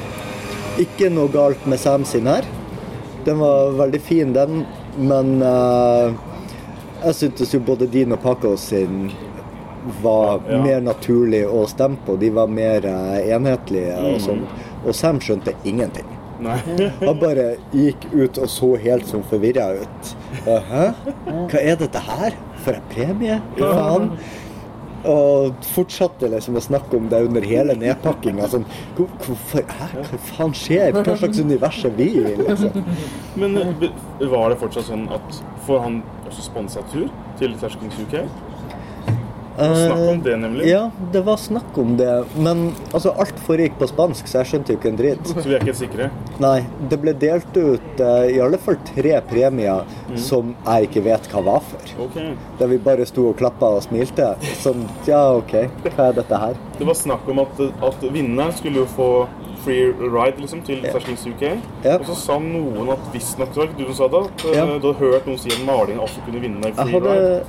ikke noe galt med Sam sin her. Den var veldig fin, den. Men uh, jeg syntes jo både din og Paco sin var Ja. mer naturlig å stemme på. De var mer eh, enhetlige Mm. og sånn. Og Sam skjønte ingenting. Nei. Han bare gikk ut og så helt sånn forvirra ut. Hæ? Hva er dette her? For en premie? Hva faen? Og fortsatte liksom å snakke om det under hele nedpakkinga. Sånn, hvorfor, hæ? Hva faen skjer? Hva slags univers er vi i? Liksom? Men eh, var det fortsatt sånn at for han også sponsa tur til Clash Kings UK? Snakk om det, nemlig. Ja, det var snakk om det. Men altså, alt foregikk på spansk, så jeg skjønte jo ikke en dritt. Så vi er ikke helt sikre? Nei, det ble delt ut uh, i alle fall tre premier som jeg ikke vet hva var for. Ok. Der vi bare sto og klappa og smilte. Sånn, ja OK, hva er dette her? Det var snakk om at, at vinneren skulle jo få free ride liksom, til ja. Sessions UK. Ja. Og så sa noen at visstnok det var ikke du som sa det, at eh, Ja. du hadde hørt noen si at malingen også kunne vinne Jeg free hadde ride.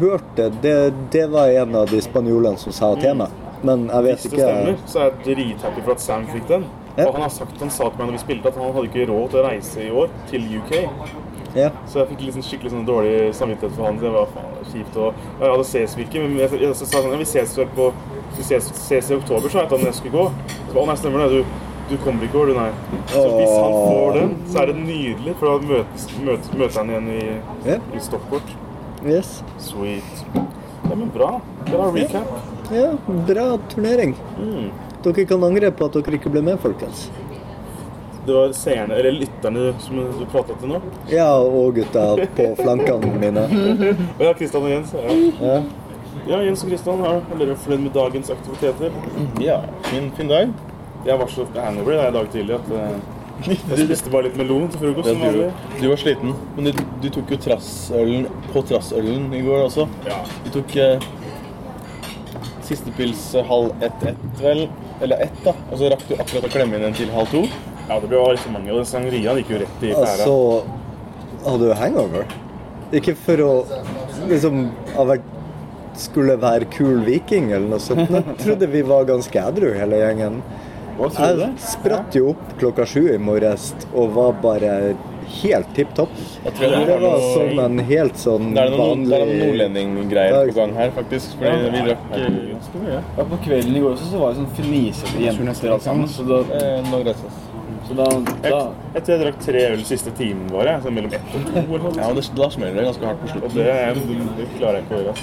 hørt det. det. Det var en av de spanjolene som sa til meg. Men jeg vet Hvis det stemmer, så er jeg drithappy for at Sam fikk den. Ja. Og han har sagt, han sa til meg når vi spilte at han hadde ikke råd til å reise i år til UK. Ja. Så jeg fikk sånn skikkelig sånn dårlig samvittighet for han. Det var faen kjipt. Og ja, ja, det ses vi ikke, men jeg, jeg, så sa sånn, vi ses på vi ses, ses i oktober, sa jeg til han jeg skulle gå. Å nei, stemmer det. Du, du kommer ikke år, du, nei. Så hvis han får den, så er det nydelig, for da møtes, møtes, møter han igjen i, yeah. i Stockport. Yes. Sweet. Ja, men bra. Bra recap. Ja, bra turnering. Mm. Dere kan angre på at dere ikke ble med, folkens. Det var seerne, eller lytterne som du pratet til nå. Ja, og gutta på flankene mine. Ja, Kristian og Jens. Ja. Ja. Ja, Jens og Kristian, har har dere fornøyd med dagens aktiviteter? Ja, fin, fin dag. Jeg var så hangover i dag tidlig at eh, jeg spiste bare litt melon til frokost. som vanlig. du, du var sliten, men du, du tok jo trassølen på trassølen i går også. Ja. Du tok eh, siste pils eh, halv ett-ett, vel. eller ett, da. Og så rakk du akkurat å klemme inn en til halv to. Ja, det ble jo liksom mange, og den sangriaen gikk jo rett i pæra. Altså Hadde du hangover? Ikke for å liksom ha vært skulle være kul viking eller noe sånt. Jeg trodde vi var ganske edru hele gjengen. Hva tror du? Jeg spratt jo opp klokka sju i morges og var bare helt tipp topp. Det Det var sånn som en helt sånn vanlig det er noen vanlig nordlendinggreier på gang her, faktisk. Fordi vi drakk eh, Ganske mye. Ja, på kvelden i går også så var det sånn fnisete jenter alt sammen. Så da, eh, så da, da Jeg tror jeg drakk tre øl siste timen vår. Jeg, mellom ett og to. Ja, det, Da smeller det ganske hardt på slutten. det, det klarer jeg ikke å gjøre.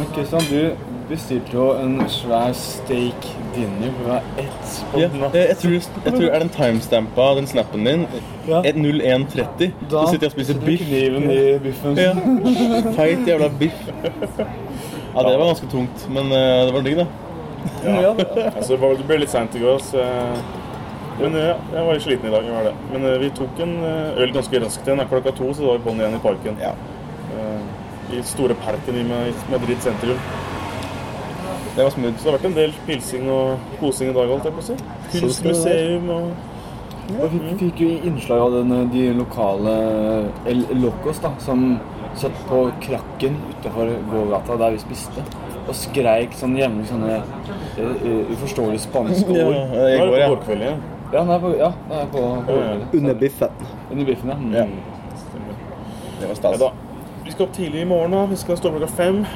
Men Kristian, du bestilte jo en svær steak dinner fra ett på Ja, natt. jeg, jeg, tror, jeg tror er den timestampa, den snappen din, Ja. 0130. Da Så sitter jeg og spiser biff. kniven i biffen. Ja. Feit jævla biff. Ja, det var ganske tungt, men uh, det var digg, da. Ja, Altså, det var- det ble litt seint i går, så jeg Men ja, jeg var litt sliten i dag. var det. Men eh, vi tok en eh, øl ganske raskt igjen. Klokka to, så var var på'n igjen i parken. Ja. Eh, I store parken i Ma- i Madrid sentrum. Det var smooth. Så det har vært en del pilsing og kosing i dag, holdt jeg på å si. Kunstmuseum og ja, vi fikk jo innslag av den, de lokale El Locos da, som satt på krakken utenfor gågata der vi spiste. Og skreik sånn jevnlig sånne eh, eh, uforståelige spanske Ja, ord. i Det går, ja. Kveld, ja. Ja, den er på, ja, den er på, på Ja, ja. under biffen. Under biffen, ja. Mm. Ja. Det var Ja, stas. da. Vi skal opp tidlig i morgen. da. Vi skal stå klokka fem.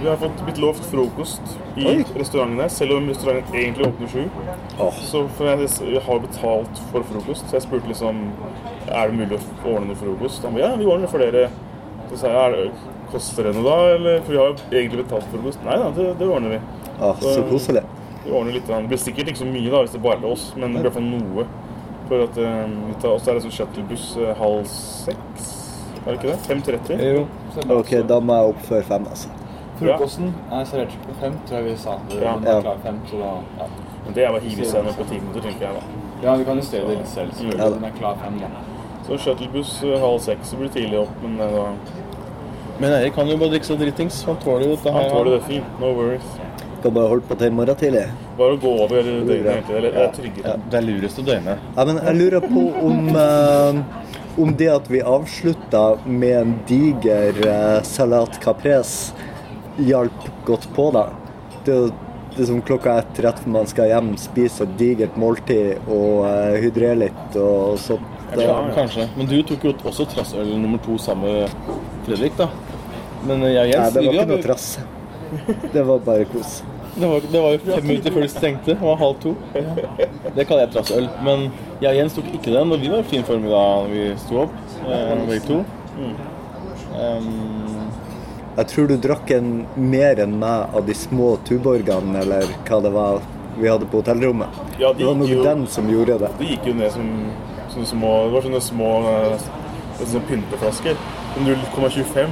Vi har fått blitt lovt frokost i Oi. restauranten her, selv om restauranten egentlig åpner sju. Oh. Så for jeg, jeg har betalt for frokost, så jeg spurte liksom Er det mulig å ordne noe frokost. Han ba ja, vi ordner det for dere. Så sa jeg er det, koster det noe da, eller? For vi har jo egentlig betalt for frokost. Nei da, det, det ordner vi. Oh, så koselig. Vi ordner litt. Det blir sikkert ikke så mye da, hvis det bare er oss, men i hvert fall noe. For at um, vi tar, Og så er det sånn shuttlebuss eh, halv seks. Er det ikke det? 5.30? Jo. Ok, da må jeg opp før fem, altså. Frokosten er servert på fem, tror jeg vi sa. Det, Ja. Er klar fem, så da, ja. Men det er bare å hive seg ned på ti minutter, tenker jeg da. ja, vi kan justere det litt selv. Ja. selvfølgelig. Den er klar fem, da. Så shuttlebuss eh, halv seks, så blir det tidlig opp, men eh, da Men Eirik kan jo bare drikke seg dritings. Han tåler jo dette han tåler det fint. No worries. Skal bare holde på til i morgen tidlig. Bare å gå over døgnet, egentlig. Det er tryggere. Ja, det er lurest å døgne. Ja, men jeg lurer på om, eh, om det at vi avslutta med en diger eh, salat caprese hjalp godt på da. Det er jo liksom klokka ett rett før man skal hjem, spise et digert måltid og uh, hydrere litt og sånt. Ja, Kanskje. Men du tok jo også trassøl nummer to sammen med Fredrik, da. Men eh, jeg og nei, det var ikke noe trass. Det var bare kos. Det var, det var jo fem minutter før de stengte. Det var halv to. Det kaller jeg trassøl. Men jeg og Jens tok ikke den, og vi var i fin form da vi sto opp. Eh, begge to. Um, Jeg tror du drakk en mer enn meg av de små Tuborgene, eller hva det var vi hadde på hotellrommet. Ja, de Det var nok jo- den som gjorde det. Det gikk jo ned som som små Det var sånne små eh, sånne pynteflasker. Som 0,25.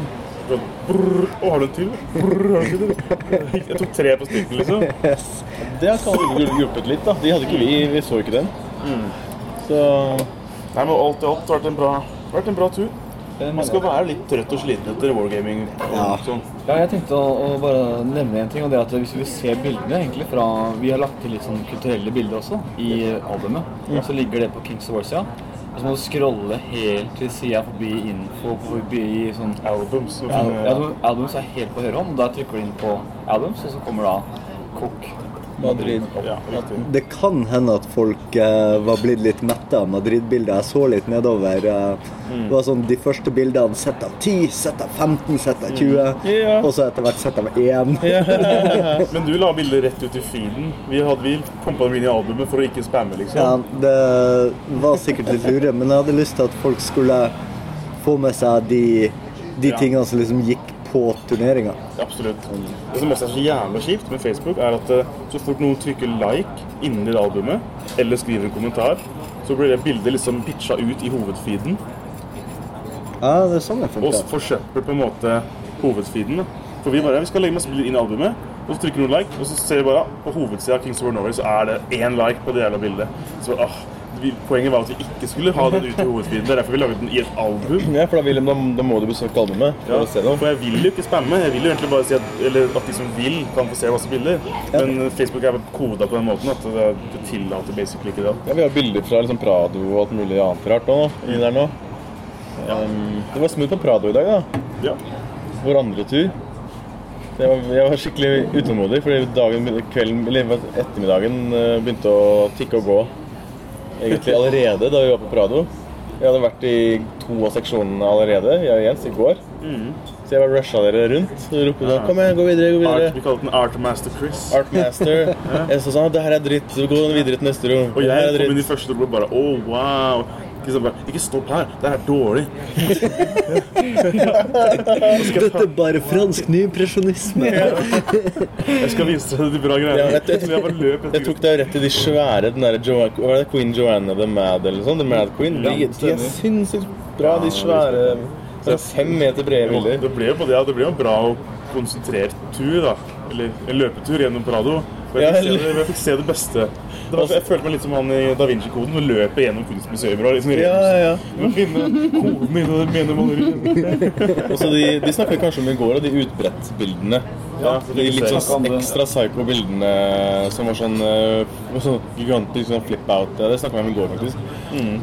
Så brrr, Å, har du en til? Brrr, har du til? Jeg tok tre på stykken, liksom. Yes. det har kanskje hjulpet litt, da. De hadde ikke vi. Vi så ikke den. Så Nei, men alt i alt har det vært en bra, vært en bra tur. Man skal være litt trøtt og sliten etter wargaming. Ja. Sånn. Ja, jeg tenkte å, å bare nevne en ting, og det er at hvis vi ser bildene egentlig fra Vi har lagt til litt sånn kulturelle bilder også i albumet. Så ligger det på Kings of Warsia. Og så må du scrolle helt til sida forbi info, forbi sånn Albums. Ja, ja, du- albums er helt på høyrehånd, og da trykker du inn på albums, og så kommer da Cook. Madrid. Ja. Det kan hende at folk eh, var blitt litt mette av Madrid-bildet. Jeg så litt nedover. eh, Mm. Det var sånn De første bildene sett av 10, sett av 15, sett av 20. Mm. Og så etter hvert sett av 1. Men du la bilder rett ut i feeden. Vi, hadde, vi pumpa dem inn i albumet for å ikke spamme, liksom. Ja, det var sikkert litt lure, men jeg hadde lyst til at folk skulle få med seg de, de Ja. tingene som liksom gikk på turneringa. Absolutt. Det som også er så jævla kjipt med Facebook, er at eh, så fort noen trykker like innen det albumet, eller skriver en kommentar, så blir det bildet liksom pitcha ut i hovedfeeden. Ja, det er sånn det Og funker. forsøpler på en måte hovedfeeden. For vi bare vi skal legge masse bilder inn i albumet, og så trykker noen like, og så ser vi bare på hovedsida av Kings of Norway så er det én like på det jævla bildet. Så åh, vi, poenget var at vi ikke skulle ha den ut i hovedfeeden. Det er derfor vi laget den i et album. Ja, for da, vil, da, da må du besøke albumet for Ja, å se det. for jeg vil jo ikke spamme. Jeg vil jo egentlig bare si at, eller at de som vil, kan få se masse bilder. Men Facebook er koda på den måten at det, det tillater basically ikke det. Ja, Vi har bilder fra liksom Prado og alt mulig annet rart nå, Inni der nå. Um, det var smooth på Prado i dag, da. Ja. Vår andre tur. Jeg var, jeg var skikkelig utålmodig, fordi dagen, kvelden, eller ettermiddagen eh, begynte å tikke og gå. Egentlig allerede da vi var på Prado. Jeg hadde vært i to av seksjonene allerede, jeg og Jens, i går. Så jeg bare rusha dere rundt. Så ropte da, kom igjen, gå videre, gå Art, videre. vi kalte den Artmaster Chris. Artmaster. Jeg sa sånn, det her er dritt, gå videre til neste rom. Og jeg kom inn i første rom og bare oh wow. Ikke, bare, ikke stopp her. Det er dårlig. Dette er bare fransk nyimpresjonisme. Jeg skal vise deg de bra Ja, greiene. jeg, jeg, jeg bare løp Jeg tok deg rett til de svære, den der jo, det, Queen Joanna the Mad eller sånn? The Mad Queen. De, de er sinnssykt bra, de svære Det er fem meter brede bilder. Det ble jo på det, ja, det ble jo en bra og konsentrert tur, da. Eller en løpetur gjennom Prado. Jeg, Ja, fikk se det, jeg fikk se det beste. Det var, jeg følte meg litt som han i Da Vinci-koden og løper gjennom kunstmuseet. Og liksom, Ja, ja, ja. Du må finne koden i det mene maleriet. Og så de, de snakket kanskje om i går, og de utbredt-bildene. Ja, De litt sånn ekstra psycho bildene som var sånn, uh, sånn gigantisk sånn flip-out. Det snakket vi om i går, faktisk.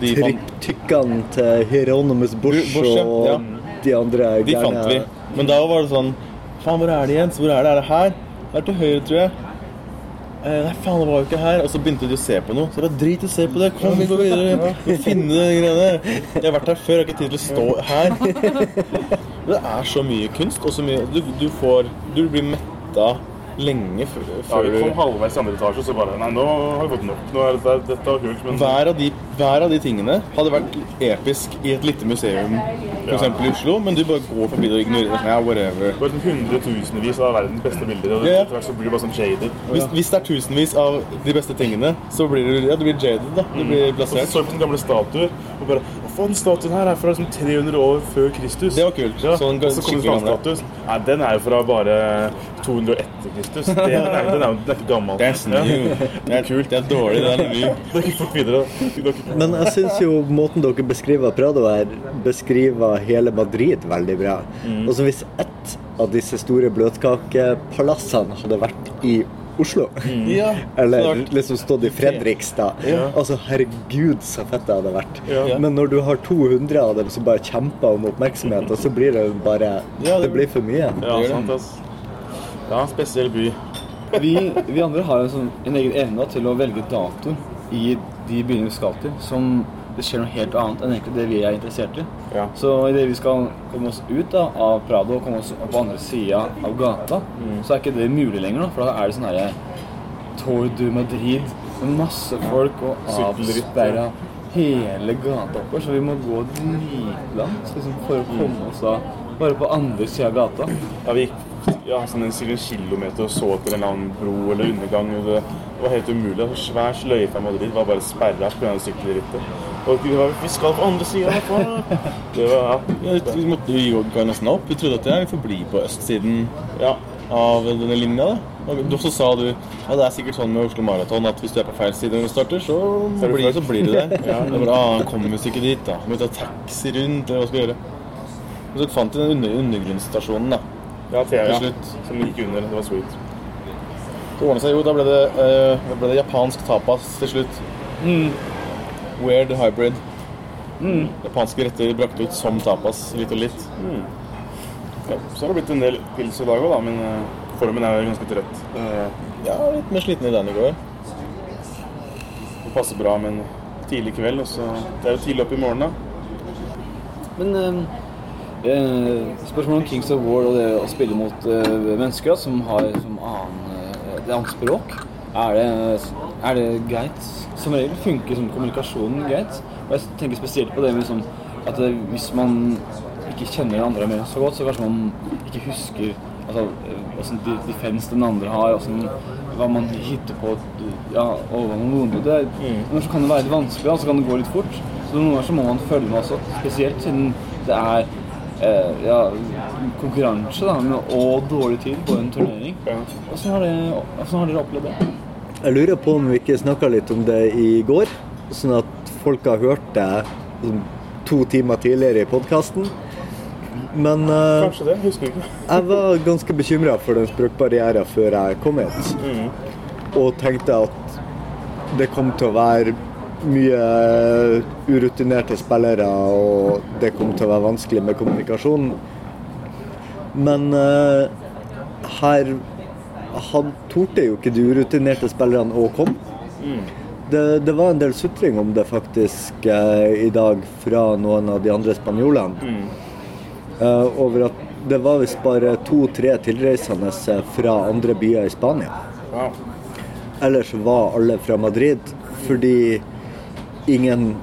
De fant, til Hieronymus Bosch Bosch, ja. og Ja. de andre de fant vi. Men da var det sånn Faen, hvor er det, Jens? Hvor er det? Er det her? Det er til høyre, tror jeg. Eh, nei, faen, det var jo ikke her. Og så begynte de å se på noe. Så bare drit i å se på det. Kom, vi går videre. Finne de greiene. Jeg har vært her før, jeg har ikke tid til å stå her. Det er så mye kunst, og så mye Du, du får Du blir metta lenge før, Ja, vi kom halvveis i andre etasje, så bare Nei, nå har vi fått nok. Nå er dette, dette var kult, men hver av, de, hver av de tingene hadde vært episk i et lite museum, f.eks. i Oslo, men du bare går forbi og ignorerer det. Ja, whatever. bare sånn hundretusenvis av verdens beste bilder, og Ja, ja. etter hvert så blir du bare sånn jaded. Hvis, hvis det er tusenvis av de beste tingene, så blir du, ja, du blir jaded. da. Du blir plassert. Mm. så på gamle statuer, og bare Å, den statuen her er fra liksom 300 år før Kristus. Det var kult. Ja. Sånn og så kom det en statue. Nei, den er jo fra bare 200 etter Kristus. Det, er, den, er, det er ikke. Det er kult. Det er dårlig. Det er ny. Fort videre. Men jeg syns jo måten dere beskriver Prado her, beskriver hele Madrid veldig bra. Mm. Og så hvis ett av disse store bløtkakepalassene hadde vært i Oslo, Ja, eller liksom stått i Fredrikstad Altså, herregud, så fett det hadde vært. Men når du har 200 av dem som bare kjemper om oppmerksomhet, og så blir det bare Ja, det- Det blir for mye. Ja, sant, ass. Ja, spesiell by. Vi, vi andre har en, sånn, en egen evne til å velge datoer i de byene vi skal til, som det skjer noe helt annet enn egentlig det vi er interessert i. Ja. Så idet vi skal komme oss ut da, av Prado og komme oss opp på andre sida av gata, så er ikke det mulig lenger Da, for da er det sånn herre Tour du Madrid med masse folk og avsperra hele gata oppover, så vi må gå dritlangt liksom, for å komme oss da bare på andre sida av gata. Ja, vi gikk ja, sånn en, kilometer og så etter en eller annen bro eller undergang. Og det, var helt umulig. Det var svær sløyfe av Madrid var bare sperra pga. sykkelrittet. Og vi, var, vi skal på andre sida, herfra! Det var Ja, vi måtte jo gå nesten opp. Vi trodde at ja, vi får bli på østsiden ja. av denne linja. da. Og så sa du ja, det er sikkert sånn med Oslo Maraton at hvis du er på feil side når du starter, så så blir, så blir du det. ja. Det var, ah, kommer visst ikke dit, da. Vi må ta taxi rundt, eller hva skal vi gjøre? Og så fant vi den under, undergrunnsstasjonen, da. Ja, Thea. Som gikk under. Det var sweet. Det ordnet seg jo. Da ble det, uh, ble det japansk tapas til slutt. Weird hybrid. Japanske retter brakt ut som tapas, litt og litt. Ja, så har det blitt en del pils i dag òg, da, men uh, formen er jo ganske trøtt. Uh, Ja, litt mer sliten i den i går. Det passer bra med en tidlig kveld. Også. det er jo tidlig opp i morgen, da. Men spørsmålet om Kings of War og det å spille mot eh, mennesker da, som har som annen, eh, et annet språk, er det, er det greit? Som regel funker som kommunikasjonen greit. Og jeg tenker spesielt på det med liksom, at eh, hvis man ikke kjenner den andre mer så godt, så kanskje man ikke husker altså, eh, de defense den andre har, hvordan, hva man hitter på, ja, og hva man voner. Det, ganger så kan det være litt vanskelig, og så kan det gå litt fort. Så noen ganger så må man følge med også, spesielt siden det er eh, ja, konkurranse da, med, og dårlig tid på en turnering. Hvordan har, har dere opplevd det? Jeg lurer på om vi ikke snakka litt om det i går. Sånn at folk har hørt det liksom, to timer tidligere i podkasten. Men eh, Kanskje det. Husker ikke. jeg var ganske bekymra for den språkbarrieren før jeg kom hit. Og tenkte at det kom til å være mye urutinerte spillere, og det kom til å være vanskelig med kommunikasjon. Men uh, her han torde jo ikke de urutinerte spillerne å komme. Det, det var en del sutring om det faktisk uh, i dag fra noen av de andre spanjolene. Uh, over at det var visst bare to-tre tilreisende eh, fra andre byer i Spania. Wow. Ellers var alle fra Madrid fordi ingen,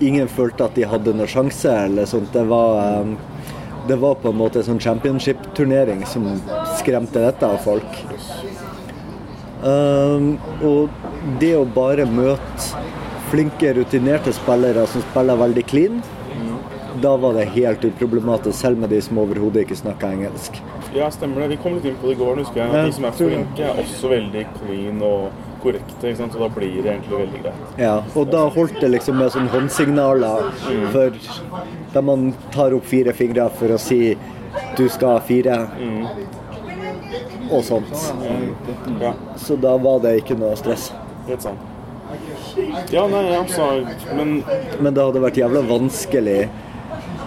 ingen følte at de hadde noen sjanse eller sånt. Det var, eh, det var på en måte en sånn championship-turnering som skremte dette av folk. Um, og det å bare møte flinke, rutinerte spillere som spiller veldig clean, da var det helt uproblematisk, selv med de som overhodet ikke snakka engelsk. Ja, stemmer det. Vi kom litt inn på det i går. husker jeg. De som er flinke, er også veldig clean og korrekte. ikke sant? Og da blir det egentlig veldig greit. Ja, og da holdt det liksom med sånn håndsignaler for da man tar opp fire fingre for å si du skal ha fire og sånt. Ja, Så da var det ikke noe stress. helt sant. Ja, nei, ja, så, men Men det hadde vært jævla vanskelig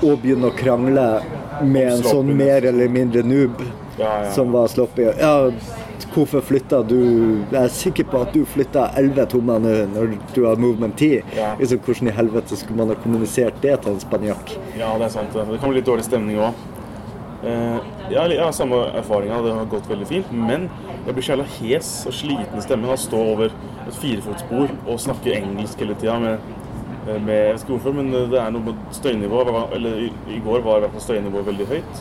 å begynne å krangle med en sånn mer eller mindre noob Ja, ja. som var sloppy. Ja, hvorfor flytta du Jeg er sikker på at du flytta 11 tommer nå når du har movement 10. Ja. Liksom, hvordan i helvete skulle man ha kommunisert det til en spanjakk? Ja, det er sant. Det kan bli litt dårlig stemning òg. Eh, jeg har- jeg har samme erfaringa, det har gått veldig fint. Men jeg blir så jævla hes og sliten i stemmen av å stå over et firefotsbord og snakke engelsk hele tida med, eh, med Jeg vet ikke hvorfor, men det er noe med støynivået. Eller i, i går var i hvert fall støynivået veldig høyt.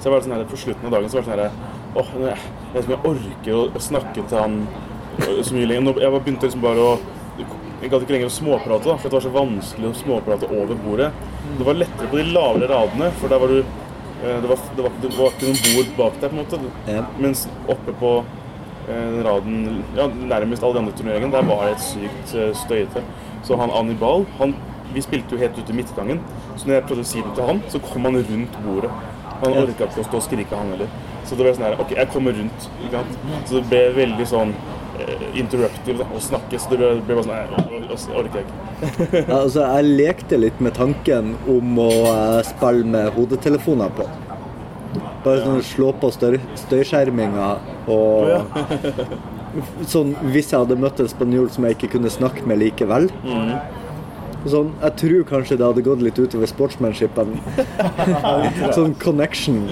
Så jeg var sånn her, på slutten av dagen så var det sånn her Åh, jeg vet ikke om jeg orker å, å snakke til han øh, så mye lenger. Jeg var begynte liksom bare å Jeg gadd ikke lenger å småprate, da, for det var så vanskelig å småprate over bordet. Det var lettere på de lavere radene, for der var du eh, det var, det, var, det var ikke noen bord bak deg, på en måte. Ja. Mens oppe på eh, den raden ja, nærmest alle de andre turneringene, der var det et sykt eh, støyete. Så han Anibal han, vi spilte jo helt ute i midtgangen, så når jeg prøvde å si det til han, så kom han rundt bordet. Han Ja. orka ikke å stå og skrike, han heller. Så det ble sånn her, ok, jeg kommer rundt. Ikke sant? Så det ble veldig sånn eh, interruptive da, å snakke, så det ble, ble bare sånn Nei, å- orker jeg ikke. Ja, altså, jeg lekte litt med tanken om å eh, spille med hodetelefoner på. Bare sånn slå på støy, støyskjerminga og Sånn hvis jeg hadde møtt en spanjol som jeg ikke kunne snakke med likevel. Sånn, jeg tror kanskje det hadde gått litt utover sportsmanshipen. sånn connection.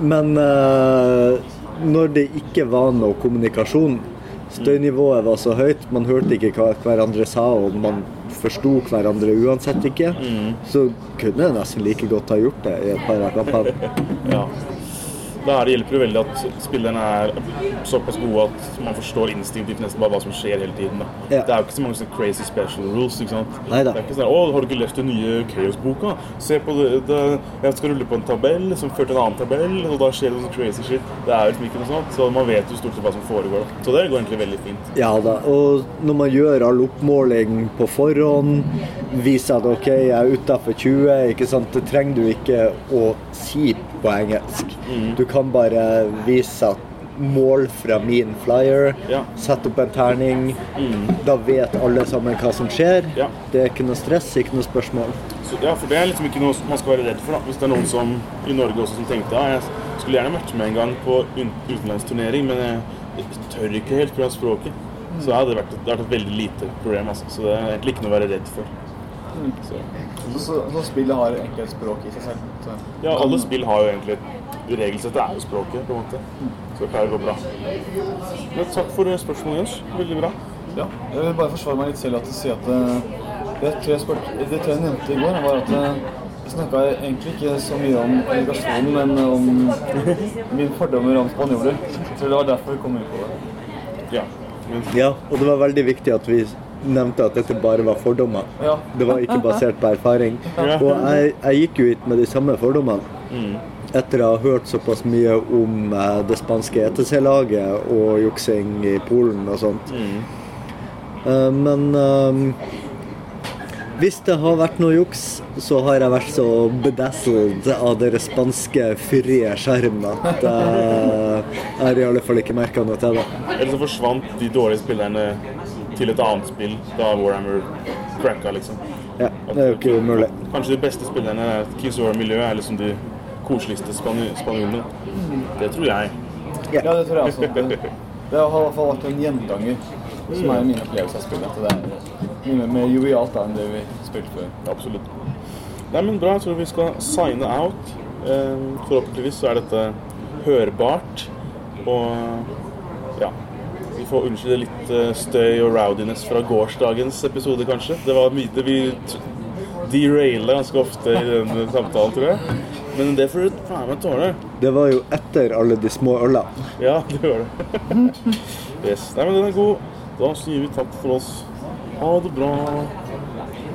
Men uh, når det ikke var noe kommunikasjon Støynivået var så høyt, man hørte ikke hva hverandre sa, og man forsto hverandre uansett ikke. Så kunne jeg nesten like godt ha gjort det i et par av kampene. Ja. Da det hjelper det veldig at spillerne er såpass gode at man forstår instinktivt nesten bare hva som skjer hele tiden. Ja. Det er jo ikke så mange sånne crazy special rules. ikke sant? Neida. Det er ikke sånn Å, har du ikke lest den nye Chaos-boka? Se på det, det Jeg skal rulle på en tabell som fører til en annen tabell, og da skjer det sånn crazy shit. Det er liksom ikke noe sånt, så man vet jo stort sett hva som foregår. Da. Så det går egentlig veldig fint. Ja da, og når man gjør all oppmåling på forhånd, viser at OK, jeg er utafor 20, ikke sant, det trenger du ikke å si på engelsk. Du kan bare vise at mål fra min flyer, Ja. sette opp en terning. Da vet alle sammen hva som skjer. Ja. Det er ikke noe stress, ikke noe spørsmål. Så, ja, for det er liksom ikke noe man skal være redd for. da. Hvis det er noen som i Norge også som tenkte ja, jeg skulle gjerne vært med en gang på utenlandsturnering, men jeg, tør ikke helt pga. språket. Så hadde det vært, det hadde vært et veldig lite problem. Altså. Så det er egentlig ikke noe å være redd for. Så, Så, så, så spillet har egentlig et språk i seg selv. Så. ja, alle spill har jo egentlig Regelsettet er jo språket, på en måte. Så det pleier å gå bra. Men takk for spørsmålet, Jens. Veldig bra. Ja, jeg vil bare forsvare meg litt selv at jeg sier at eh, det tre, det tror jeg nevnte i går, var at eh, jeg snakka egentlig ikke så mye om kommunikasjonen, men om mine fordommer om spanjoler. Jeg tror det var derfor vi kom inn på det. Ja. Ja, og det var veldig viktig at vi nevnte at dette bare var fordommer. Ja. Det var ikke basert på erfaring. Og jeg, jeg gikk jo hit med de samme fordommene. Etter å ha hørt såpass mye om eh, det spanske ETC-laget og juksing i Polen og sånt. Eh, men eh, Hvis det har vært noe juks, så har jeg vært så bedazzled av deres spanske, fyrige skjerm at eh, jeg har i alle fall ikke merka noe til det. Eller så forsvant de dårlige spillerne til et annet spill da Warhammer cracka, liksom. Ja, det er jo ikke mulig. Kanskje de beste spillerne er Kisora-miljøet er liksom de koseligste spanj- spanjolene. Det tror jeg. Ja, det tror jeg også. Det, det har i hvert fall vært en gjenganger som er min opplevelse av spillet. At det er mye mer- jovialt da enn det vi spilte før. Absolutt. Nei, men bra. Jeg tror vi skal signe out. Eh, forhåpentligvis så er dette hørbart. Og ja Får unnskylde litt eh, støy og rowdiness fra gårsdagens episode, kanskje. Det var mye vi deraila ganske ofte i denne samtalen, tror jeg. Men det får du faen meg tåle. Det var jo etter alle de små ølene. Ja, det var det. yes. Nei, men den er god. Da sier vi takk for oss. Ha det bra.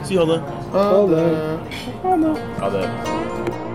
Si ha det. ha det. Ha det. Ha det.